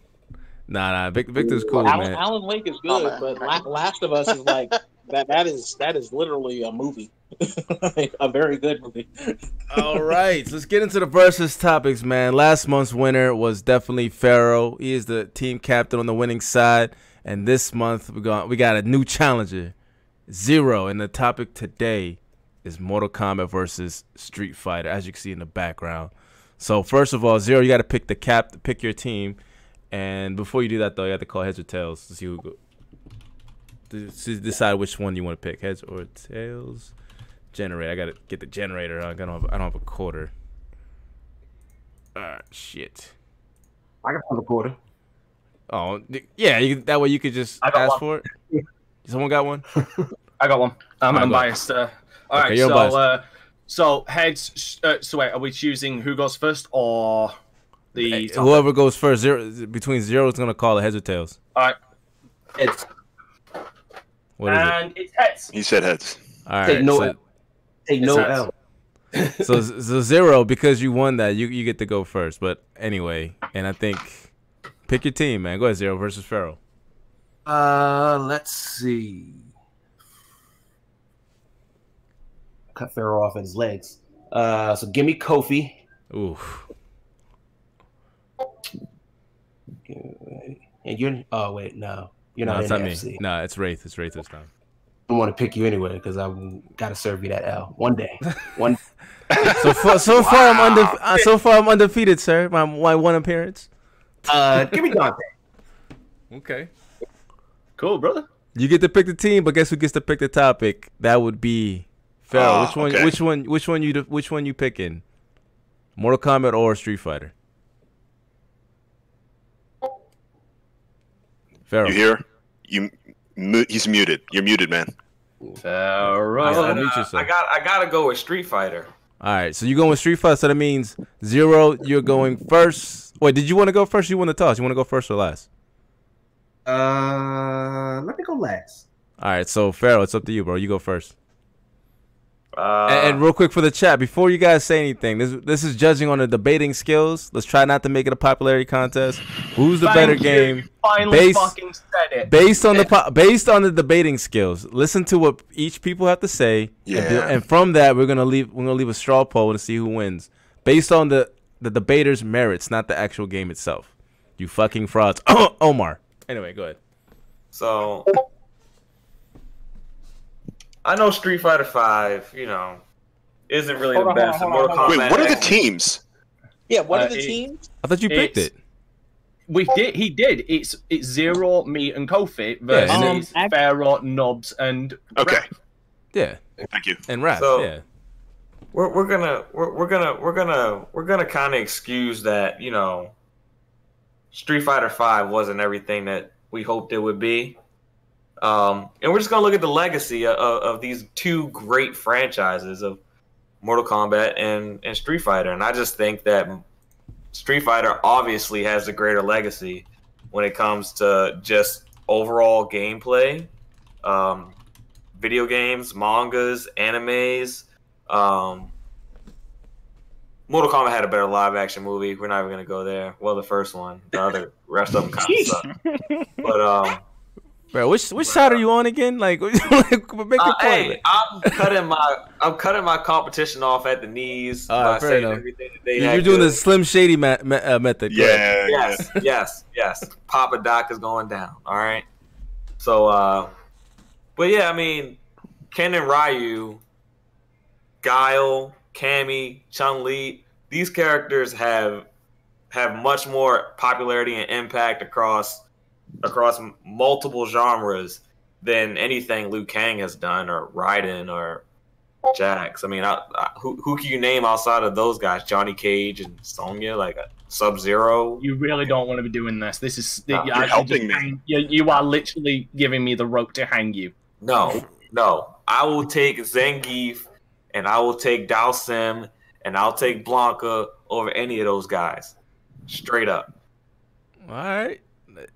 Speaker 4: Nah, nah. Victor's cool,
Speaker 10: Alan,
Speaker 4: man.
Speaker 10: Alan Wake is oh, good, oh, but Last of Us is like [LAUGHS] that that is that is literally a movie, [LAUGHS] a very good movie.
Speaker 4: All right, let's get into the versus topics, man. Last month's winner was definitely Pharaoh. He is the team captain on the winning side, and this month we got we got a new challenger, Zero. And the topic today is Mortal Kombat versus Street Fighter, as you can see in the background. So first of all, Zero, you got to pick the cap, pick your team, and before you do that though, you have to call heads or tails to see who go, to decide which one you want to pick, heads or tails. Generator. I gotta get the generator. I don't have, I don't have a quarter. Ah, shit.
Speaker 7: I got a quarter.
Speaker 4: Oh, yeah. You, that way you could just ask for it. [LAUGHS] Someone got one. [LAUGHS]
Speaker 6: I got one. I'm, I'm biased. Uh, all okay, right, so uh, so heads. Uh, so wait, are we choosing who goes first or the
Speaker 4: whoever goes first? Zero between zero is gonna call it heads or tails.
Speaker 6: All right, it's what and it? it's heads.
Speaker 8: He said heads.
Speaker 4: All right. Take no so,
Speaker 7: L. Take no L. [LAUGHS]
Speaker 4: so, so zero because you won that you you get to go first. But anyway, and I think pick your team, man. Go ahead, zero versus Pharaoh.
Speaker 7: Uh, let's see. Cut Pharaoh off at his legs. Uh, so give me Kofi.
Speaker 4: Ooh.
Speaker 7: And you're oh wait no you're not no, it's not me.
Speaker 4: No, it's Wraith. It's Wraith this time.
Speaker 7: I want to pick you anyway because I got to serve you that L one day. [LAUGHS] One.
Speaker 4: so far, so wow. [LAUGHS] far I'm undefe- uh, so far I'm undefeated, sir. My, my one appearance.
Speaker 7: Uh, give me Dante. [LAUGHS]
Speaker 4: okay.
Speaker 6: Cool, brother.
Speaker 4: You get to pick the team, but guess who gets to pick the topic? That would be Phil. Uh, which one? Okay. Which one? Which one you? Which one you picking? Mortal Kombat or Street Fighter?
Speaker 8: Pharaoh. You hear? You, he's muted. You're muted, man.
Speaker 6: Pharaoh.
Speaker 3: I, I got. I gotta go with Street Fighter.
Speaker 4: All right, so you're going with Street Fighter. So that means zero. You're going first. Wait, did you want to go first? you want to toss? You want to go first or last?
Speaker 7: Uh, let me go last.
Speaker 4: All right, so Pharaoh, it's up to you, bro. You go first. Uh, and, and, real quick for the chat, before you guys say anything, this this is judging on the debating skills. Let's try not to make it a popularity contest. Who's the better you. game?
Speaker 6: Finally, based, fucking said it.
Speaker 4: Based on the based on the debating skills, listen to what each people have to say.
Speaker 8: Yeah.
Speaker 4: And, and from that, we're gonna leave we're gonna leave a straw poll to see who wins, based on the the debater's merits, not the actual game itself. You fucking frauds, [COUGHS] Omar. Anyway, go ahead.
Speaker 3: So I know Street Fighter Five, you know, isn't really hold the on, best. Hold on, hold
Speaker 8: on, Wait, what are the teams?
Speaker 10: Yeah, what uh, are the it, teams?
Speaker 4: I thought you picked it.
Speaker 6: We did. He did. It's it's Zero, me, and Kofi versus yeah, um, Pharaoh, Nobs, and
Speaker 8: okay.
Speaker 6: Raph.
Speaker 4: Yeah.
Speaker 8: Thank you.
Speaker 4: And Raph. So, yeah.
Speaker 3: We're, we're gonna we're, we're gonna we're gonna we're gonna kind of excuse that you know Street Fighter Five wasn't everything that we hoped it would be. Um, and we're just gonna look at the legacy of, of, these two great franchises of Mortal Kombat and, and Street Fighter. And I just think that Street Fighter obviously has a greater legacy when it comes to just overall gameplay, um, video games, mangas, animes. Um, Mortal Kombat had a better live action movie. We're not even gonna go there. Well, the first one, the other rest of them kind of suck. But um,
Speaker 4: Bro, which which side are you on again? Like, like [LAUGHS] make uh,
Speaker 3: hey, I'm cutting my I'm cutting my competition off at the knees.
Speaker 4: All right, fair enough. You're doing good. the Slim Shady ma- ma- uh, method.
Speaker 8: Yeah.
Speaker 3: Yes. yes. Yes. Papa Doc is going down. All right. So, uh, but yeah, I mean, Ken and Ryu, Guile, Cammy, Chun Li, these characters have have much more popularity and impact across across multiple genres than anything Liu Kang has done, or Raiden, or Jax. I mean, I, I, who who can you name outside of those guys? Johnny Cage and Sonya, like Sub Zero.
Speaker 6: You really don't want to be doing this. This is
Speaker 8: no, you're helping me.
Speaker 6: you, you are literally giving me the rope to hang you.
Speaker 3: No, no. I will take Zangief, and I will take Dhalsim, and I'll take Blanka over any of those guys. Straight up.
Speaker 4: All right.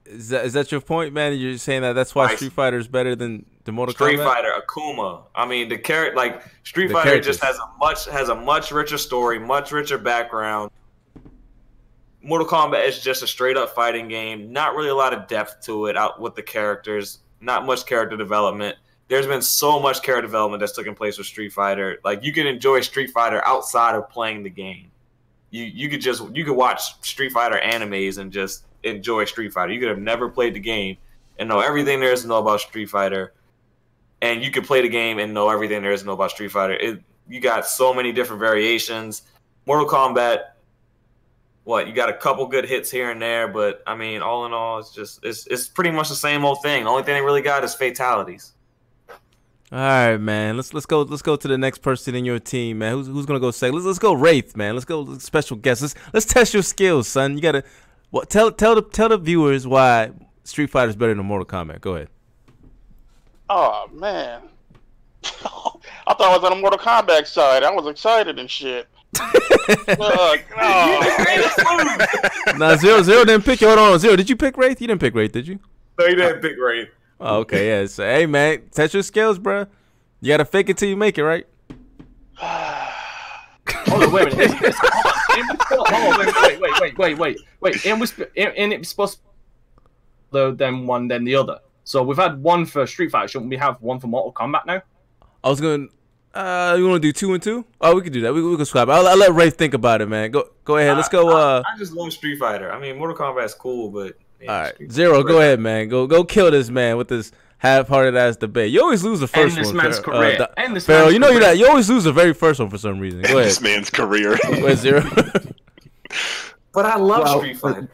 Speaker 4: Is that is that your point, man? You're saying that that's why Street Fighter is better than the Mortal Kombat?
Speaker 3: Street
Speaker 4: Kombat?
Speaker 3: Fighter, Akuma. I mean, the character like Street the Fighter characters. just has a much has a much richer story, much richer background. Mortal Kombat is just a straight up fighting game. Not really a lot of depth to it out with the characters. Not much character development. There's been so much character development that's taken place with Street Fighter. Like you can enjoy Street Fighter outside of playing the game. You you could just you could watch Street Fighter animes and just enjoy Street Fighter. You could have never played the game and know everything there is to know about Street Fighter, and you could play the game and know everything there is to know about Street Fighter. It, you got so many different variations. Mortal Kombat, what you got a couple good hits here and there, but I mean, all in all, it's just it's it's pretty much the same old thing. The only thing they really got is fatalities.
Speaker 4: All right, man. Let's let's go let's go to the next person in your team, man. Who's who's gonna go second? Let's let's go Wraith, man. Let's go special guest. Let's let's test your skills, son. You gotta what tell tell the tell the viewers why Street Fighter is better than Mortal Kombat. Go ahead.
Speaker 5: Oh man, [LAUGHS] I thought I was on the Mortal Kombat side. I was excited and shit. [LAUGHS] Look, oh.
Speaker 4: no. nah, zero zero didn't pick you. Hold on, zero. Did you pick Wraith? You didn't pick Wraith, did you?
Speaker 3: No, you didn't pick Wraith.
Speaker 4: Oh, okay, yeah. So, hey, man, test your skills, bro. You gotta fake it till you make it, right? [SIGHS]
Speaker 6: hold on, wait a minute. hold on, wait, wait, wait, wait, wait, wait, wait. And was and it was supposed to then one, then the other. So we've had one for Street Fighter. Shouldn't we have one for Mortal Kombat now?
Speaker 4: I was going. Uh, you want to do two and two? Oh, we could do that. We, we can swap. I'll, I'll let Ray think about it, man. Go go ahead. Let's go. Uh,
Speaker 3: I, I just love Street Fighter. I mean, Mortal Kombat's cool, but
Speaker 4: yeah, all right, zero. Go ahead, man. Go go kill this man with this half-hearted ass debate. You always lose the first
Speaker 6: End this
Speaker 4: one.
Speaker 6: man's
Speaker 4: Pharaoh.
Speaker 6: career.
Speaker 4: Uh,
Speaker 6: End this
Speaker 4: Pharaoh,
Speaker 6: man's
Speaker 4: you know you
Speaker 6: career.
Speaker 4: that. You always lose the very first one for some reason. Go [LAUGHS] ahead.
Speaker 8: this man's career. [LAUGHS]
Speaker 4: Go ahead, zero. [LAUGHS]
Speaker 3: But I love
Speaker 7: Well,
Speaker 3: Street Fighter.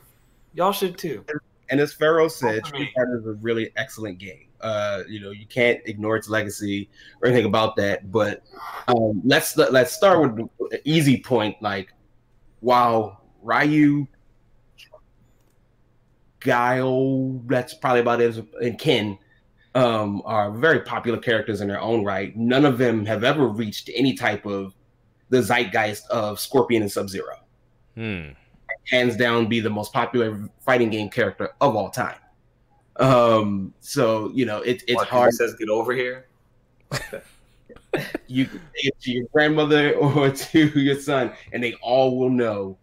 Speaker 3: Y'all should too.
Speaker 7: And as Pharaoh said,
Speaker 3: Talk
Speaker 7: Street. Fighter is a really excellent game. Uh, you know, you can't ignore its legacy or anything about that. But um, let's let's start with the easy point. Like, while Ryu, Guile, that's probably about it, and Ken um, are very popular characters in their own right. None of them have ever reached any type of the zeitgeist of Scorpion and Sub Zero
Speaker 4: Hmm.
Speaker 7: hands down be the most popular fighting game character of all time. Um, so you know it, it's
Speaker 3: What,
Speaker 7: hard.
Speaker 3: Says, "Get over here." [LAUGHS]
Speaker 7: You can say it to your grandmother [LAUGHS] or to your son, and they all will know.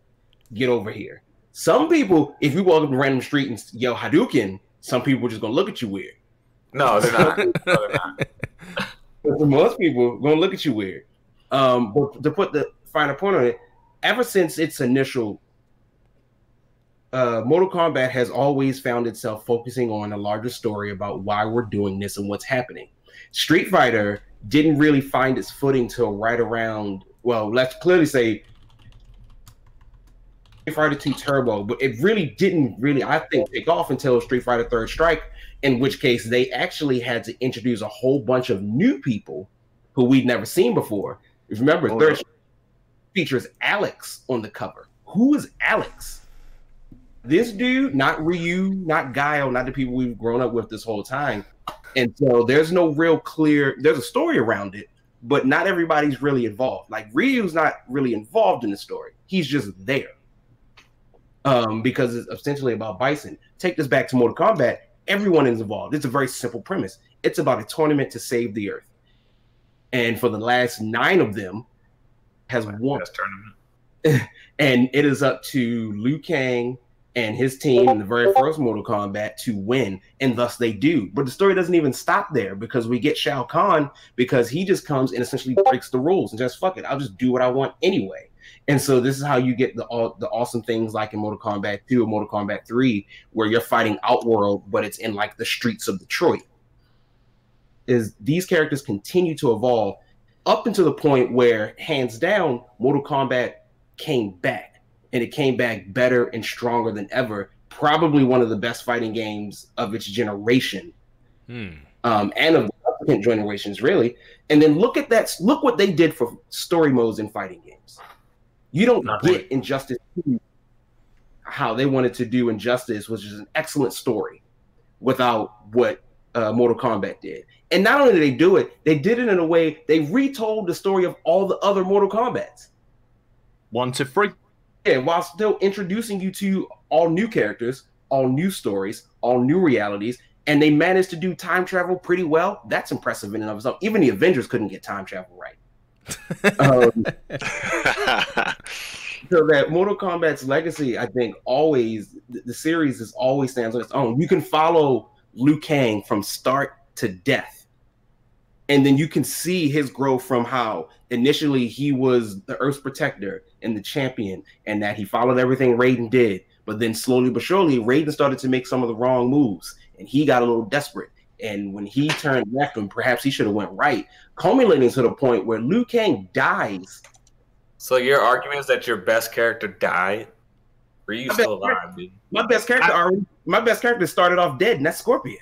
Speaker 7: Get over here. Some people, if you walk up a random street and yell Hadouken, some people are just gonna look at you weird.
Speaker 3: No, they're not. No, they're not. [LAUGHS]
Speaker 7: But for most people, gonna look at you weird. Um, but to put the finer point on it, ever since its initial, uh, Mortal Kombat has always found itself focusing on a larger story about why we're doing this and what's happening. Street Fighter didn't really find its footing till right around, well, let's clearly say Street Fighter 2 Turbo, but it really didn't really, I think, take off until Street Fighter Third Strike, in which case they actually had to introduce a whole bunch of new people who we'd never seen before. If you remember,
Speaker 3: Oh,
Speaker 7: Third
Speaker 3: yeah.
Speaker 7: Features Alex on the cover. Who is Alex? This dude, not Ryu, not Guile, not the people we've grown up with this whole time. And so there's no real clear, there's a story around it, but not everybody's really involved. Like Ryu's not really involved in the story. He's just there. Um, because it's essentially about Bison. Take this back to Mortal Kombat. Everyone is involved. It's a very simple premise. It's about a tournament to save the earth. And for the last nine of them, has won.
Speaker 3: Tournament. [LAUGHS]
Speaker 7: and it is up to Liu Kang and his team in the very first Mortal Kombat to win, and thus they do. But the story doesn't even stop there because we get Shao Kahn because he just comes and essentially breaks the rules and just fuck it, I'll just do what I want anyway. And so this is how you get the all the awesome things like in Mortal Kombat 2 or Mortal Kombat 3, where you're fighting Outworld, but it's in like the streets of Detroit. Is these characters continue to evolve up until the point where, hands down, Mortal Kombat came back, and it came back better and stronger than ever. Probably one of the best fighting games of its generation,
Speaker 4: Hmm.
Speaker 7: um, and of the subsequent generations, really. And then look at that. Look what they did for story modes in fighting games. You don't
Speaker 3: Nothing.
Speaker 7: get Injustice how they wanted to do Injustice, which is an excellent story, without what uh, Mortal Kombat did. And not only did they do it, they did it in a way they retold the story of all the other Mortal Kombats.
Speaker 6: One to three.
Speaker 7: Yeah, while still introducing you to all new characters, all new stories, all new realities, and they managed to do time travel pretty well. That's impressive in and of itself. Even the Avengers couldn't get time travel right. Um, [LAUGHS] so that Mortal Kombat's legacy, I think, always the, series is always stands on its own. You can follow Liu Kang from start to death and then you can see his growth from how initially he was the Earth's protector and the champion, and that he followed everything Raiden did. But then slowly but surely, Raiden started to make some of the wrong moves, and he got a little desperate. And when he turned left, and perhaps he should have went right, culminating to the point where Liu Kang dies.
Speaker 3: So your argument is that your best character died? Are you still alive, dude?
Speaker 7: My best character I, already, my best character started off dead, and that's Scorpion.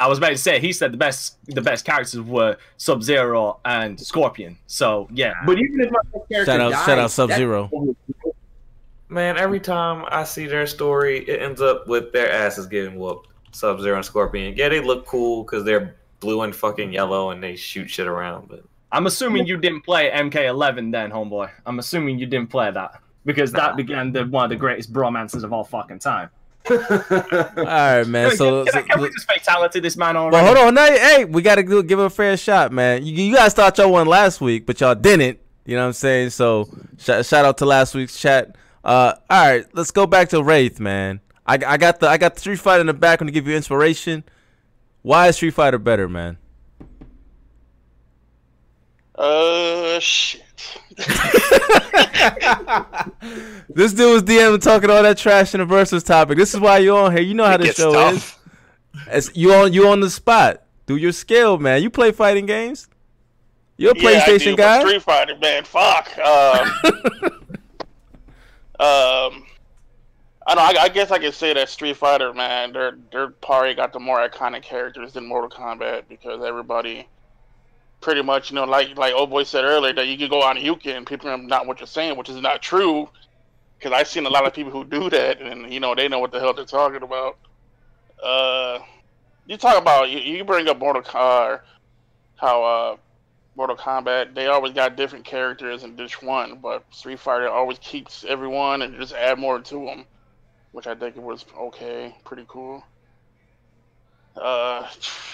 Speaker 6: I was about to say he said the best the best characters were Sub Zero and Scorpion. So yeah.
Speaker 7: But even if my best character
Speaker 4: shout out
Speaker 7: dies,
Speaker 4: shout out Sub Zero.
Speaker 3: Man, every time I see their story, it ends up with their asses getting whooped. Sub Zero and Scorpion. Yeah, they look cool because they're blue and fucking yellow and they shoot shit around. But
Speaker 6: I'm assuming you didn't play MK11 then, homeboy. I'm assuming you didn't play that because that began the one of the greatest bromances of all fucking time. [LAUGHS] [LAUGHS]
Speaker 4: all right, man. So,
Speaker 6: can, can, can we just fatality this man already?
Speaker 4: Well, hold on. Now, hey, we got to give him a fair shot, man. You, you guys thought y'all won last week, but y'all didn't. You know what I'm saying? So, sh- shout out to last week's chat. Uh, all right, let's go back to Wraith, man. I, I got the I got the Street Fighter in the back to give you inspiration. Why is Street Fighter better, man?
Speaker 5: Uh, shit. [LAUGHS]
Speaker 4: this dude was DM talking all that trash in the versus topic. This is why you're on here. You know how the show tough. is. It's, you on you on the spot. Do your skill, man. You play fighting games. You're a yeah, PlayStation guy.
Speaker 5: Street Fighter, man. Fuck. Um, [LAUGHS] um I don't. I, I, guess I could say that Street Fighter, man, they're they're probably got the more iconic characters than Mortal Kombat because everybody, pretty much, you know, like like old boy said earlier, that you can go on you and people are not what you're saying, which is not true. Because I've seen a lot of people who do that, and you know they know what the hell they're talking about. Uh, you talk about you, you bring up Mortal Kombat, how uh Mortal Kombat, they always got different characters in each one, but Street Fighter always keeps everyone and just add more to them which I think it was okay, pretty cool. Uh,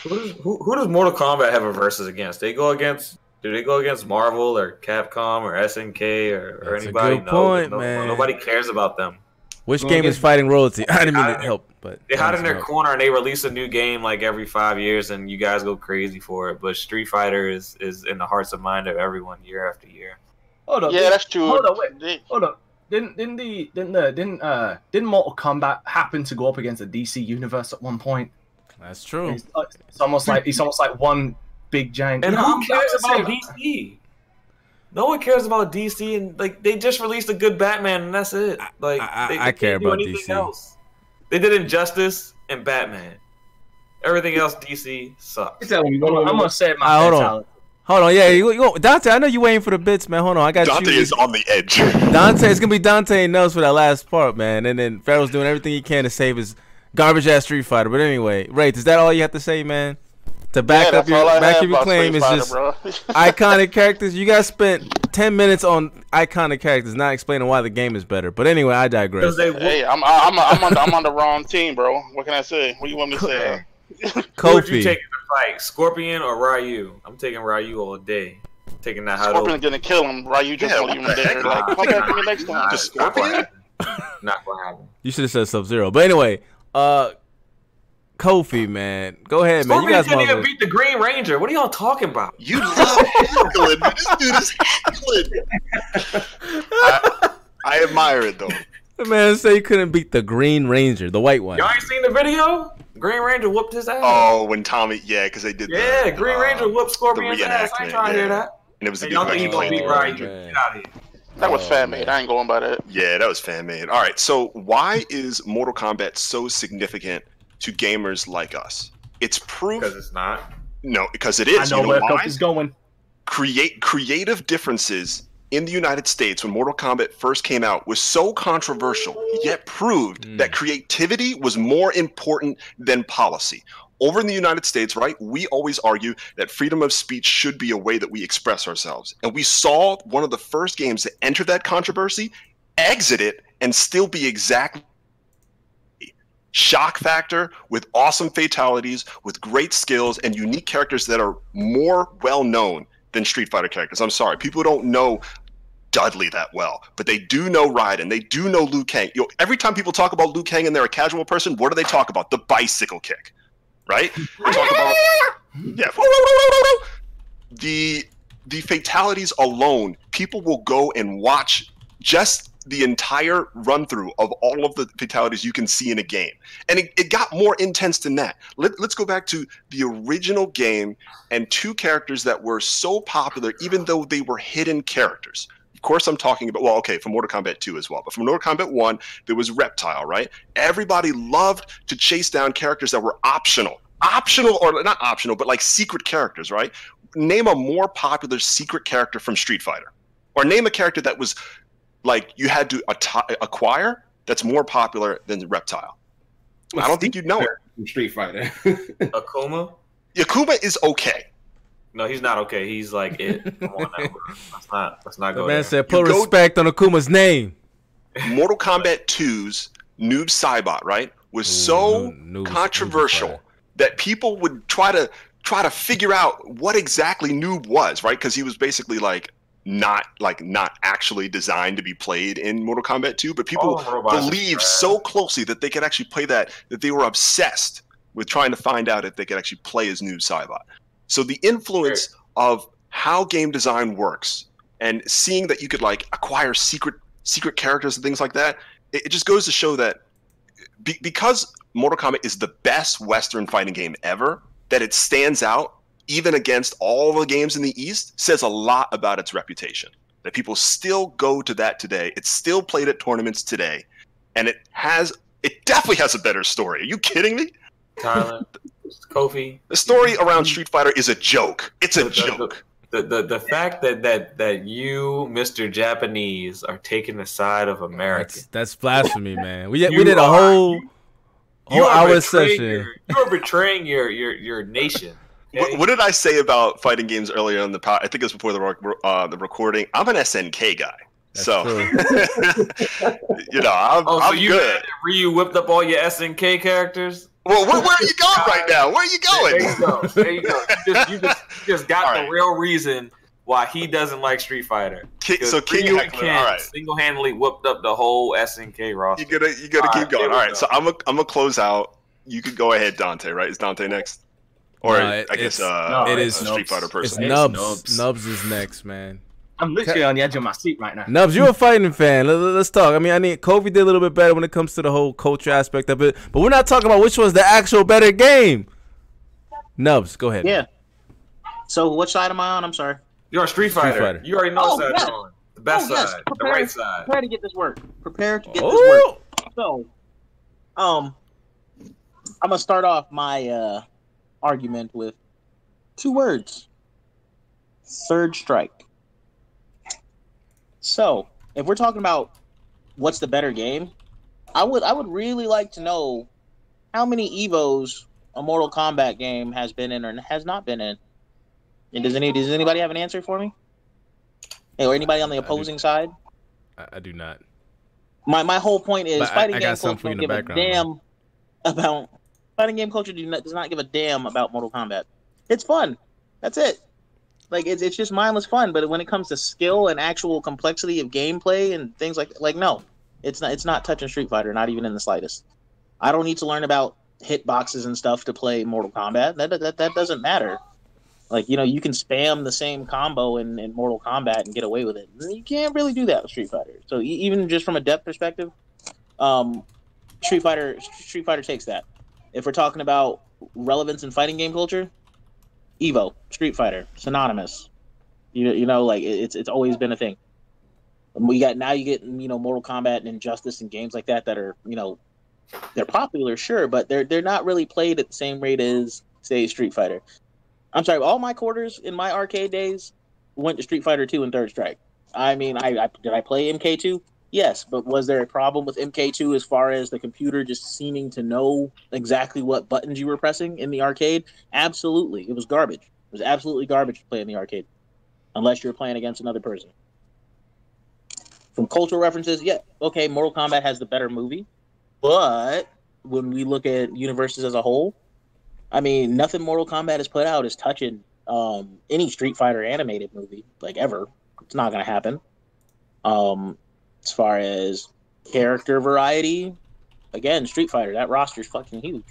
Speaker 3: who, does, who, who does Mortal Kombat have a versus against? They go against do they go against Marvel or Capcom or SNK or, or anybody?
Speaker 4: no, point, no,
Speaker 3: man. Nobody cares about them.
Speaker 4: Which game is fighting royalty? [LAUGHS] I didn't mean to help, but
Speaker 3: they hide in their help. corner and they release a new game like every five years, and you guys go crazy for it. But Street Fighter is is in the hearts and mind of everyone year after year.
Speaker 5: Hold on, yeah, that's true.
Speaker 6: Hold on, wait, hold on didn't didn't the didn't the didn't uh didn't Mortal Kombat happen to go up against the DC universe at one point?
Speaker 4: That's true.
Speaker 6: It's, it's almost like it's almost like one big giant.
Speaker 3: And who cares about DC? No one cares about DC, and like they just released a good Batman, and that's it. Like
Speaker 4: I, I,
Speaker 3: they,
Speaker 4: they I care about DC. Else.
Speaker 3: They did Injustice and Batman. Everything else DC sucks. I'm
Speaker 6: gonna say my uh, hold on.
Speaker 4: Hold on, yeah, you, you, Dante. I know you waiting for the bits, man. Hold on, I got you.
Speaker 8: Dante
Speaker 4: you.
Speaker 8: is on the edge. [LAUGHS]
Speaker 4: Dante, it's gonna be Dante and Nels for that last part, man. And then Pharaoh's doing everything he can to save his garbage ass Street Fighter. But anyway, Wraith, is that all you have to say, man? To back
Speaker 5: yeah,
Speaker 4: up your back up your claim is just [LAUGHS] iconic characters. You guys spent ten minutes on iconic characters, not explaining why the game is better. But anyway, I digress.
Speaker 5: Hey, I'm I'm I'm on, the, I'm on the wrong team, bro. What can I say? What do you want me to say?
Speaker 3: Kofi. Who would you take in the fight, Scorpion or Ryu? I'm taking Ryu all day taking that
Speaker 5: Scorpion gonna kill him. Ryu just yeah, won't even there. Like, come back to me next time. Just Scorpion.
Speaker 3: Not gonna happen.
Speaker 4: You should have said Sub Zero. But anyway, uh, Kofi, man, go ahead, man.
Speaker 3: you guys didn't even beat the Green Ranger. What are y'all talking about?
Speaker 8: You love heckling. this dude is heckling. I, I admire it though.
Speaker 4: The man say you couldn't beat the Green Ranger, the white one.
Speaker 3: Y'all ain't seen the video? Green Ranger whooped his ass.
Speaker 8: Oh, when Tommy, yeah, because they did. That.
Speaker 3: Yeah, the, Green uh, Ranger whooped Scorpion's ass. I ain't trying yeah. to hear that.
Speaker 8: And it was the hey, dude who actually played
Speaker 5: Get out of here. That was fan made. I ain't going by that.
Speaker 8: Yeah, that was fan made. All right. So why is Mortal Kombat so significant to gamers like us? It's proof.
Speaker 3: Because it's not.
Speaker 8: No, because it is.
Speaker 6: I know, you know where Kofi's going.
Speaker 8: Create creative differences in the United States when Mortal Kombat first came out was so controversial, yet proved mm. that creativity was more important than policy over in the United States, right, we always argue that freedom of speech should be a way that we express ourselves. And we saw one of the first games to enter that controversy, exit it, and still be exactly shock factor with awesome fatalities, with great skills, and unique characters that are more well known than Street Fighter characters. I'm sorry, people don't know Dudley that well, but they do know Raiden. They do know Liu Kang. You know, every time people talk about Liu Kang and they're a casual person, what do they talk about? The bicycle kick right? About [LAUGHS] Yeah. The the fatalities alone, people will go and watch just the entire run through of all of the fatalities you can see in a game. And it, it got more intense than that. Let, let's go back to the original game and two characters that were so popular, even though they were hidden characters. Of course, I'm talking about, well, okay, from Mortal Kombat 2 as well. But from Mortal Kombat 1, there was Reptile, right? Everybody loved to chase down characters that were optional. Optional, or not optional, but like secret characters, right? Name a more popular secret character from Street Fighter. Or name a character that was like you had to at- acquire that's more popular than Reptile. I don't think you'd know it.
Speaker 7: Street Fighter. [LAUGHS]
Speaker 3: Akuma.
Speaker 8: Akuma is okay.
Speaker 3: No, he's not okay. He's like it. Come on now. [LAUGHS] Let's not. Let's not go.
Speaker 4: The man
Speaker 3: there.
Speaker 4: said, "Put respect on Akuma's name." [LAUGHS]
Speaker 8: Mortal Kombat 2's Noob Saibot, right, was so
Speaker 4: Noob- Noob
Speaker 8: controversial that people would try to try to figure out what exactly Noob was, right? Because he was basically like not like not actually designed to be played in Mortal Kombat 2, but people
Speaker 3: All robots are
Speaker 8: believed so closely that they could actually play that that they were obsessed with trying to find out if they could actually play as Noob Saibot. So the influence of how game design works and seeing that you could like acquire secret secret characters and things like that, it, it just goes to show that be, because Mortal Kombat is the best Western fighting game ever, that it stands out even against all the games in the East says a lot about its reputation. That people still go to that today. It's still played at tournaments today, and it has it definitely has a better story. Are you kidding me?
Speaker 3: Tyler, [LAUGHS] Kofi.
Speaker 8: The story around Street Fighter is a joke. It's a
Speaker 3: The- the-
Speaker 8: joke.
Speaker 3: The, the the fact that that that you, Mr. Japanese, are taking the side of America.
Speaker 4: That's, that's blasphemy, man. We we
Speaker 3: You
Speaker 4: did a whole
Speaker 3: You
Speaker 4: whole
Speaker 3: are
Speaker 4: hour
Speaker 3: betraying
Speaker 4: session.
Speaker 3: Your, you are betraying your your your nation. [LAUGHS]
Speaker 8: What, what did I say about fighting games earlier in the pod? I think it was before the uh, the recording. I'm an SNK guy, so [LAUGHS] you know I'm,
Speaker 3: Oh, so
Speaker 8: I'm
Speaker 3: you
Speaker 8: good.
Speaker 3: Ryu whipped up all your SNK characters?
Speaker 8: Well, where, where are you going right now? Where are you going?
Speaker 3: There you go. There you go. You just, you just, you just got
Speaker 8: All
Speaker 3: the real reason why he doesn't like Street Fighter.
Speaker 8: Ki- so King
Speaker 3: Ryu
Speaker 8: Heckler,
Speaker 3: Ken
Speaker 8: all right.
Speaker 3: single-handedly whooped up the whole SNK roster.
Speaker 8: You gotta you gotta
Speaker 3: All
Speaker 8: keep
Speaker 3: right,
Speaker 8: going. All right,
Speaker 3: go.
Speaker 8: so I'm a, I'm gonna close out. You could go ahead, Dante. Right? Is Dante next? Or
Speaker 4: No,
Speaker 8: I guess
Speaker 4: it's-
Speaker 8: uh,
Speaker 4: it
Speaker 8: a Street Fighter person.
Speaker 4: It's
Speaker 8: person.
Speaker 4: Nubs. Nubs. is next, man.
Speaker 6: I'm literally on the edge of my seat right now.
Speaker 4: Nubs, you're a fighting fan. Let, us talk. I mean, I mean, Kobe did a little bit better when it comes to the whole culture aspect of it, but we're not talking about which one's the actual better game. Nubs, go ahead.
Speaker 10: Yeah. So which side am I on? I'm sorry.
Speaker 3: You're a Street Fighter.
Speaker 4: Fighter.
Speaker 3: You already know
Speaker 10: Oh,
Speaker 3: side
Speaker 10: yes.
Speaker 3: you're on. The best
Speaker 10: Oh, yes.
Speaker 3: side, the
Speaker 10: Prepare-
Speaker 3: right side.
Speaker 10: Prepare to get this work. Prepare to get
Speaker 4: Oh.
Speaker 10: this work. So, um, I'm gonna start off my uh argument with two words: third strike. So, if we're talking about what's the better game, I would I would really like to know how many Evos a Mortal Kombat game has been in or has not been in. And does any does anybody have an answer for me? Hey, or anybody on the opposing side?
Speaker 4: I, I do not.
Speaker 10: My my whole point is
Speaker 4: But
Speaker 10: fighting
Speaker 4: I
Speaker 10: game culture don't give a damn about fighting game culture do not, does not give a damn about Mortal Kombat. It's fun. That's it. Like it's it's just mindless fun. But when it comes to skill and actual complexity of gameplay and things like like no, it's not it's not touching Street Fighter, not even in the slightest. I don't need to learn about hitboxes and stuff to play Mortal Kombat. That that that doesn't matter. Like you know, you can spam the same combo in, in Mortal Kombat and get away with it. You can't really do that with Street Fighter. So even just from a depth perspective, um, Street Fighter Street Fighter takes that. If we're talking about relevance in fighting game culture, Evo, Street Fighter, synonymous. You you know, like it's it's always been a thing. Um, we got now you get you know Mortal Kombat and Injustice and games like that that are you know they're popular, sure, but they're they're not really played at the same rate as say Street Fighter. I'm sorry, all my quarters in my arcade days went to Street Fighter Two and Third Strike. I mean, I, I did I play MK2? Yes, but was there a problem with MK2 as far as the computer just seeming to know exactly what buttons you were pressing in the arcade? Absolutely, it was garbage. It was absolutely garbage to play in the arcade, unless you're playing against another person. From cultural references, yeah, okay, Mortal Kombat has the better movie, but when we look at universes as a whole, I mean, nothing Mortal Kombat has put out is touching um, any Street Fighter animated movie, like ever. It's not gonna happen. Um, as far as character variety, again, Street Fighter, that roster is fucking huge.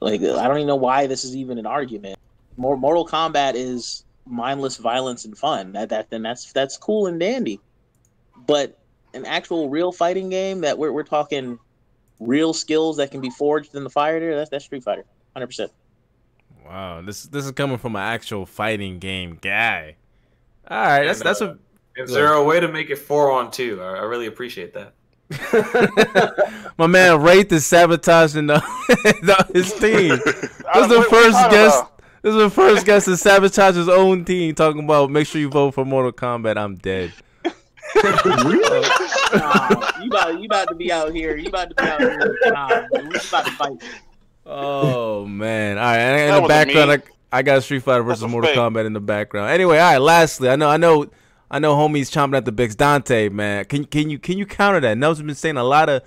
Speaker 10: Like I don't even know why this is even an argument. More Mortal Kombat is mindless violence and fun. That that then that's that's cool and dandy. But an actual real fighting game that we're we're talking real skills that can be forged in the fire there, that's that's Street Fighter. Hundred percent.
Speaker 4: Wow, this this is coming from an actual fighting game guy. All right, that's that's uh,
Speaker 3: a. Is there a way to make it four on two? I, I really appreciate that. [LAUGHS]
Speaker 4: My man Wraith is sabotaging the, [LAUGHS] the, his team. [LAUGHS] This is the first guest. This is the first guest to sabotage his own team. Talking about make sure you vote for Mortal Kombat. I'm dead.
Speaker 10: really? nah, you about you about to be out here. You about to be out here. Nah, we about to fight.
Speaker 4: Oh man! All right, in the background, I, I, got Street Fighter versus Mortal fake. Kombat in the background. Anyway, all right. Lastly, I know, I know, I know, homies chomping at the big Dante, man. Can can you can you counter that? Nels has been saying a lot of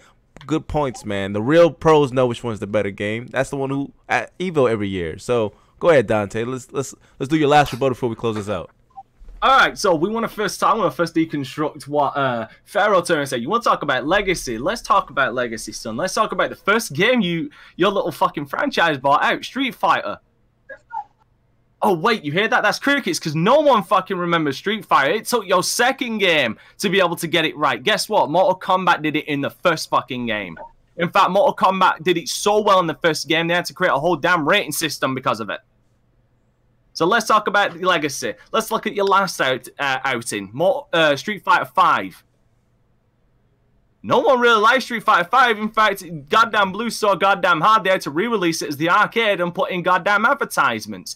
Speaker 4: good points, man. The real pros know which one's the better game. That's the one who at Evo every year. So go ahead, Dante. Let's let's let's do your last rebuttal before we close this out.
Speaker 6: All right, so we want to first I want to first deconstruct what uh Pharaoh Turner said. You want to talk about legacy? Let's talk about legacy, son. Let's talk about the first game you your little fucking franchise bought out, Street Fighter. Oh wait, you hear that? That's crickets because no one fucking remembers Street Fighter. It took your second game to be able to get it right. Guess what? Mortal Kombat did it in the first fucking game. In fact, Mortal Kombat did it so well in the first game they had to create a whole damn rating system because of it. So let's talk about the legacy. Let's look at your last out uh, outing, more uh, Street Fighter Five. No one really liked Street Fighter Five. In fact, goddamn blew so goddamn hard they had to re-release it as the arcade and put in goddamn advertisements.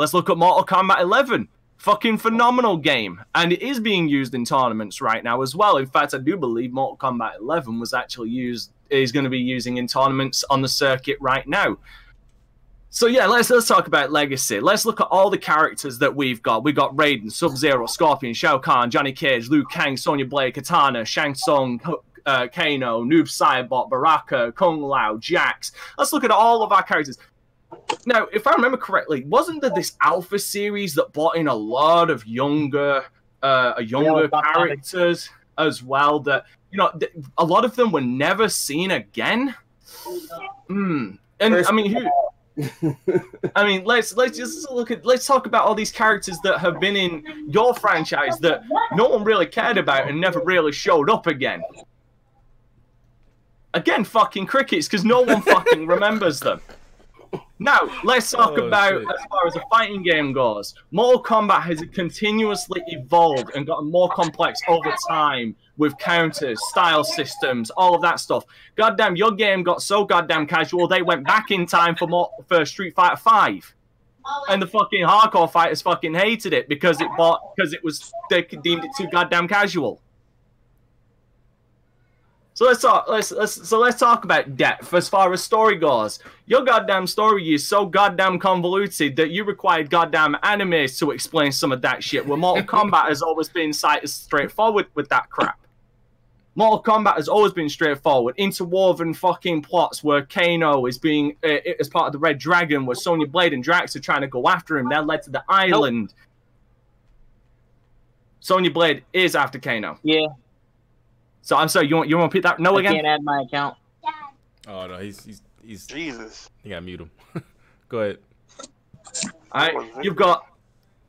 Speaker 6: Let's look at Mortal Kombat 11. Fucking phenomenal game, and it is being used in tournaments right now as well. In fact, I do believe Mortal Kombat 11 was actually used is going to be using in tournaments on the circuit right now. So yeah, let's let's talk about legacy. Let's look at all the characters that we've got. We've got Raiden, Sub Zero, Scorpion, Shao Kahn, Johnny Cage, Liu Kang, Sonya Blade, Katana, Shang Tsung, uh, Kano, Noob Saibot, Baraka, Kung Lao, Jax. Let's look at all of our characters. Now, if I remember correctly, wasn't there this Alpha series that brought in a lot of younger, uh, younger yeah, characters as well? That you know, a lot of them were never seen again. Hmm. And I mean, who? [LAUGHS] I mean, let's let's just look at let's talk about all these characters that have been in your franchise that no one really cared about and never really showed up again. Again, fucking crickets, because no one fucking [LAUGHS] remembers them. Now, let's talk oh, about shit. as far as the fighting game goes. Mortal Kombat has continuously evolved and gotten more complex over time with counters, style systems, all of that stuff. Goddamn, your game got so goddamn casual they went back in time for more for Street Fighter Five, and the fucking hardcore fighters fucking hated it because it bought because it was they deemed it too goddamn casual. So let's talk. Let's let's so let's talk about depth as far as story goes. Your goddamn story is so goddamn convoluted that you required goddamn animes to explain some of that shit. Where Mortal [LAUGHS] Kombat has always been cited straightforward with that crap. Mortal Kombat has always been straightforward, interwoven fucking plots where Kano is being uh, as part of the Red Dragon, where Sonya Blade and Drax are trying to go after him. That led to the island. Nope. Sonya Blade is after Kano.
Speaker 10: Yeah.
Speaker 6: So I'm sorry. You want you want to repeat that? No
Speaker 10: I
Speaker 6: again.
Speaker 10: Can't add my account.
Speaker 4: Oh no, he's he's he's
Speaker 5: Jesus.
Speaker 4: You gotta mute him. [LAUGHS] go ahead.
Speaker 6: All right, you've got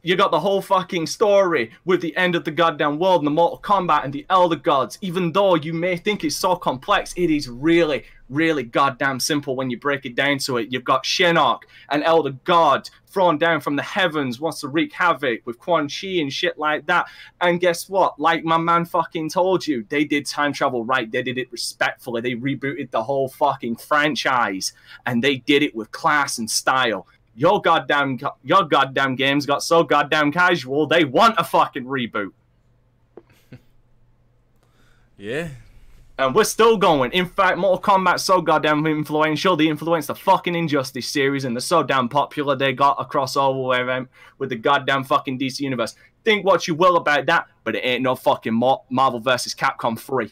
Speaker 6: you got the whole fucking story with the end of the goddamn world and the Mortal Kombat and the Elder Gods. Even though you may think it's so complex, it is really, really goddamn simple when you break it down to it. You've got Shinnok, an Elder God, thrown down from the heavens, wants to wreak havoc with Quan Chi and shit like that. And guess what? Like my man fucking told you, they did time travel right. They did it respectfully. They rebooted the whole fucking franchise and they did it with class and style your goddamn your goddamn games got so goddamn casual they want a fucking reboot. [LAUGHS]
Speaker 4: yeah.
Speaker 6: And we're still going. In fact, Mortal Kombat's so goddamn influential. They influenced the fucking Injustice series, and they're so damn popular. They got a crossover event with the goddamn fucking DC universe. Think what you will about that, but it ain't no fucking Marvel vs. Capcom 3.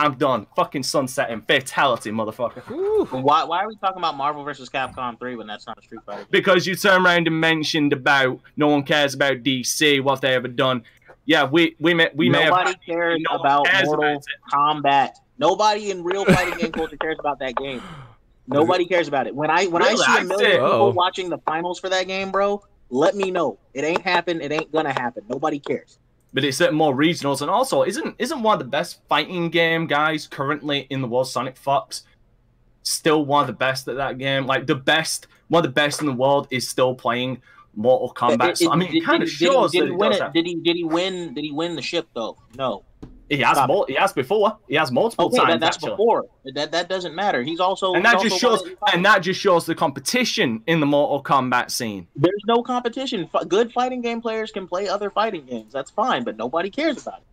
Speaker 6: I'm done. Fucking sunset and Fatality, motherfucker.
Speaker 10: Why, why are we talking about Marvel vs. Capcom 3 when that's not a Street Fighter?
Speaker 6: Because you turned around and mentioned about no one cares about DC, what they ever done. Yeah, we we may we
Speaker 10: Nobody
Speaker 6: may
Speaker 10: Nobody cares no about cares Mortal about Kombat. Nobody in real fighting game culture cares about that game. [LAUGHS] Nobody cares about it. When I when really? I see a million people Uh-oh. watching the finals for that game, bro, let me know. It ain't happen. It ain't gonna happen. Nobody cares.
Speaker 6: But it's at more regionals, and also isn't isn't one of the best fighting game guys currently in the world, Sonic Fox, still one of the best at that game. Like the best, one of the best in the world is still playing Mortal Kombat. It, it, so, I mean, it kind of shows.
Speaker 10: Did he, did he win it? Did he? Did he win? Did he win the ship though? No.
Speaker 6: He has mul- he has before. He has multiple okay, times.
Speaker 10: That, that's
Speaker 6: actually.
Speaker 10: before. That that doesn't matter. He's also
Speaker 6: and that
Speaker 10: just
Speaker 6: shows and that just shows the competition in the Mortal Kombat scene.
Speaker 10: There's no competition. F- good fighting game players can play other fighting games. That's fine, but nobody cares about it.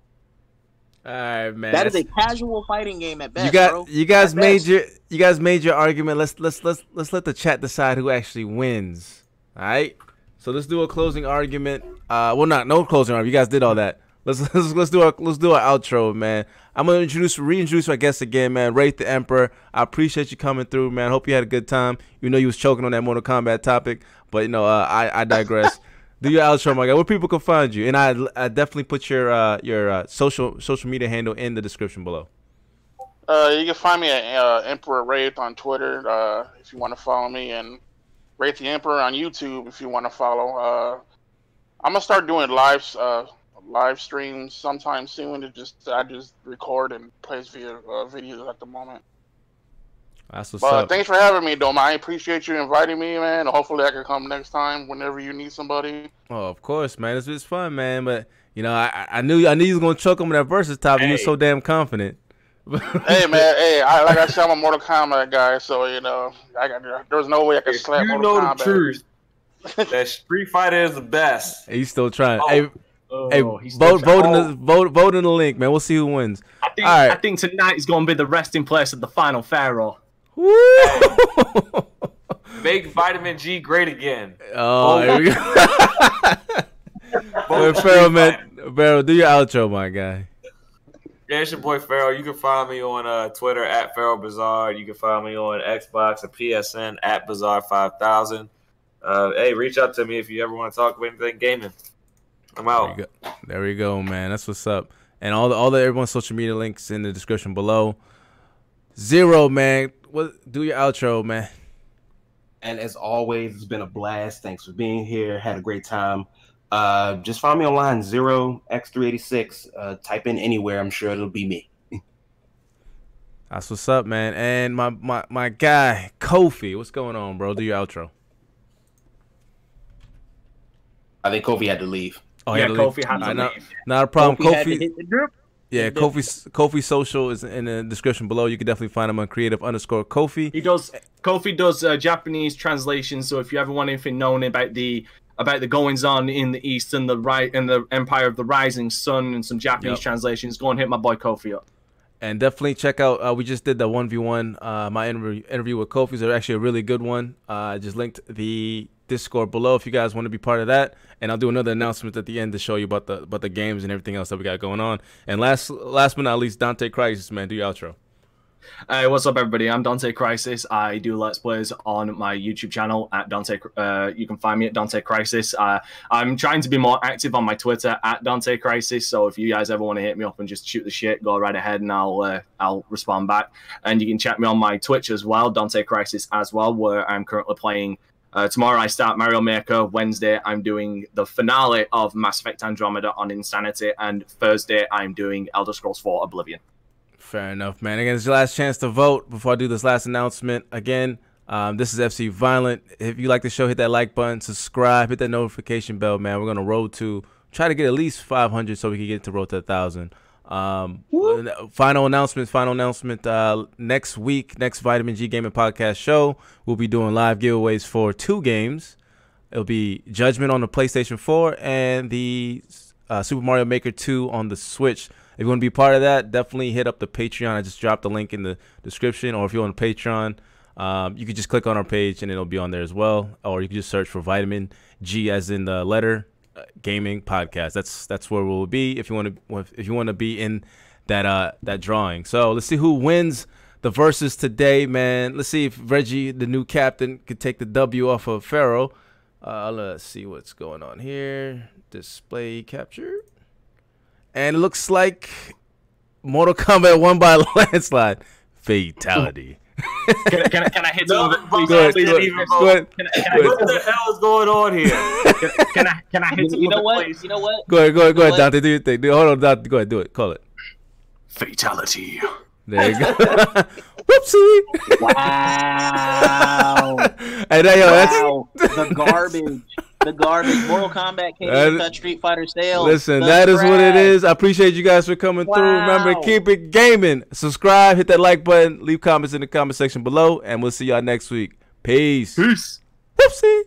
Speaker 4: All right, man.
Speaker 10: That is a casual fighting game at best.
Speaker 4: You got
Speaker 10: bro.
Speaker 4: you guys
Speaker 10: at
Speaker 4: made
Speaker 10: best.
Speaker 4: your you guys made your argument. Let's let's let's let's let the chat decide who actually wins. All right. So let's do a closing argument. Uh, well, not no closing argument. You guys did all that. Let's [LAUGHS] let's let's do our let's do our outro, man. I'm gonna introduce reintroduce our guest again, man. Wraith the Emperor. I appreciate you coming through, man. Hope you had a good time. You know you was choking on that Mortal Kombat topic, but you know uh, I I digress. [LAUGHS] do your outro, my guy. Where people can find you, and I I definitely put your uh, your uh, social social media handle in the description below.
Speaker 5: Uh, you can find me at uh, Emperor Wraith on Twitter uh, if you want to follow me, and Wraith the Emperor on YouTube if you want to follow. Uh, I'm gonna start doing lives. uh, live streams sometime soon. To just I just record and place via uh, videos at the moment.
Speaker 4: That's what's
Speaker 5: but
Speaker 4: up.
Speaker 5: thanks for having me, Doma. I appreciate you inviting me, man. Hopefully, I can come next time whenever you need somebody.
Speaker 4: Oh, of course, man. It's, it's fun, man. But you know, I I knew I knew you was gonna choke him in that versus top. Hey. You were so damn confident. [LAUGHS]
Speaker 5: hey man, hey, I, like I said, I'm a Mortal Kombat guy, so you know, I got there was no way I could slap
Speaker 3: you
Speaker 5: Mortal
Speaker 3: know
Speaker 5: Kombat.
Speaker 3: the truth. [LAUGHS] that Street Fighter is the best.
Speaker 4: He's still trying.
Speaker 6: Oh.
Speaker 4: Hey,
Speaker 6: Oh,
Speaker 4: hey, vote vote in the vote vote in the link, man. We'll see who wins.
Speaker 6: I think,
Speaker 4: All right.
Speaker 6: I think tonight is going to be the resting place of the final Pharaoh.
Speaker 4: Woo!
Speaker 3: Make vitamin G great again. [LAUGHS]
Speaker 4: Oh, here we go. [LAUGHS] Wait, Pharaoh, man, Pharaoh, do your outro, my guy.
Speaker 3: Yeah, it's your boy Pharaoh. You can find me on uh, Twitter at Pharaoh Bazaar. You can find me on Xbox and PSN at Bazaar Five Thousand. Uh, hey, reach out to me if you ever want to talk about anything gaming. I'm out.
Speaker 4: There we go, there we go man. That's what's up. And all the all the everyone's social media links in the description below. Zero, man. What do your outro, man?
Speaker 7: And as always, it's been a blast. Thanks for being here. Had a great time. Uh, just find me online, zero x three eighty six. Uh, type in anywhere. I'm sure it'll be me. [LAUGHS]
Speaker 4: That's what's up, man. And my my my guy Kofi, what's going on, bro? Do your outro.
Speaker 7: I think Kofi had to leave.
Speaker 4: Oh,
Speaker 6: yeah, Kofi
Speaker 4: leave.
Speaker 6: had to
Speaker 4: Nah, not,
Speaker 6: leave.
Speaker 4: not a problem.
Speaker 10: Kofi had to
Speaker 4: Kofi,
Speaker 10: hit the drip.
Speaker 4: yeah, Kofi Kofi social is in the description below. You can definitely find him on creative underscore Kofi.
Speaker 6: He does. Kofi does uh, Japanese translations. So if you ever want anything known about the about the goings on in the East and the right and the Empire of the Rising Sun and some Japanese
Speaker 4: Yep.
Speaker 6: translations, go and hit my boy Kofi up.
Speaker 4: And definitely check out. Uh, we just did the one v one. Uh, my interview interview with Kofi is actually a really good one. Uh, I just linked the Discord below if you guys want to be part of that. And I'll do another announcement at the end to show you about the about the games and everything else that we got going on. And last last but not least, Dante Crisis, man, do your outro.
Speaker 6: Hey, what's up, everybody? I'm Dante Crisis. I do Let's Plays on my YouTube channel at Dante. Uh, you can find me at Dante Crisis. Uh, I'm trying to be more active on my Twitter at Dante Crisis. So if you guys ever want to hit me up and just shoot the shit, go right ahead and I'll uh, I'll respond back. And you can check me on my Twitch as well, Dante Crisis as well, where I'm currently playing. Uh, tomorrow I start Mario Maker. Wednesday I'm doing the finale of Mass Effect Andromeda on Insanity, and Thursday I'm doing Elder Scrolls 4 Oblivion.
Speaker 4: Fair enough, man. Again, it's your last chance to vote before I do this last announcement. Again, um, this is FC Violent. If you like the show, hit that like button, subscribe, hit that notification bell, man. We're gonna roll to try to get at least 500 so we can get to roll to a thousand. Um, final announcement. Final announcement. Uh, next week, next Vitamin G Gaming Podcast show, we'll be doing live giveaways for two games. It'll be Judgment on the PlayStation 4 and the uh, Super Mario Maker 2 on the Switch. If you want to be part of that, definitely hit up the Patreon. I just dropped the link in the description. Or if you're on Patreon, um, you can just click on our page and it'll be on there as well. Or you can just search for Vitamin G as in the letter uh, Gaming Podcast. That's that's where we'll be if you want to if you want to be in that uh that drawing. So let's see who wins the verses today, man. Let's see if Reggie, the new captain, could take the W off of Pharaoh. Uh, let's see what's going on here. Display capture. And it looks like Mortal Kombat won by [LAUGHS] landslide. Fatality.
Speaker 6: Can, can, I, can I hit
Speaker 3: no,
Speaker 6: some of it?
Speaker 3: Go ahead, go ahead, go ahead. Can, can I, what the hell is going on here?
Speaker 6: Can, can I can I hit
Speaker 10: You, you know what? You know what?
Speaker 4: Go ahead, go ahead, go
Speaker 10: You
Speaker 4: ahead,
Speaker 10: know what?
Speaker 4: Dante. Do your thing. Hold on, Dante. Go ahead, do it. Call it.
Speaker 6: Fatality.
Speaker 4: There you go. [LAUGHS] Whoopsie.
Speaker 10: Wow.
Speaker 4: Hey, that, yo, that's
Speaker 10: wow. the garbage. The garbage. Mortal Kombat can't even
Speaker 4: That-
Speaker 10: touch Street Fighter sales.
Speaker 4: Listen,
Speaker 10: The
Speaker 4: that is what it
Speaker 10: trash.
Speaker 4: is. I appreciate you guys for coming through. Remember,
Speaker 10: Wow.
Speaker 4: keep it gaming. Subscribe, hit that like button, leave comments in the comment section below, and we'll see y'all next week. Peace.
Speaker 6: Peace.
Speaker 4: Whoopsie.